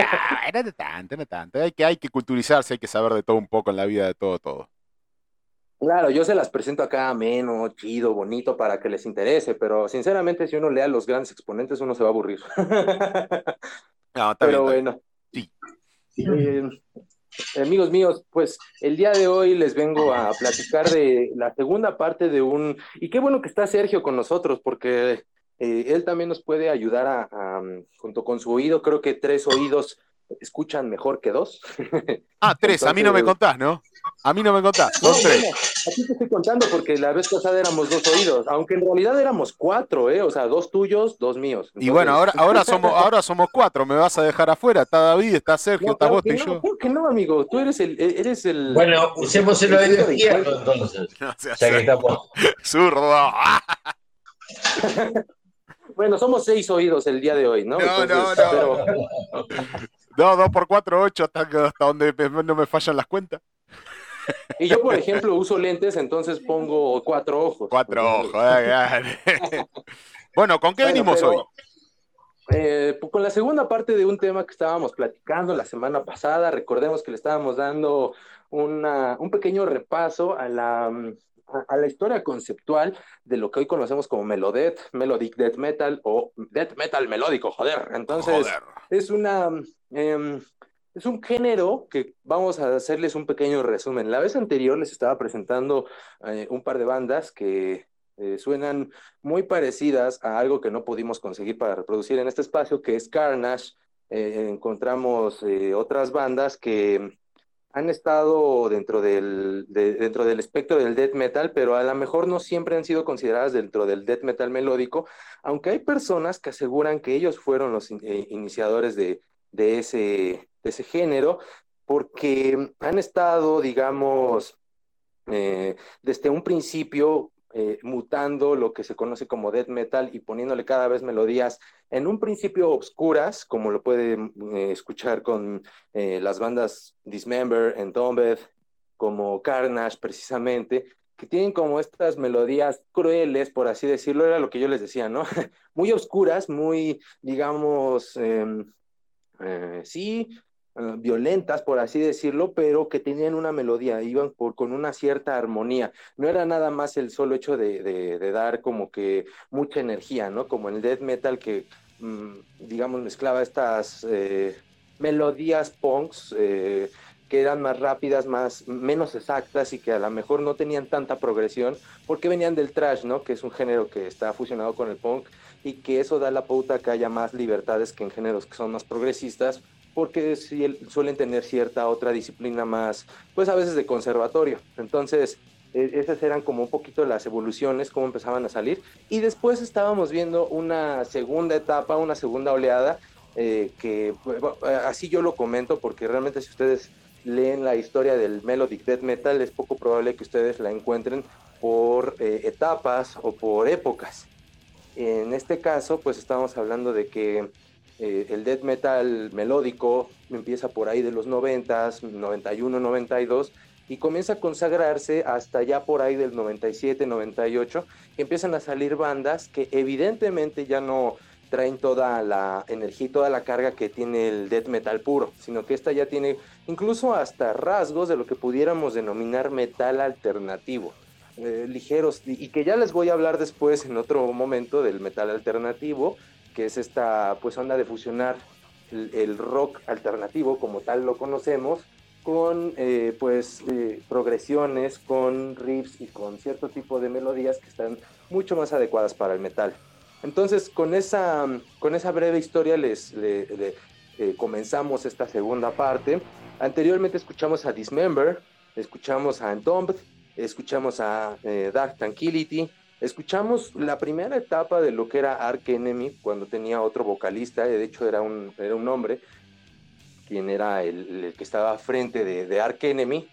no, no tanto, no tanto. Hay que, hay que culturizarse, hay que saber de todo un poco en la vida, de todo, todo. Claro, yo se las presento acá ameno, chido, bonito, para que les interese, pero sinceramente, si uno lea a los grandes exponentes, uno se va a aburrir. [LAUGHS] No, está Pero bueno. Eh, amigos míos, pues el día de hoy les vengo a platicar de la segunda parte de un... Y qué bueno que está Sergio con nosotros, porque eh, él también nos puede ayudar a, a, junto con su oído, creo que tres oídos escuchan mejor que dos. Ah, tres, a mí no me contás, ¿no? A mí no me contás, No, son tres. bueno, aquí te estoy contando porque la vez pasada éramos dos oídos, aunque en realidad éramos cuatro, ¿eh? O sea, dos tuyos, dos míos. Y bueno, ahora, ahora, somos, ahora somos cuatro, me vas a dejar afuera. Está David, está Sergio, No, está vos y no, yo. claro que no, amigo. Tú eres el, eres el. Bueno, usemos el oído izquierdo entonces. [LAUGHS] Ya que estamos. [LAUGHS] Zurdo. [LAUGHS] Bueno, somos seis oídos el día de hoy, ¿no? No, no, Entonces, no. pero- No, dos por cuatro, ocho, hasta, hasta donde no me fallan las cuentas. [LAUGHS] Y yo, por ejemplo, uso lentes, entonces pongo cuatro ojos. Cuatro ojos, eh, claro. [LAUGHS] Bueno, ¿con qué Bueno, venimos pero, hoy? eh, pues con la segunda parte de un tema que estábamos platicando la semana pasada, recordemos que le estábamos dando una- un pequeño repaso a la, a, la historia conceptual de lo que hoy conocemos como Melodeath, Melodic Death Metal o Death Metal melódico, joder. Entonces, Joder. es una... em, es un género que vamos a hacerles un pequeño resumen. La vez anterior les estaba presentando eh, un par de bandas que eh, suenan muy parecidas a algo que no pudimos conseguir para reproducir en este espacio, que es Carnage. Eh, encontramos otras bandas que han estado dentro del, de- dentro del espectro del death metal, pero a lo mejor no siempre han sido consideradas dentro del death metal melódico, aunque hay personas que aseguran que ellos fueron los in- iniciadores de, de ese, de ese género, porque han estado, digamos, eh, desde un principio eh, mutando lo que se conoce como death metal y poniéndole cada vez melodías en un principio obscuras, como lo pueden eh, escuchar con las bandas Dismember, Entombed, como Carnage precisamente, que tienen como estas melodías crueles, por así decirlo, era lo que yo les decía, ¿no? [LAUGHS] muy oscuras, muy, digamos, em, eh, sí, eh, violentas, por así decirlo, pero que tenían una melodía, iban con una cierta armonía. No era nada más el solo hecho de, dar como que mucha energía, ¿no? Como el death metal que, mm, digamos, mezclaba estas eh, melodías punks que eran más rápidas, más, menos exactas y que a lo mejor no tenían tanta progresión porque venían del trash, ¿no? Que es un género que está fusionado con el punk y que eso da la pauta que haya más libertades que en géneros que son más progresistas porque suelen tener cierta otra disciplina más, pues a veces de conservatorio. Entonces, e- esas eran como un poquito las evoluciones, cómo empezaban a salir. Y después estábamos viendo una segunda etapa, una segunda oleada, eh, que bueno, así yo lo comento, porque realmente si ustedes leen la historia del Melodic Death Metal, es poco probable que ustedes la encuentren por eh, etapas o por épocas. En este caso, pues estamos hablando de que eh, el death metal melódico empieza por ahí de los 90, 91, 92 y comienza a consagrarse hasta ya por ahí del 97, 98, que empiezan a salir bandas que evidentemente ya no traen toda la energía y toda la carga que tiene el death metal puro, sino que esta ya tiene incluso hasta rasgos de lo que pudiéramos denominar metal alternativo eh, ligeros y, y que ya les voy a hablar después en otro momento del metal alternativo, que es esta pues onda de fusionar el, el rock alternativo como tal lo conocemos con eh, pues eh, progresiones, con riffs y con cierto tipo de melodías que están mucho más adecuadas para el metal. Entonces con esa, con esa breve historia les, le- le- eh, comenzamos esta segunda parte. Anteriormente escuchamos a Dismember, escuchamos a Entombed, escuchamos a eh, Dark Tranquility, escuchamos la primera etapa de lo que era Ark Enemy cuando tenía otro vocalista, de hecho era un, era un hombre, quien era el, que estaba frente de, Ark Enemy.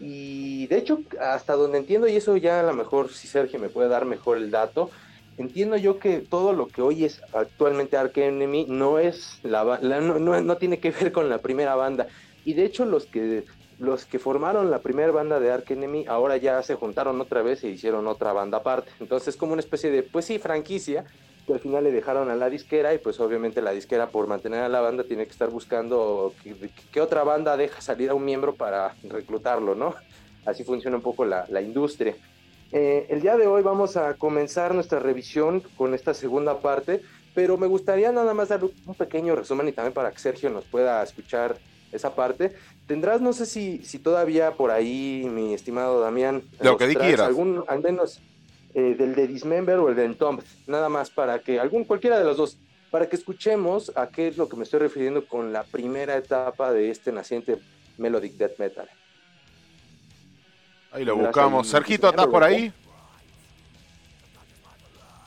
Y de hecho, hasta donde entiendo, y eso ya a lo mejor si Sergio me puede dar mejor el dato, entiendo yo que todo lo que hoy es actualmente Ark Enemy no es la, la- no, no- no tiene que ver con la primera banda. Y de hecho los que los que formaron la primera banda de Ark Enemy ahora ya se juntaron otra vez e hicieron otra banda aparte. Entonces como una especie de, pues sí, franquicia, que al final le dejaron a la disquera y pues obviamente la disquera por mantener a la banda tiene que estar buscando qué, otra banda deja salir a un miembro para reclutarlo, ¿no? Así funciona un poco la, la industria. Eh, el día de hoy vamos a comenzar nuestra revisión con esta segunda parte, pero me gustaría nada más dar un pequeño resumen y también para que Sergio nos pueda escuchar esa parte. Tendrás, no sé si, si todavía por ahí, mi estimado Damián, Lo que tracks, algún, al menos eh, del de Dismember o el de Entombed, nada más para que, algún, cualquiera de los dos, para que escuchemos a qué es lo que me estoy refiriendo con la primera etapa de este naciente Melodic Death Metal. Ahí lo Tendrás buscamos. Sergito, ¿estás por ahí?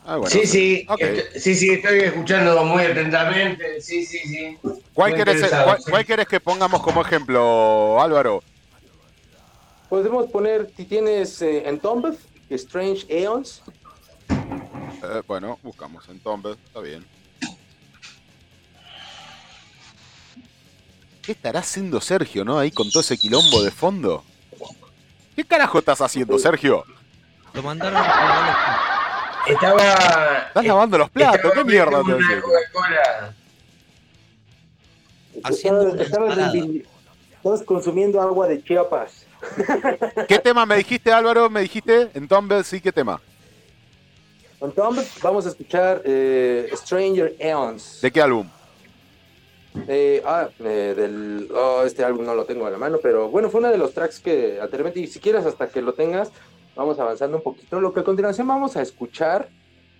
Ah, bueno. sí, sí, Ok. est- sí, sí, estoy escuchando muy atentamente. Sí, sí, sí. ¿Cuál Muy querés, interesado, cuál- sí. cuál querés que pongamos como ejemplo, Álvaro? Podemos poner, si tienes eh, Entombed, Strange Aeons, Eh, bueno, buscamos entonces, está bien. ¿Qué estará haciendo Sergio, no? Ahí con todo ese quilombo de fondo. ¿Qué carajo estás haciendo, Sergio? Lo mandaron a Estaba. Estás lavando los platos, estaba ¿qué mierda te una? Coca-Cola. Haciendo Estabas consumiendo agua de Chiapas. ¿Qué tema me dijiste, Álvaro? ¿Me dijiste? En Tumble, sí, ¿qué tema? Entonces, vamos a escuchar eh, Stranger Eons. ¿De qué álbum? Eh, ah, eh, del, oh, este álbum no lo tengo a la mano, pero bueno, fue uno de los tracks que anteriormente, y si quieres hasta que lo tengas, vamos avanzando un poquito. Lo que a continuación vamos a escuchar,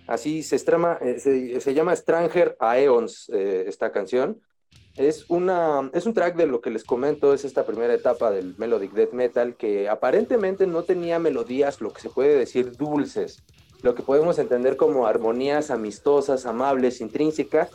así se, eh, se, se llama Stranger Aeons, eh, esta canción. Es, una, es un track de lo que les comento, es esta primera etapa del Melodic Death Metal, que aparentemente no tenía melodías, lo que se puede decir dulces, lo que podemos entender como armonías amistosas, amables, intrínsecas,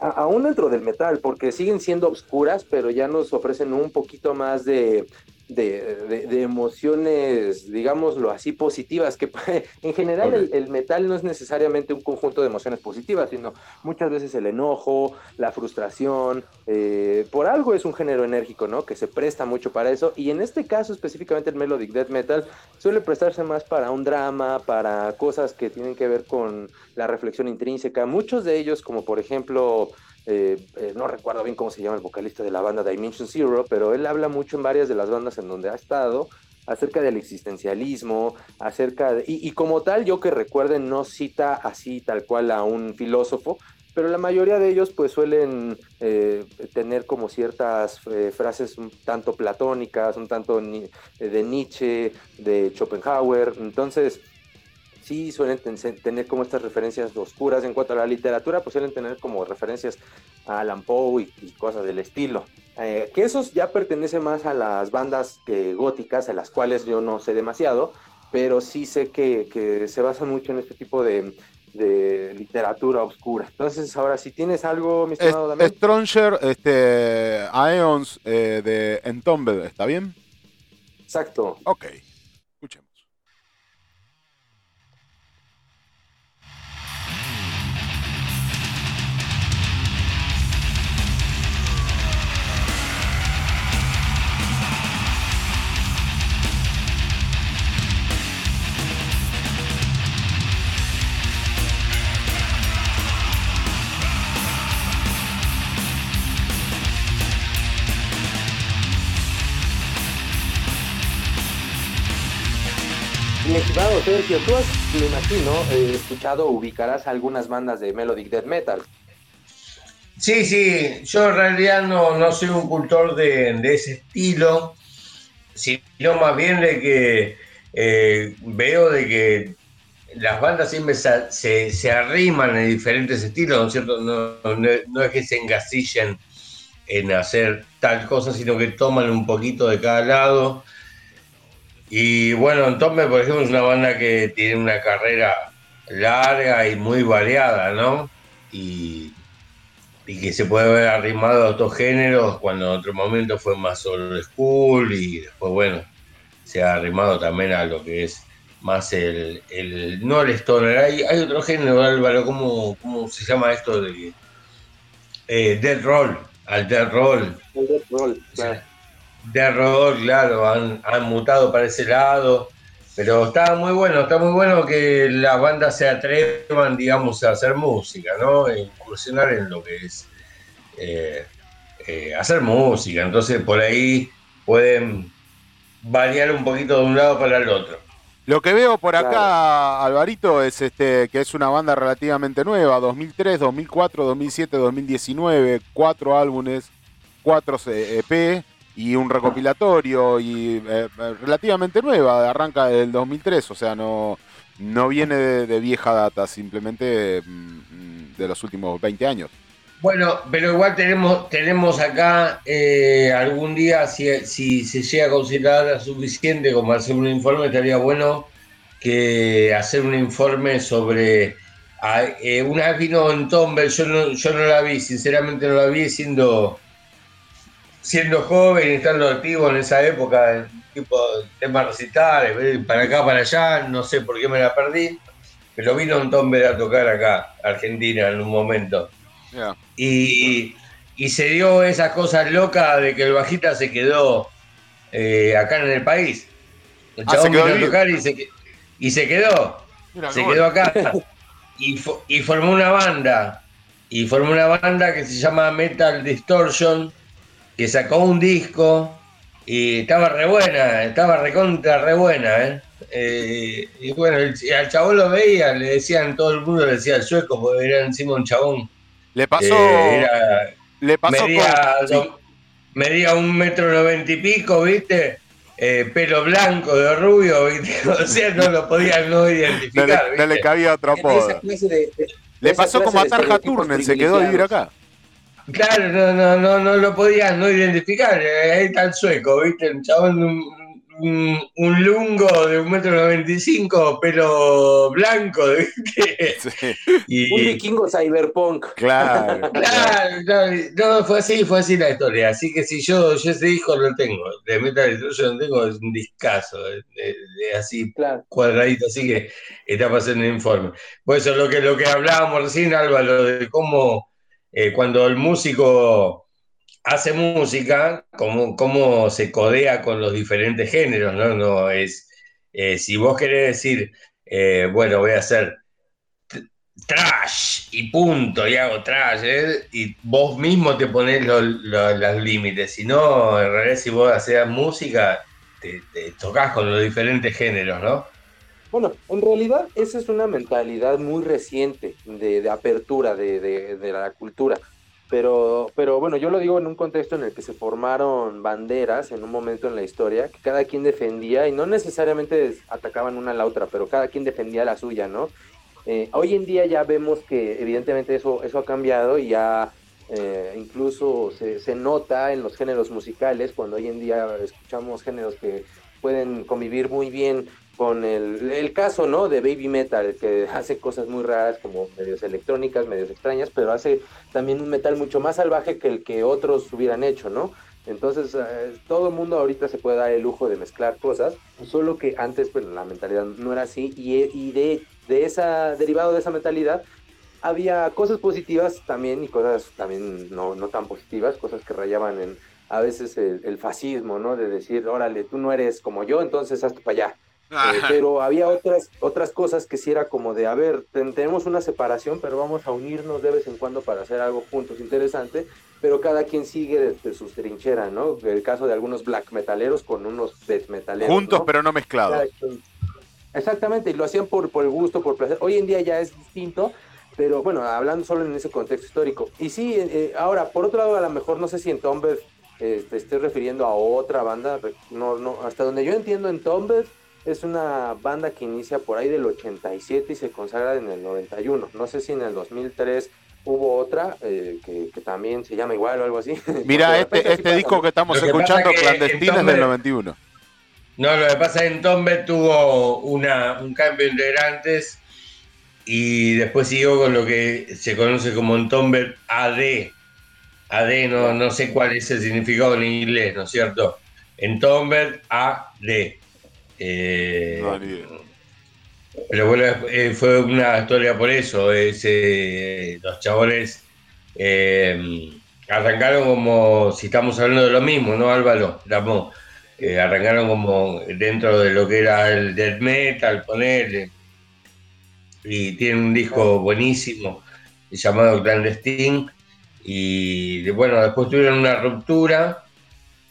a- aún dentro del metal, porque siguen siendo oscuras, pero ya nos ofrecen un poquito más de, de, de- de emociones, digámoslo así, positivas, que [LAUGHS] en general el, el metal no es necesariamente un conjunto de emociones positivas, sino muchas veces el enojo, la frustración, eh, por algo es un género enérgico, ¿no? Que se presta mucho para eso, y en este caso específicamente el Melodic Death Metal suele prestarse más para un drama, para cosas que tienen que ver con la reflexión intrínseca, muchos de ellos como por ejemplo... eh, eh, no recuerdo bien cómo se llama el vocalista de la banda Dimension Zero, pero él habla mucho en varias de las bandas en donde ha estado acerca del existencialismo, acerca de, y, como tal, yo que recuerden, no cita así tal cual a un filósofo, pero la mayoría de ellos pues suelen eh, tener como ciertas frases un tanto platónicas, un tanto de Nietzsche, de Schopenhauer, entonces sí suelen ten- tener como estas referencias oscuras en cuanto a la literatura, pues suelen tener como referencias a Alan Poe y, y cosas del estilo. Eh, que esos ya pertenece más a las bandas góticas, a las cuales yo no sé demasiado, pero sí sé que, que se basan mucho en este tipo de, de literatura oscura. Entonces, ahora, si tienes algo, mi estimado Damián. Stranger, este, Aeons eh, de Entombed, ¿está bien? Exacto. Ok. Sergio, tú has, me imagino, eh, escuchado ubicarás algunas bandas de Melodic Death Metal. Sí, sí, yo en realidad no, no soy un cultor de, ese estilo, sino más bien de que eh, veo de que las bandas siempre se, se, se arriman en diferentes estilos, ¿no es cierto? No, no- no es que se engasillen en hacer tal cosa, sino que toman un poquito de cada lado. Y bueno, entonces, por ejemplo, es una banda que tiene una carrera larga y muy variada, ¿no? Y, y que se puede ver arrimado a otros géneros cuando en otro momento fue más old school y después, bueno, se ha arrimado también a lo que es más el, el no el stoner. Hay, hay otro género, Álvaro, ¿cómo, cómo se llama esto de eh, dead roll? Al dead roll. El Death Roll, claro. De rock, claro, han, han mutado para ese lado. Pero está muy bueno, está muy bueno que las bandas se atrevan, digamos, a hacer música, ¿no? E incursionar en lo que es eh, eh, hacer música. Entonces, por ahí pueden variar un poquito de un lado para el otro. Lo que veo por acá, Alvarito, es este que es una banda relativamente nueva, 2003, 2004, 2007, 2019, cuatro álbumes, cuatro EP y un recopilatorio y eh, relativamente nueva, arranca del 2003, o sea, no, no viene de, vieja data, simplemente mm, de los últimos 20 años. Bueno, pero igual tenemos, tenemos acá eh, algún día, si, si se llega a considerar suficiente como hacer un informe, estaría bueno que hacer un informe sobre... ah, eh, una vez vino en Tomber, yo no, yo no la vi, sinceramente no la vi siendo, siendo joven y estando activo en esa época, tipo temas recitales, para acá, para allá, no sé por qué me la perdí, pero vino en Tomber a tocar acá, Argentina, en un momento. Y, y se dio esas cosas locas de que el bajista se quedó eh, acá en el país. El Ah, chabón vino a tocar y se, que- y se quedó. Mira, se quedó acá. [LAUGHS] Y formó una banda. Y formó una banda que se llama Metal Distortion, que sacó un disco y estaba re buena, estaba recontra re buena, ¿eh? Eh, y bueno, el- y al chabón lo veía, le decían, todo el mundo le decía el sueco, porque era encima un chabón. Le pasó. eh, era- le pasó medía, con- do- medía un metro noventa y pico, ¿viste? Eh, pelo blanco de rubio, ¿viste? [LAUGHS] O sea, no lo podían no no, identificar, le, no le ¿viste? cabía otro apodo. Le pasó como a Tarja Turner, se quedó a vivir acá. Claro, no, no, no, no lo podían no identificar. eh, Ahí está el sueco, ¿viste? Un chabón, un, un, un lungo de un metro noventa y cinco, pelo blanco, [LAUGHS] ¿viste? Y- Un vikingo cyberpunk. Claro. [LAUGHS] Claro, no, no, fue así, fue así la historia. Así que si yo, yo ese disco lo tengo, de Metal Destruction lo tengo, es un discazo, de, de- de así cuadradito, así que está pasando el informe. Por eso lo que, lo que hablábamos recién, Álvaro, de cómo eh, cuando el músico hace música, cómo, cómo se codea con los diferentes géneros, ¿no? No es, eh, si vos querés decir, eh, bueno, voy a hacer trash y punto, y hago trash, y vos mismo te pones lo- lo- los límites. Si no, en realidad, si vos haces música, te, te tocas con los diferentes géneros, ¿no? Bueno, en realidad esa es una mentalidad muy reciente de, apertura de la cultura. Pero, pero bueno, yo lo digo en un contexto en el que se formaron banderas en un momento en la historia que cada quien defendía y no necesariamente atacaban una a la otra, pero cada quien defendía la suya, ¿no? Eh, hoy en día ya vemos que evidentemente eso, eso ha cambiado y ya eh, incluso se, se nota en los géneros musicales, cuando hoy en día escuchamos géneros que pueden convivir muy bien con el, el caso, ¿no? De Baby Metal, que hace cosas muy raras como medios electrónicas, medios extrañas, pero hace también un metal mucho más salvaje que el que otros hubieran hecho, ¿no? Entonces, eh, todo el mundo ahorita se puede dar el lujo de mezclar cosas, solo que antes, pues, la mentalidad no era así, y, y de, de esa, derivado de esa mentalidad, había cosas positivas también y cosas también no, no tan positivas, cosas que rayaban en a veces el, el fascismo, ¿no? De decir, órale, tú no eres como yo, entonces hazte para allá. Eh, pero había otras, otras cosas que sí era como de, a ver, ten- tenemos una separación, pero vamos a unirnos de vez en cuando para hacer algo juntos interesante, pero cada quien sigue desde sus trincheras, ¿no? El caso de algunos black metaleros con unos death metaleros. Juntos, ¿no? pero no mezclados. Exactamente, y lo hacían por, por el gusto, por placer. Hoy en día ya es distinto, pero bueno, hablando solo en ese contexto histórico. Y sí, eh, eh, ahora, por otro lado, a lo mejor no sé si en Tomb eh, te estés refiriendo a otra banda. No, no, hasta donde yo entiendo, en Tomb es una banda que inicia por ahí del 87 y se consagra en el 91. No sé si en el 2003 hubo otra eh, que, que también se llama igual o algo así. [LAUGHS] Mira, este, este pasa, disco que estamos que escuchando, pasa que clandestino, es del 91. No, lo que pasa es que en Tombe tuvo una, un cambio de integrantes y después siguió con lo que se conoce como Entomber AD. AD, no, no sé cuál es el significado en inglés, ¿no es cierto? Entomber AD. Eh, pero bueno, eh, fue una historia por eso. es, eh, los chabones eh, arrancaron como, si estamos hablando de lo mismo, ¿no, Álvaro? Eh, arrancaron como dentro de lo que era el death metal, ponerle. Y tienen un disco buenísimo llamado Clandestine. Y bueno, después tuvieron una ruptura.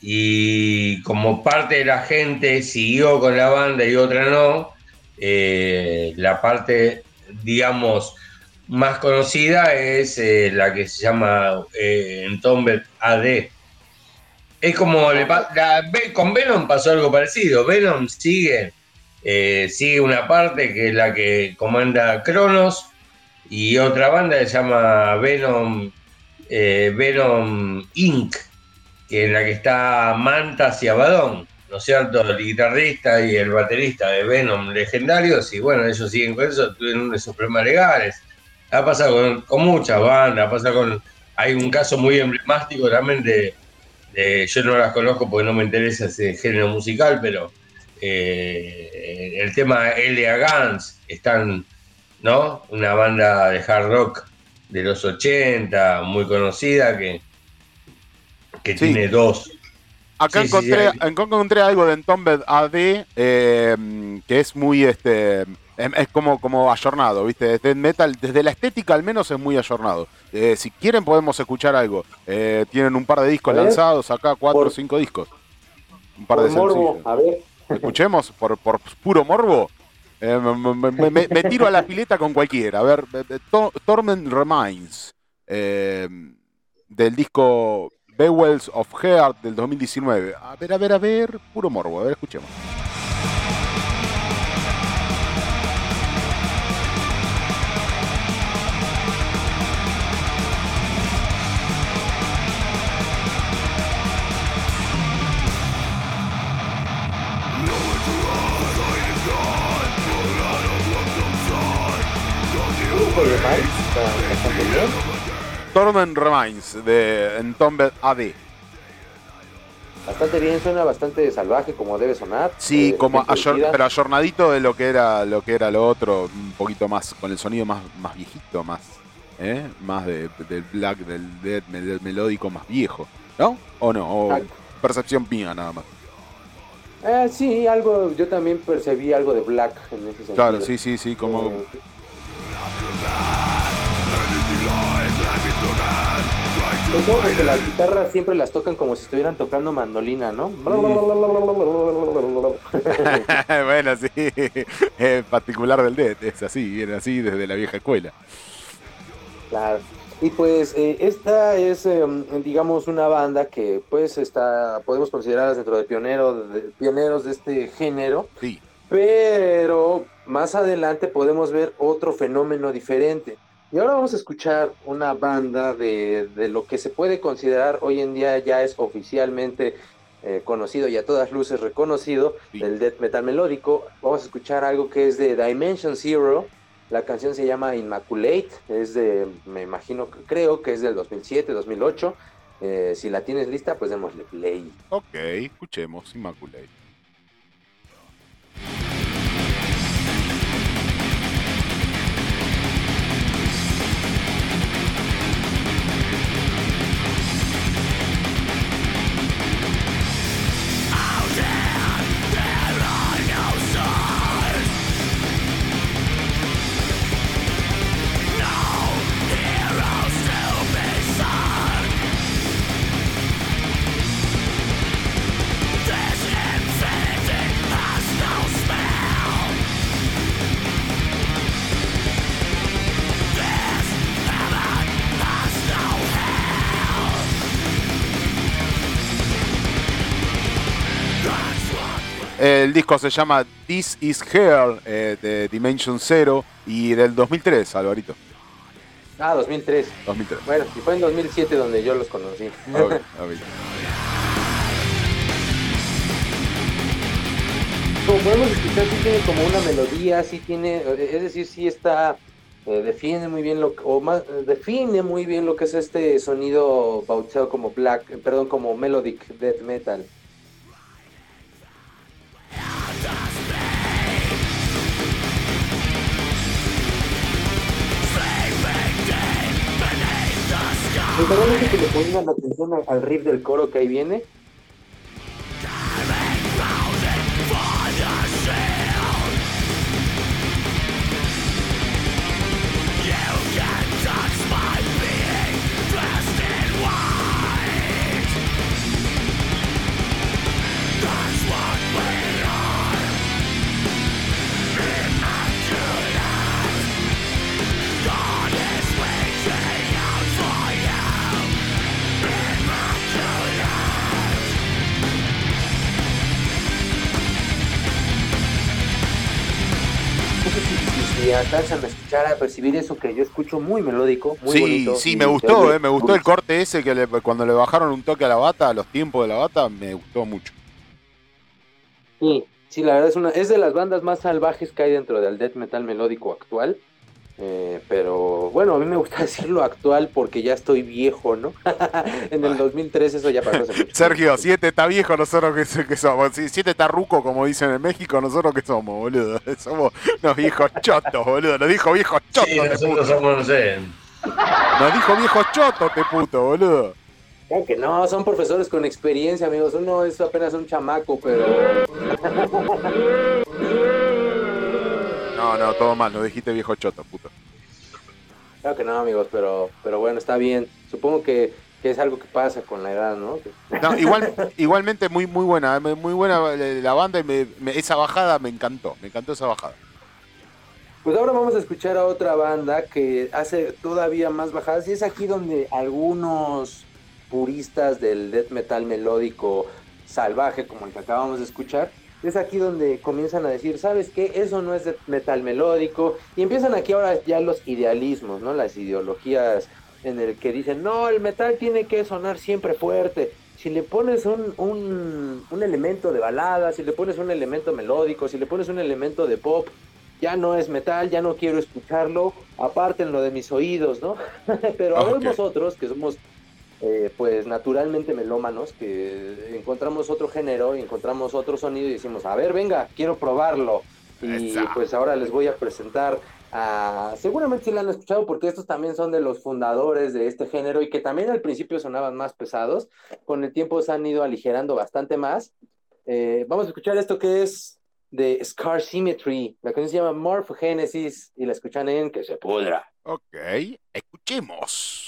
Y como parte de la gente siguió con la banda y otra no, eh, la parte, digamos, más conocida es eh, la que se llama eh, Entombed AD. Es como la- con Venom pasó algo parecido. Venom sigue, eh, sigue una parte que es la que comanda Cronos y otra banda se llama Venom, Venom Inc., que en la que está Mantas y Abadón, ¿no es cierto? El guitarrista y el baterista de Venom legendarios, y bueno, ellos siguen con eso, tuvieron esos problemas legales. Ha pasado con, muchas bandas, ha pasado con. Hay un caso muy emblemático también de, de- Yo no las conozco porque no me interesa ese género musical, pero eh, el tema L.A. Guns, están, ¿no? Una banda de hard rock de los 80, muy conocida, que, que tiene dos, Acá Sí, sí, sí, encontré, encontré algo de Entombed AD eh, que es muy este es, es como, como ayornado, ¿viste? Es death metal, desde la estética al menos es muy ayornado. Eh, si quieren podemos escuchar algo. Eh, tienen un par de discos lanzados acá, cuatro o cinco discos. Un par Por de morbo, sencillos. a ver. Escuchemos por, por puro morbo. Eh, me, me- me- me- me tiro a la pileta con cualquiera. A ver, To- Torment Reminds. eh, del disco Bewells of Heart del 2019. A ver, a ver, a ver. Puro morbo. A ver, escuchemos. Torment Reminds de Entombed AD. Bastante bien, suena bastante salvaje como debe sonar. Sí, Eh, como ayor- pero ayornadito de lo que era lo que era lo otro, un poquito más con el sonido más, más viejito, más ¿eh? más de- del black, del death, del melódico más viejo, ¿no? ¿O no? O percepción mía nada más. Eh, sí, algo, yo también percibí algo de Black en ese sentido. Claro, sí, sí, sí, como Todo porque las guitarras siempre las tocan como si estuvieran tocando mandolina, ¿no? [LAUGHS] bueno, sí, es particular del death, es así, viene así desde la vieja escuela. Claro. Y pues eh, esta es, eh, digamos, una banda que pues está, podemos considerarlas dentro de, pionero, de pioneros de este género. Sí. Pero más adelante podemos ver otro fenómeno diferente. Y ahora vamos a escuchar una banda de, de lo que se puede considerar hoy en día ya es oficialmente eh, conocido y a todas luces reconocido del death metal melódico. Vamos a escuchar algo que es de Dimension Zero. La canción se llama Immaculate, es de, me imagino, creo que es del 2007, 2008. Eh, si la tienes lista, pues démosle play. Ok, escuchemos Immaculate. El disco se llama This Is Hell eh, de Dimension Zero y del 2003, Alvarito. Ah, 2003. 2003. Bueno, y fue en 2007 donde yo los conocí. Ok, ok. Como podemos escuchar, sí tiene como una melodía, sí tiene, eh, es decir, sí está, eh, define muy bien lo o más, define muy bien lo que es este sonido bautizado como black, eh, perdón, como melodic death metal. Me parece que le pongan atención al riff del coro que ahí viene. Si alcanzan a escuchar, a percibir eso que yo escucho muy melódico, muy sí, bonito. sí, y me gustó, eh, me gustó el corte ese que le- cuando le bajaron un toque a la bata, a los tiempos de la bata, me gustó mucho. Sí, sí, la verdad es una, es de las bandas más salvajes que hay dentro del death metal melódico actual. Eh, pero bueno, a mí me gusta [LAUGHS] decirlo actual porque ya estoy viejo, ¿no? [LAUGHS] en el 2003 eso ya pasó hace mucho. Sergio, siete está viejo, nosotros que, que somos. Si siete está ruco, como dicen en México, nosotros que somos, boludo. [LAUGHS] Somos unos viejos chotos, boludo. Nos dijo viejos chotos, Sí, nosotros puto. somos, no sé. Nos dijo viejos chotos, te puto, boludo. Claro que no, son profesores con experiencia, amigos. Uno es apenas un chamaco, pero. No, no, todo mal, no dijiste viejo choto, puto. Claro que no, amigos, pero, pero bueno, está bien. Supongo que, que es algo que pasa con la edad, ¿no? No, [LAUGHS] igual, igualmente muy, muy buena, eh, muy buena la la banda y me- me- esa bajada me encantó, me encantó esa bajada. Pues ahora vamos a escuchar a otra banda que hace todavía más bajadas y es aquí donde algunos puristas del death metal melódico salvaje, como el que acabamos de escuchar, es aquí donde comienzan a decir, ¿sabes qué? Eso no es death metal melódico y empiezan aquí ahora ya los idealismos, ¿no? Las ideologías en el que dicen, no, el metal tiene que sonar siempre fuerte. Si le pones un, un, un elemento de balada, si le pones un elemento melódico, si le pones un elemento de pop, ya no es metal, ya no quiero escucharlo, apártenlo de mis oídos, ¿no? [LAUGHS] Pero Ok. vemos nosotros que somos eh, pues naturalmente melómanos, que encontramos otro género, y encontramos otro sonido y decimos, a ver, venga, quiero probarlo. Y Esa. pues ahora les voy a presentar a, seguramente sí la han escuchado porque estos también son de los fundadores de este género y que también al principio sonaban más pesados, con el tiempo se han ido aligerando bastante más. Eh, vamos a escuchar esto que es de Scar Symmetry, la canción se llama Morphogenesis y la escuchan en Que se pudra. Ok, escuchemos.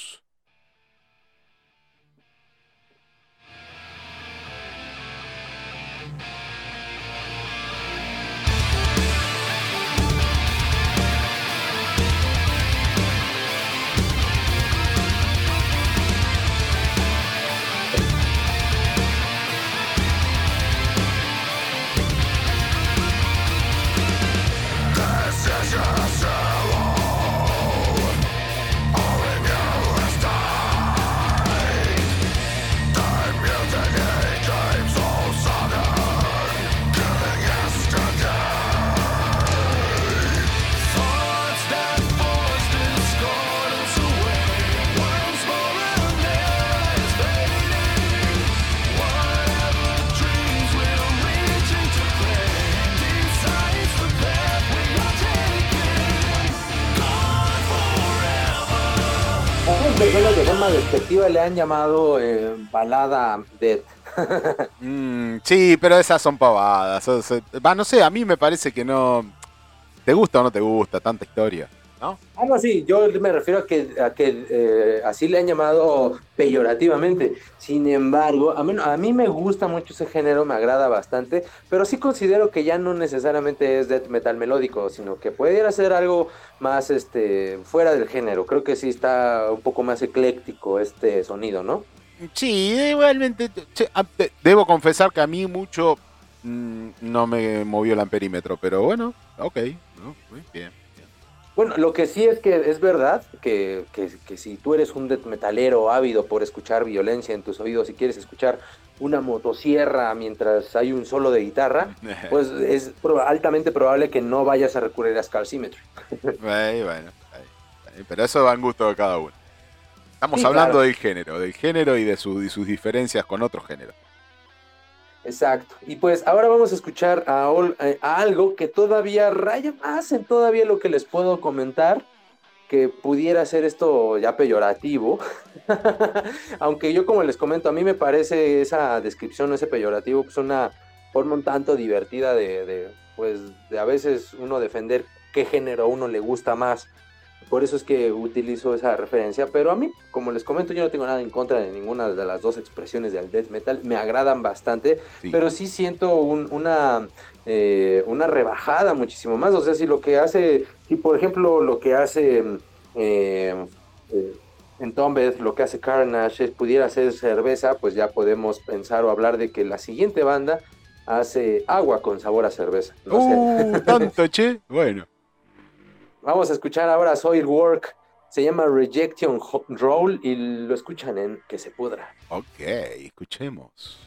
Personas de forma despectiva le han llamado eh, balada dead. [LAUGHS] Mm, sí, pero esas son pavadas. Va, no sé, a mí me parece que no. ¿Te gusta o no te gusta tanta historia? ¿No? Ah, no, sí, yo me refiero a que, a que eh, así le han llamado peyorativamente. Sin embargo, a mí, a mí me gusta mucho ese género, me agrada bastante, pero sí considero que ya no necesariamente es death metal melódico, sino que pudiera ser algo más este fuera del género. Creo que sí está un poco más ecléctico este sonido, ¿no? Sí, igualmente. Debo confesar que a mí mucho mm, no me movió el amperímetro, pero bueno, ok. bien. Bueno, lo que sí es que es verdad que, que- que si tú eres un death metalero ávido por escuchar violencia en tus oídos y quieres escuchar una motosierra mientras hay un solo de guitarra, [LAUGHS] pues es altamente probable que no vayas a recurrir a Scar Symmetry. Ahí, bueno, ahí, ahí, pero eso va en gusto de cada uno. Estamos Sí, hablando claro. del género, del género y de, su- y sus diferencias con otros géneros. Exacto. Y pues ahora vamos a escuchar eh, a algo que todavía raya más en todavía lo que les puedo comentar, que pudiera ser esto ya peyorativo. [LAUGHS] Aunque yo como les comento, a mí me parece esa descripción, ese peyorativo, pues una forma un tanto divertida de, de, pues, de a veces uno defender qué género a uno le gusta más. Por eso es que utilizo esa referencia. Pero a mí, como les comento, yo no tengo nada en contra de ninguna de las dos expresiones del death metal. Me agradan bastante. Pero sí siento un- una, eh, una rebajada muchísimo más. O sea, si lo que hace, si por ejemplo lo que hace eh, eh, lo que hace Carnage es- pudiera ser cerveza, pues ya podemos pensar o hablar de que la siguiente banda hace agua con sabor a cerveza. No sé. Uh, tanto, che. Bueno. Vamos a escuchar ahora Soil Work. Se llama Rejection Roll y lo escuchan en Que se pudra. Ok, escuchemos.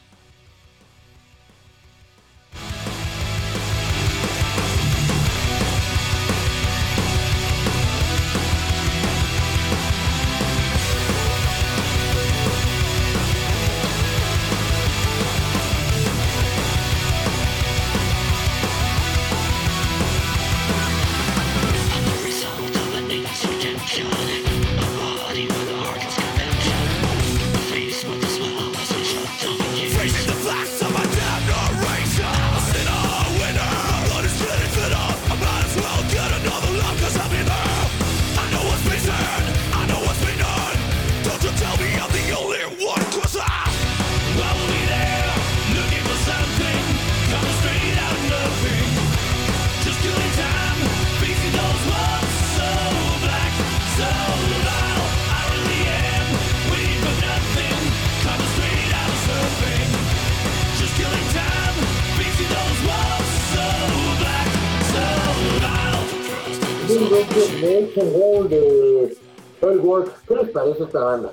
De and roll de Soilwork. ¿Qué les parece esta banda?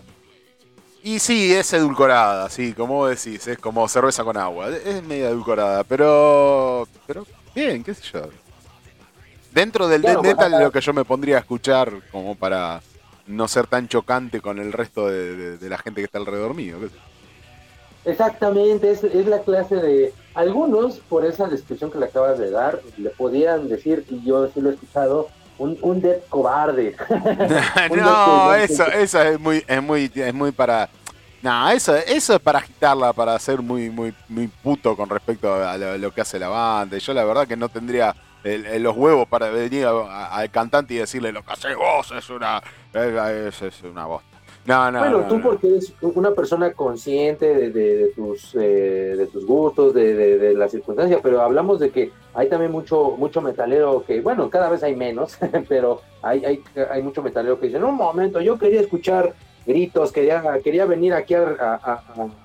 Y sí, es edulcorada, sí, como decís, es como cerveza con agua. Es media edulcorada, pero. Pero bien, qué sé yo. Dentro del Claro, death metal lo que yo me pondría a escuchar como para no ser tan chocante con el resto de, de- de la gente que está alrededor mío. qué sé yo. Exactamente, es, es la clase de... Algunos, por esa descripción que le acabas de dar, le podían decir, y yo sí lo he escuchado, un, un dead cobarde. [LAUGHS] [LAUGHS] Un no, eso, eso es muy, es muy, es muy para. No, eso, eso es para agitarla, para ser muy, muy, muy puto con respecto a lo, lo que hace la banda. Yo la verdad que no tendría el- el- los huevos para venir al cantante y decirle lo que haces vos es una, es, es una. No, no, bueno, no, tú porque eres una persona consciente de, de- de tus, eh, de tus gustos, de, de, de las circunstancias, pero hablamos de que hay también mucho, mucho metalero que, bueno, cada vez hay menos, [LAUGHS] pero hay, hay, hay mucho metalero que dicen, un momento, yo quería escuchar gritos, quería, quería venir aquí a, a- a-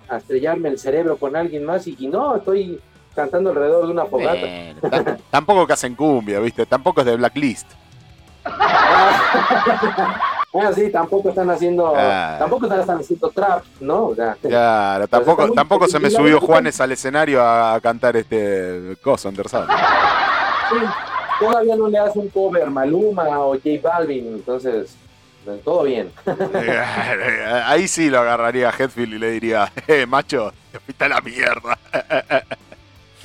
a estrellarme el cerebro con alguien más y, y no, estoy cantando alrededor de una fogata. Bueno, tampoco que hacen cumbia, ¿viste? Tampoco es de Blacklist. [LAUGHS] Ah, sí, tampoco están haciendo, Ah. tampoco están haciendo trap, ¿no? O sea, [LAUGHS] Claro, tampoco, tampoco se me subió verdad- Juanes al escenario a, cantar este coso, Anderson. Sí, todavía no le hace un cover Maluma o J Balvin, entonces eh, todo bien. [LAUGHS] [LAUGHS] Ahí sí lo agarraría a Headfield y le diría, eh, macho, te fuiste a la mierda.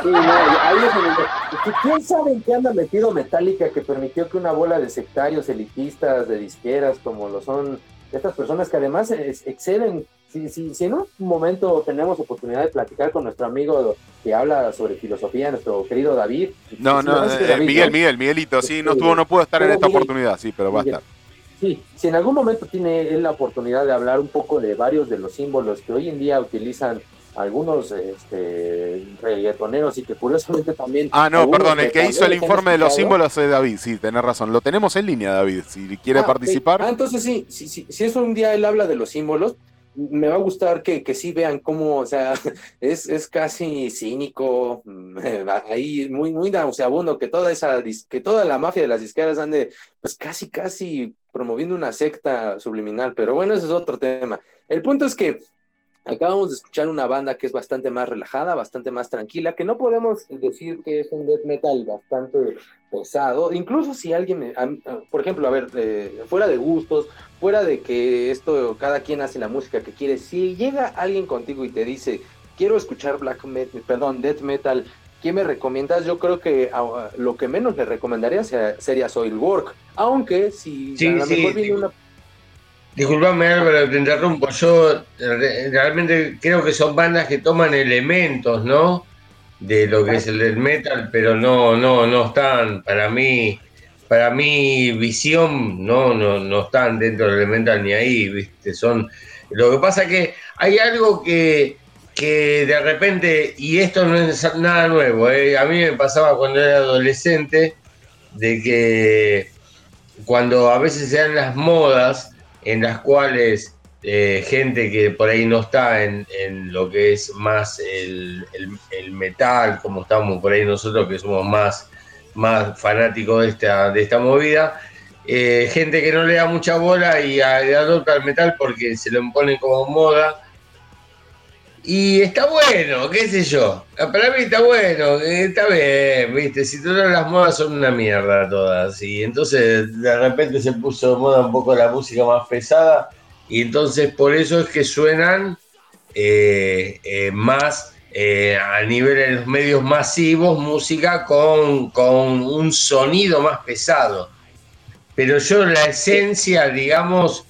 Sí, no, ahí es donde- ¿Quién sabe en qué anda metido Metallica que permitió que una bola de sectarios elitistas, de disqueras, como lo son estas personas que además exceden? Si, si, si en un momento tenemos oportunidad de platicar con nuestro amigo que habla sobre filosofía, nuestro querido David. No, si no, que eh, David, Miguel. Miguel, Miguelito, sí, no Sí. estuvo, no pudo estar en esta Miguel- oportunidad, sí, pero va a estar. Sí, si en algún momento tiene la oportunidad de hablar un poco de varios de los símbolos que hoy en día utilizan algunos este, reggaetoneros y que curiosamente también... Ah, no, perdón, el que hizo el informe de los símbolos es David, sí, tenés razón. Lo tenemos en línea, David, si quiere Ah, participar. Ah, entonces sí, sí, sí, si eso un día él habla de los símbolos, me va a gustar que, que sí vean cómo, o sea, [LAUGHS] es, es casi cínico, mm, [LAUGHS] ahí muy, muy nauseabundo que toda esa, que toda la mafia de las disqueras ande, pues casi, casi promoviendo una secta subliminal, pero bueno, ese es otro tema. El punto es que acabamos de escuchar una banda que es bastante más relajada, bastante más tranquila, que no podemos decir que es un death metal bastante pesado, incluso si alguien, por ejemplo, a ver, eh, fuera de gustos, fuera de que esto, cada quien hace la música que quiere, si llega alguien contigo y te dice, quiero escuchar black metal, perdón, death metal, ¿qué me recomiendas? Yo creo que lo que menos le recomendaría sea- sería Soilwork, aunque si Sí, a lo sí, mejor viene sí. una Disculpame Álvaro, te interrumpo. Yo re- realmente creo que son bandas que toman elementos, ¿no? De lo que es el metal, pero no, no, no están, para mí, para mi visión, no, no, no están dentro del metal ni ahí, ¿viste? Son. Lo que pasa que hay algo que, que de repente, y esto no es nada nuevo, ¿eh? a mí me pasaba cuando era adolescente, de que cuando a veces se dan las modas en las cuales eh, gente que por ahí no está en, en lo que es más el, el- metal, como estamos por ahí nosotros que somos más, más fanáticos de esta, de esta movida, eh, gente que no le da mucha bola y adopta el metal porque se lo imponen como moda. Y está bueno, qué sé yo. Para mí está bueno, eh, está bien, viste. Si todas las modas son una mierda todas. Y entonces de repente se puso de moda un poco la música más pesada. Y entonces por eso es que suenan eh, eh, más a nivel de los medios masivos, música con, con un sonido más pesado. Pero yo la esencia, digamos,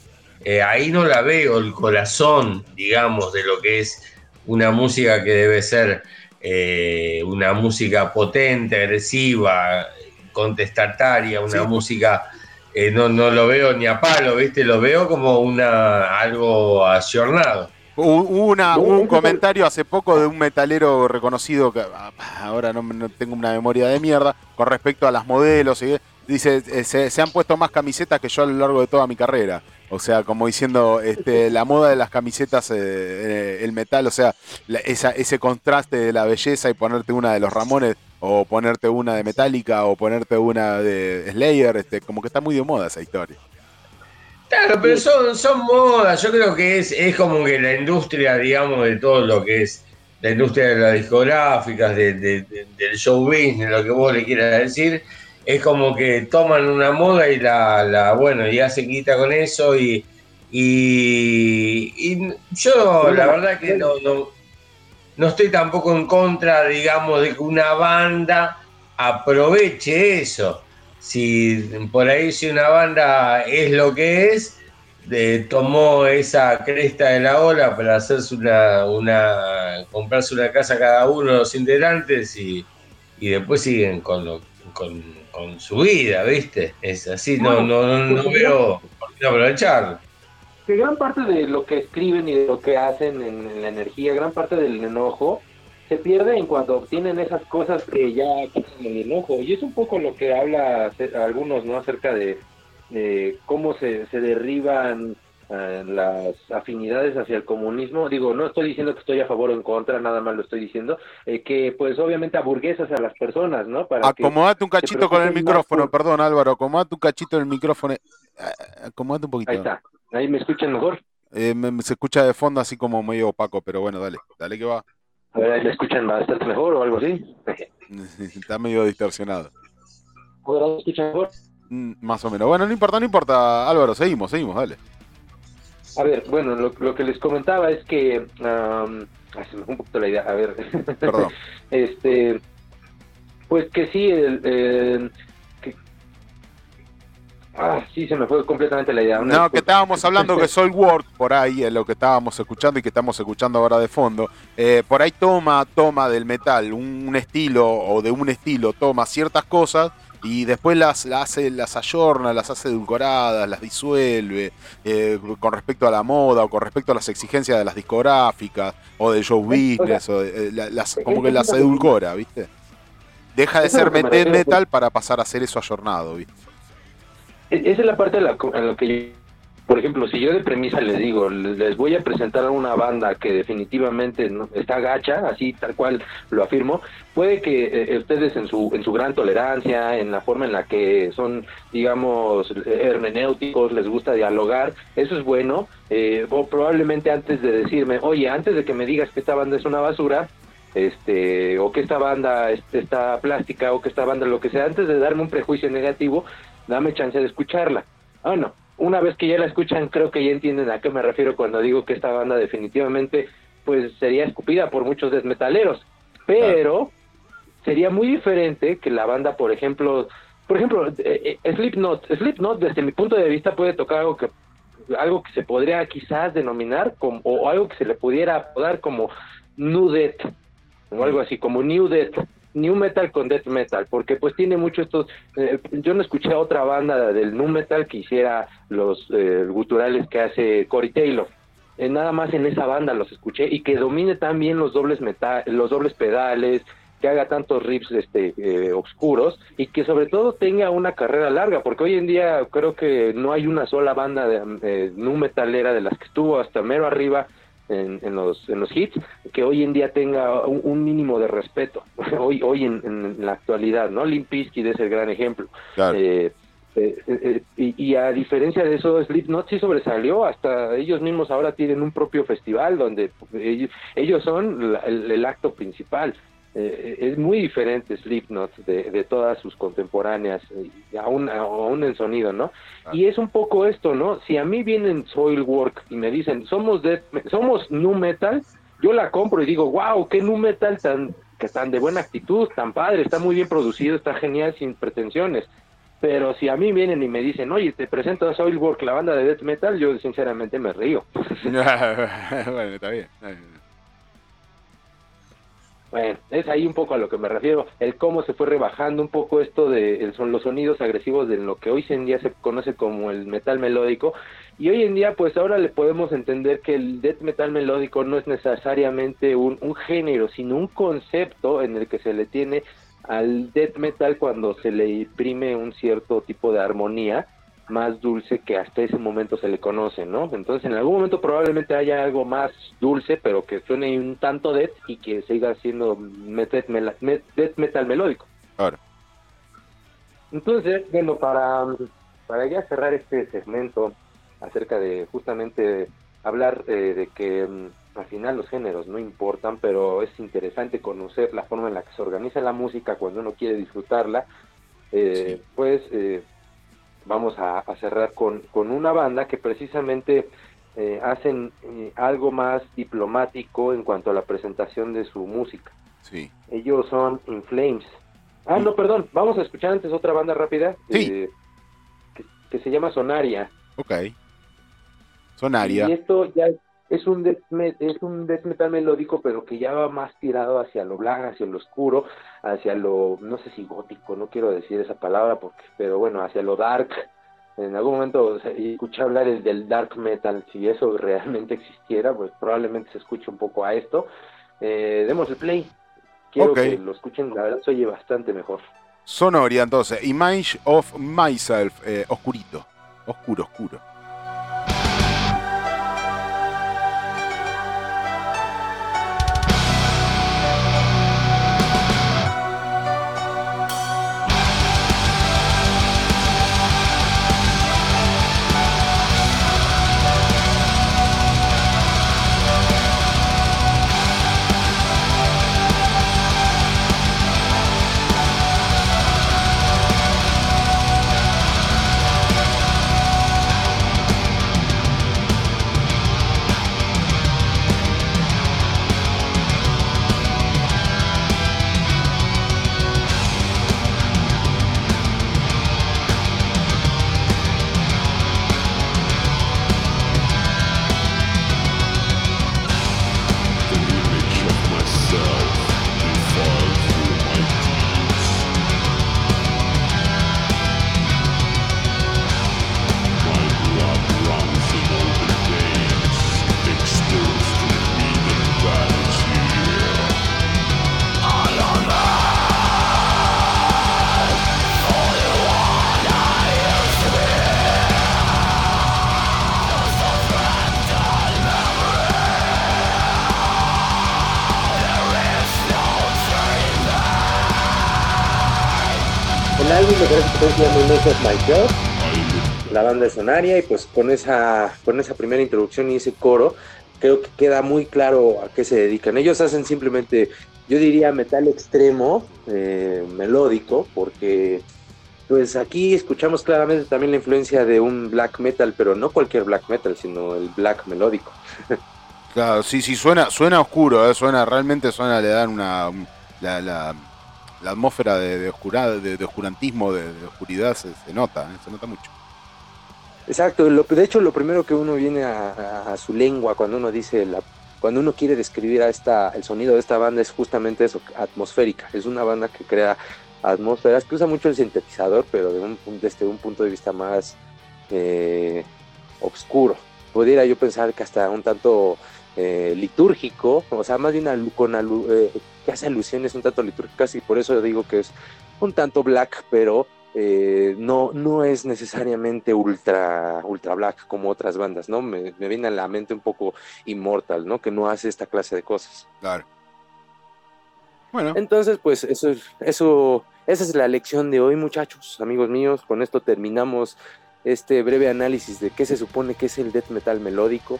ahí no la veo, el corazón, digamos, de lo que es una música que debe ser eh, una música potente, agresiva, contestataria, una música, eh, no, no lo veo ni a palo, ¿viste? Lo veo como una algo ayornado. Hubo una, hubo un comentario hace poco de un metalero reconocido, que ah, ahora no, no tengo una memoria de mierda, con respecto a las modelos. y dice, eh, se, se han puesto más camisetas que yo a lo largo de toda mi carrera. O sea, como diciendo, este, la moda de las camisetas, eh, eh, el metal, o sea, la- esa- ese contraste de la belleza y ponerte una de los Ramones o ponerte una de Metallica o ponerte una de Slayer, este, como que está muy de moda esa historia. Claro, pero son, son modas. Yo creo que es, es como que la industria, digamos, de todo lo que es la industria de las discográficas, de- de- de- del show business, lo que vos le quieras decir, es como que toman una moda y la, la bueno, y hacen quita con eso y, y, y yo la verdad que no, no, no estoy tampoco en contra, digamos, de que una banda aproveche eso. Si por ahí si una banda es lo que es, de- tomó esa cresta de la ola para hacerse una, una comprarse una casa cada uno de los integrantes y, y después siguen con, lo- con, con su vida, ¿viste? Es así, no, no, no, no veo por qué no aprovecharlo. que gran parte de lo que escriben y de lo que hacen en, en la energía, gran parte del enojo, se pierde en cuando obtienen esas cosas que ya quitan el enojo. Y es un poco lo que habla algunos, ¿no? Acerca de, de cómo se, se derriban eh, las afinidades hacia el comunismo. Digo, no estoy diciendo que estoy a favor o en contra, nada más lo estoy diciendo, eh, que pues obviamente aburguesas a las personas, ¿no? Para Acomodate un cachito con el micrófono, por- perdón Álvaro, acomodate un cachito en el micrófono. eh, Acomodate un poquito. Ahí está. Ahí me escuchan mejor. Eh, me- se escucha de fondo así como medio opaco, pero bueno, dale, dale que va. A ver, ahí me escuchan bastante mejor o algo así. [LAUGHS] Está medio distorsionado. ¿Ahora me escuchan mejor? Mm, Más o menos. Bueno, no importa, no importa, Álvaro, seguimos, seguimos, dale. A ver, bueno, lo, lo que les comentaba es que... ay, se me fue un poquito la idea, a ver. Perdón. [LAUGHS] este, pues que sí, el, que- ah, sí, se me fue completamente la idea. una No, que estábamos hablando que Soul World, por ahí, es lo que estábamos escuchando y que estamos escuchando ahora de fondo, eh, por ahí toma, toma del metal un, un estilo o de un estilo, toma ciertas cosas y después las, las hace, las ayorna, las hace edulcoradas, las disuelve eh, con respecto a la moda o con respecto a las exigencias de las discográficas o del show business, o de- eh, la- las- como que las edulcora, ¿viste? Deja de ser metal, para pasar a ser eso ayornado, ¿viste? E- Esa es la parte de la, en lo que yo, por ejemplo, si yo de premisa les digo, les voy a presentar a una banda que definitivamente no- está gacha, así tal cual lo afirmo, puede que eh, ustedes en su en su gran tolerancia, en la forma en la que son, digamos, hermenéuticos, les gusta dialogar, eso es bueno. eh, o probablemente antes de decirme, oye, antes de que me digas que esta banda es una basura, este o que esta banda es- está plástica o que esta banda lo que sea antes de darme un prejuicio negativo dame chance de escucharla bueno una vez que ya la escuchan creo que ya entienden a qué me refiero cuando digo que esta banda definitivamente pues sería escupida por muchos desmetaleros. Pero sería muy diferente que la banda por ejemplo por ejemplo eh, eh, Slipknot Slipknot desde mi punto de vista puede tocar algo que algo que se podría quizás denominar como o algo que se le pudiera apodar como nu death o algo así como new death new metal con death metal porque pues tiene mucho estos eh, yo no escuché a otra banda del nu metal que hiciera los eh, guturales que hace Corey Taylor. Eh, nada más en esa banda los escuché y que domine también los dobles metal los dobles pedales que haga tantos riffs este eh, oscuros y que sobre todo tenga una carrera larga porque hoy en día creo que no hay una sola banda de eh, nu metalera de las que estuvo hasta mero arriba en, en los en los hits que hoy en día tenga un, un mínimo de respeto [LAUGHS] hoy hoy en, en la actualidad no Limp Bizkit es el gran ejemplo. Eh, eh, eh, eh, y, y a diferencia de eso, Slipknot sí sobresalió, hasta ellos mismos ahora tienen un propio festival donde ellos, ellos son la- el, el acto principal. Eh, es muy diferente Slipknot de, de todas sus contemporáneas, eh, aún, aún en sonido, ¿no? Y es un poco esto, ¿no? Si a mí vienen Soilwork y me dicen, somos de, somos nu metal, yo la compro y digo, wow, qué nu metal tan, que tan de buena actitud, tan padre, está muy bien producido, está genial, sin pretensiones. Pero si a mí vienen y me dicen, oye, te presento a Soilwork, la banda de death metal, yo sinceramente me río. [LAUGHS] bueno, está bien. está bien. Bueno, es ahí un poco a lo que me refiero, el cómo se fue rebajando un poco esto de son los sonidos agresivos de lo que hoy en día se conoce como el metal melódico. Y hoy en día pues ahora le podemos entender que el death metal melódico no es necesariamente un, un género, sino un concepto en el que se le tiene al death metal cuando se le imprime un cierto tipo de armonía más dulce que hasta ese momento se le conoce, ¿no? Entonces en algún momento probablemente haya algo más dulce, pero que suene un tanto death y que siga siendo death mela- met- death metal melódico. Claro. Entonces, bueno, para, para ya cerrar este segmento acerca de justamente hablar eh, de que mm, al final los géneros no importan, pero es interesante conocer la forma en la que se organiza la música cuando uno quiere disfrutarla, eh, pues eh, vamos a, a cerrar con, con una banda que precisamente eh, hacen eh, algo más diplomático en cuanto a la presentación de su música. Sí. Ellos son In Flames. Ah, no, perdón. Vamos a escuchar antes otra banda rápida. eh, que, que se llama Sonaria. Ok. Sonaria. Y esto ya es un death me- es un death metal melódico, pero que ya va más tirado hacia lo blanco, hacia lo oscuro, hacia lo, no sé si gótico, no quiero decir esa palabra, porque, pero bueno, hacia lo dark. En algún momento o sea, escuché hablar del- del dark metal, si eso [LAUGHS] realmente existiera, pues probablemente se escuche un poco a esto. Eh, demos el play. Quiero que lo escuchen, la verdad se oye bastante mejor. Sonoria, entonces. Image of Myself. eh, oscurito. Oscuro, oscuro. Of la banda de Sonaria, y pues con esa, con esa primera introducción y ese coro, creo que queda muy claro a qué se dedican. Ellos hacen simplemente, yo diría, metal extremo, eh, melódico, porque pues aquí escuchamos claramente también la influencia de un black metal, pero no cualquier black metal, sino el black melódico. Claro, sí, sí, suena, suena oscuro, eh, suena, realmente suena, le dan una, un- la, la- la atmósfera de, de, oscura- de, oscurantismo, de, oscuridad, se, nota, eh, se nota mucho. Exacto, lo- de hecho lo primero que uno viene a, su lengua cuando uno dice la, cuando uno quiere describir a esta, el sonido de esta banda es justamente eso, atmosférica. Es una banda que crea atmósferas, que usa mucho el sintetizador, pero desde un punto de vista más eh, oscuro. Pudiera yo pensar que hasta un tanto eh, litúrgico, o sea, más bien con alu- eh, que hace alusiones un tanto litúrgicas y por eso digo que es un tanto black, pero eh, no, no es necesariamente ultra, ultra black como otras bandas, ¿no? Me, me viene a la mente un poco Immortal, ¿no? Que no hace esta clase de cosas. Claro. Bueno. Entonces, pues eso, es- eso, esa es la lección de hoy, muchachos, amigos míos. Con esto terminamos este breve análisis de qué se supone que es el death metal melódico.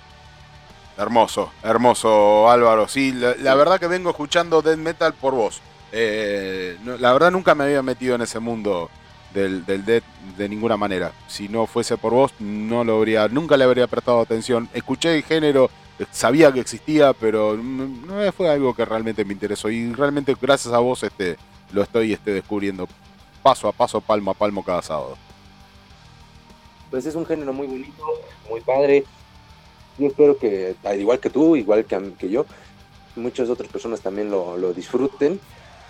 Hermoso, hermoso Álvaro. Sí, la, la verdad que vengo escuchando death metal por vos. Eh, no- la verdad nunca me había metido en ese mundo del, del death de ninguna manera. Si no fuese por vos, no lo habría, nunca le habría prestado atención. Escuché el género, sabía que existía, pero no no fue algo que realmente me interesó. Y realmente gracias a vos este, lo estoy este, descubriendo paso a paso, palmo a palmo cada sábado. Pues es un género muy bonito, muy padre. Yo espero que, al igual que tú, igual que, que yo, muchas otras personas también lo, lo disfruten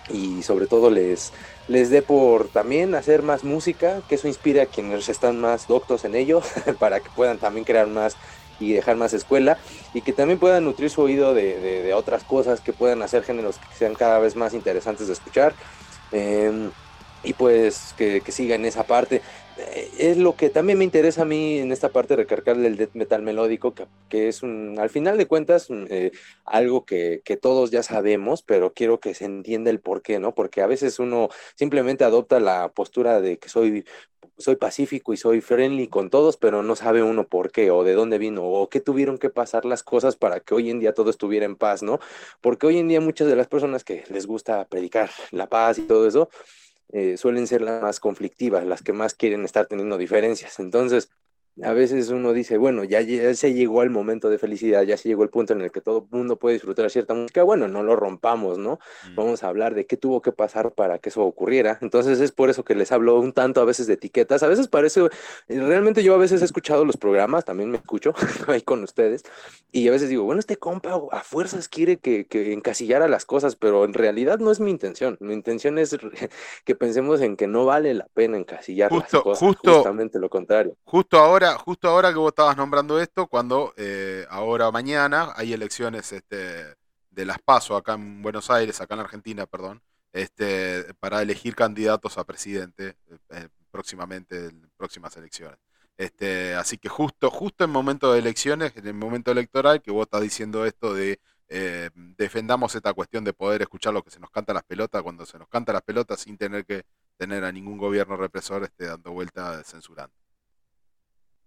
y sobre todo les, les dé por también hacer más música, que eso inspire a quienes están más doctos en ello, [LAUGHS] para que puedan también crear más y dejar más escuela y que también puedan nutrir su oído de, de- de otras cosas, que puedan hacer géneros que sean cada vez más interesantes de escuchar. Em, y pues que, que siga en esa parte. Es lo que también me interesa a mí en esta parte recargarle el death metal melódico, que, es un, al final de cuentas mm, eh, algo que, que todos ya sabemos, pero quiero que se entienda el por qué, ¿no? Porque a veces uno simplemente adopta la postura de que soy soy pacífico y soy friendly con todos, pero no sabe uno por qué o de dónde vino o qué tuvieron que pasar las cosas para que hoy en día todo estuviera en paz, ¿no? Porque hoy en día muchas de las personas que les gusta predicar la paz y todo eso, eh, suelen ser las más conflictivas, las que más quieren estar teniendo diferencias. Entonces, a veces uno dice, bueno, ya, ya se llegó al momento de felicidad, ya se llegó el punto en el que todo el mundo puede disfrutar cierta música, bueno, no lo rompamos, ¿no? Vamos a hablar de qué tuvo que pasar para que eso ocurriera. Entonces es por eso que les hablo un tanto a veces de etiquetas, a veces parece, eh, realmente yo a veces he escuchado los programas, también me escucho [LAUGHS] ahí con ustedes, y a veces digo, bueno, este compa a fuerzas quiere que, que encasillara las cosas, pero en realidad no es mi intención, mi intención es [LAUGHS] que pensemos en que no vale la pena encasillar las cosas, justo- justamente lo contrario. Justo ahora, justo ahora que vos estabas nombrando esto, cuando eh, ahora mañana hay elecciones este, de las PASO acá en Buenos Aires, acá en Argentina, perdón, este, para elegir candidatos a presidente eh, próximamente, en próximas elecciones. Este, así que justo, justo en momento de elecciones, en el momento electoral, que vos estás diciendo esto de eh, defendamos esta cuestión de poder escuchar lo que se nos canta las pelotas cuando se nos canta las pelotas sin tener que tener a ningún gobierno represor este, dando vuelta censurando.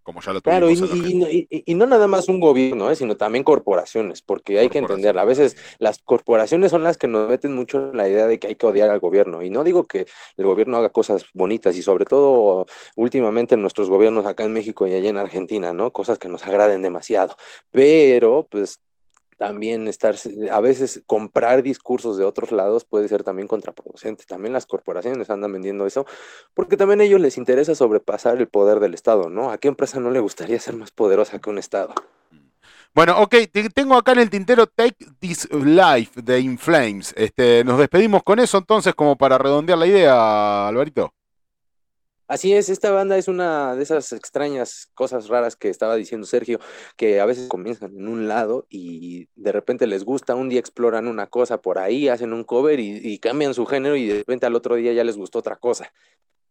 Como ya lo Claro, y, y- y- no nada más un gobierno, ¿eh? sino también corporaciones, porque hay que entender, a veces las corporaciones son las que nos meten mucho en la idea de que hay que odiar al gobierno. Y no digo que el gobierno haga cosas bonitas, y sobre todo últimamente en nuestros gobiernos acá en México y allá en Argentina, ¿no? Cosas que nos agraden demasiado. Pero, pues, también estar, a veces comprar discursos de otros lados puede ser también contraproducente. También las corporaciones andan vendiendo eso, porque también a ellos les interesa sobrepasar el poder del Estado, ¿no? ¿A qué empresa no le gustaría ser más poderosa que un Estado? Bueno, ok, te- tengo acá en el tintero Take This Life de Inflames. Este, nos despedimos con eso entonces como para redondear la idea, Alvarito. Así es, esta banda es una de esas extrañas cosas raras que estaba diciendo Sergio, que a veces comienzan en un lado y de repente les gusta, un día exploran una cosa por ahí, hacen un cover y, y cambian su género y de repente al otro día ya les gustó otra cosa.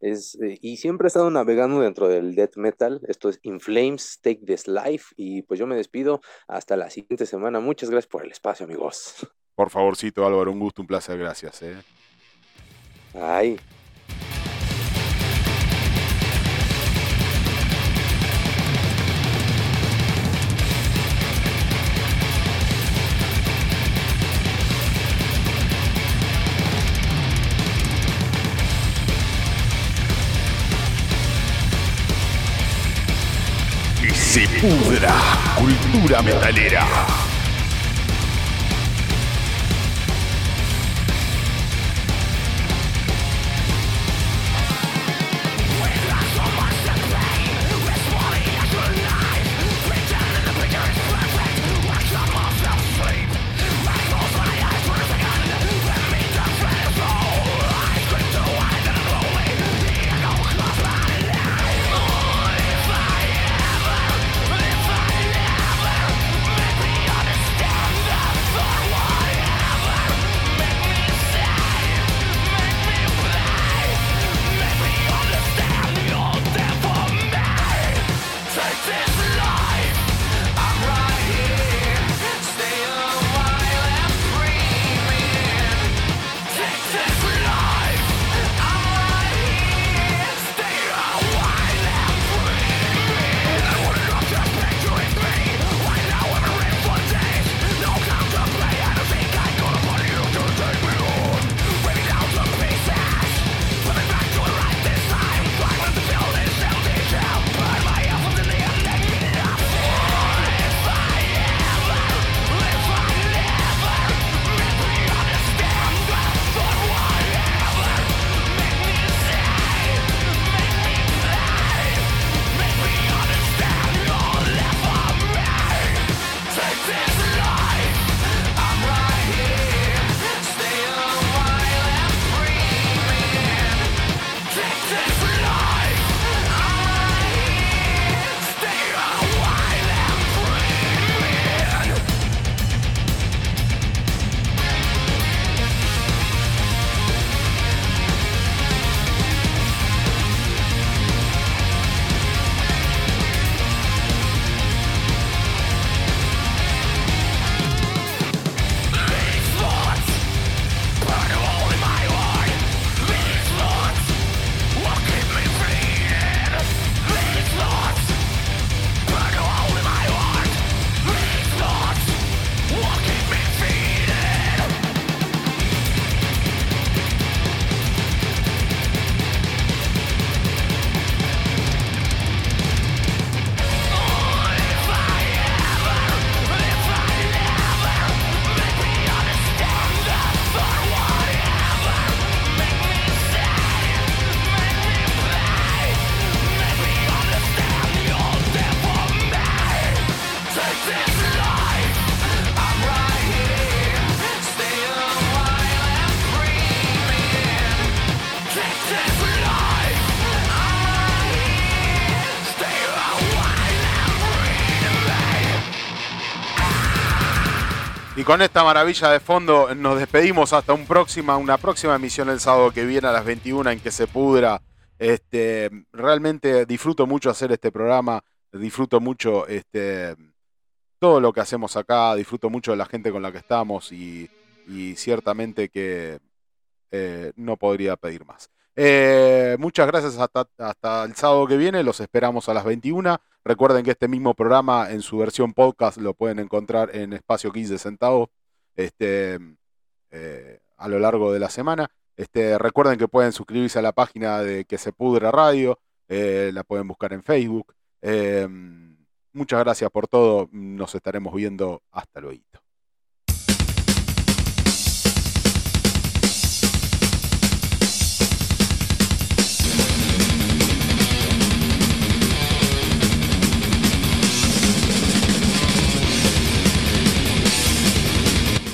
Es, eh, y siempre he estado navegando dentro del death metal, esto es In Flames, Take This Life y pues yo me despido hasta la siguiente semana. Muchas gracias por el espacio, amigos. Por favorcito, Álvaro, un gusto, un placer, gracias. eh. Ay. Pudra. Cultura metalera. Con esta maravilla de fondo nos despedimos hasta un próxima, una próxima emisión el sábado que viene a las 21 en que se pudra. Este, realmente disfruto mucho hacer este programa, disfruto mucho este, todo lo que hacemos acá, disfruto mucho de la gente con la que estamos y, ciertamente que eh, no podría pedir más. Eh, muchas gracias hasta, hasta el sábado que viene, los esperamos a las 21. Recuerden que este mismo programa en su versión podcast lo pueden encontrar en espacio 15 centavos este, eh, a lo largo de la semana. Este, recuerden que pueden suscribirse a la página de Que se pudra radio, eh, la pueden buscar en Facebook. Eh, muchas gracias por todo, nos estaremos viendo hasta luego.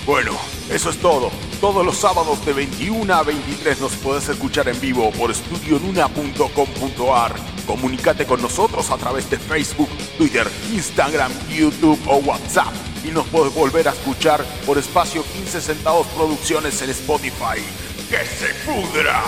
Bueno, eso es todo. Todos los sábados de 21 a 23 nos puedes escuchar en vivo por estudionuna.com.ar. Comunícate con nosotros a través de Facebook, Twitter, Instagram, YouTube o WhatsApp. Y nos puedes volver a escuchar por espacio 15 centavos producciones en Spotify. ¡Que se pudra!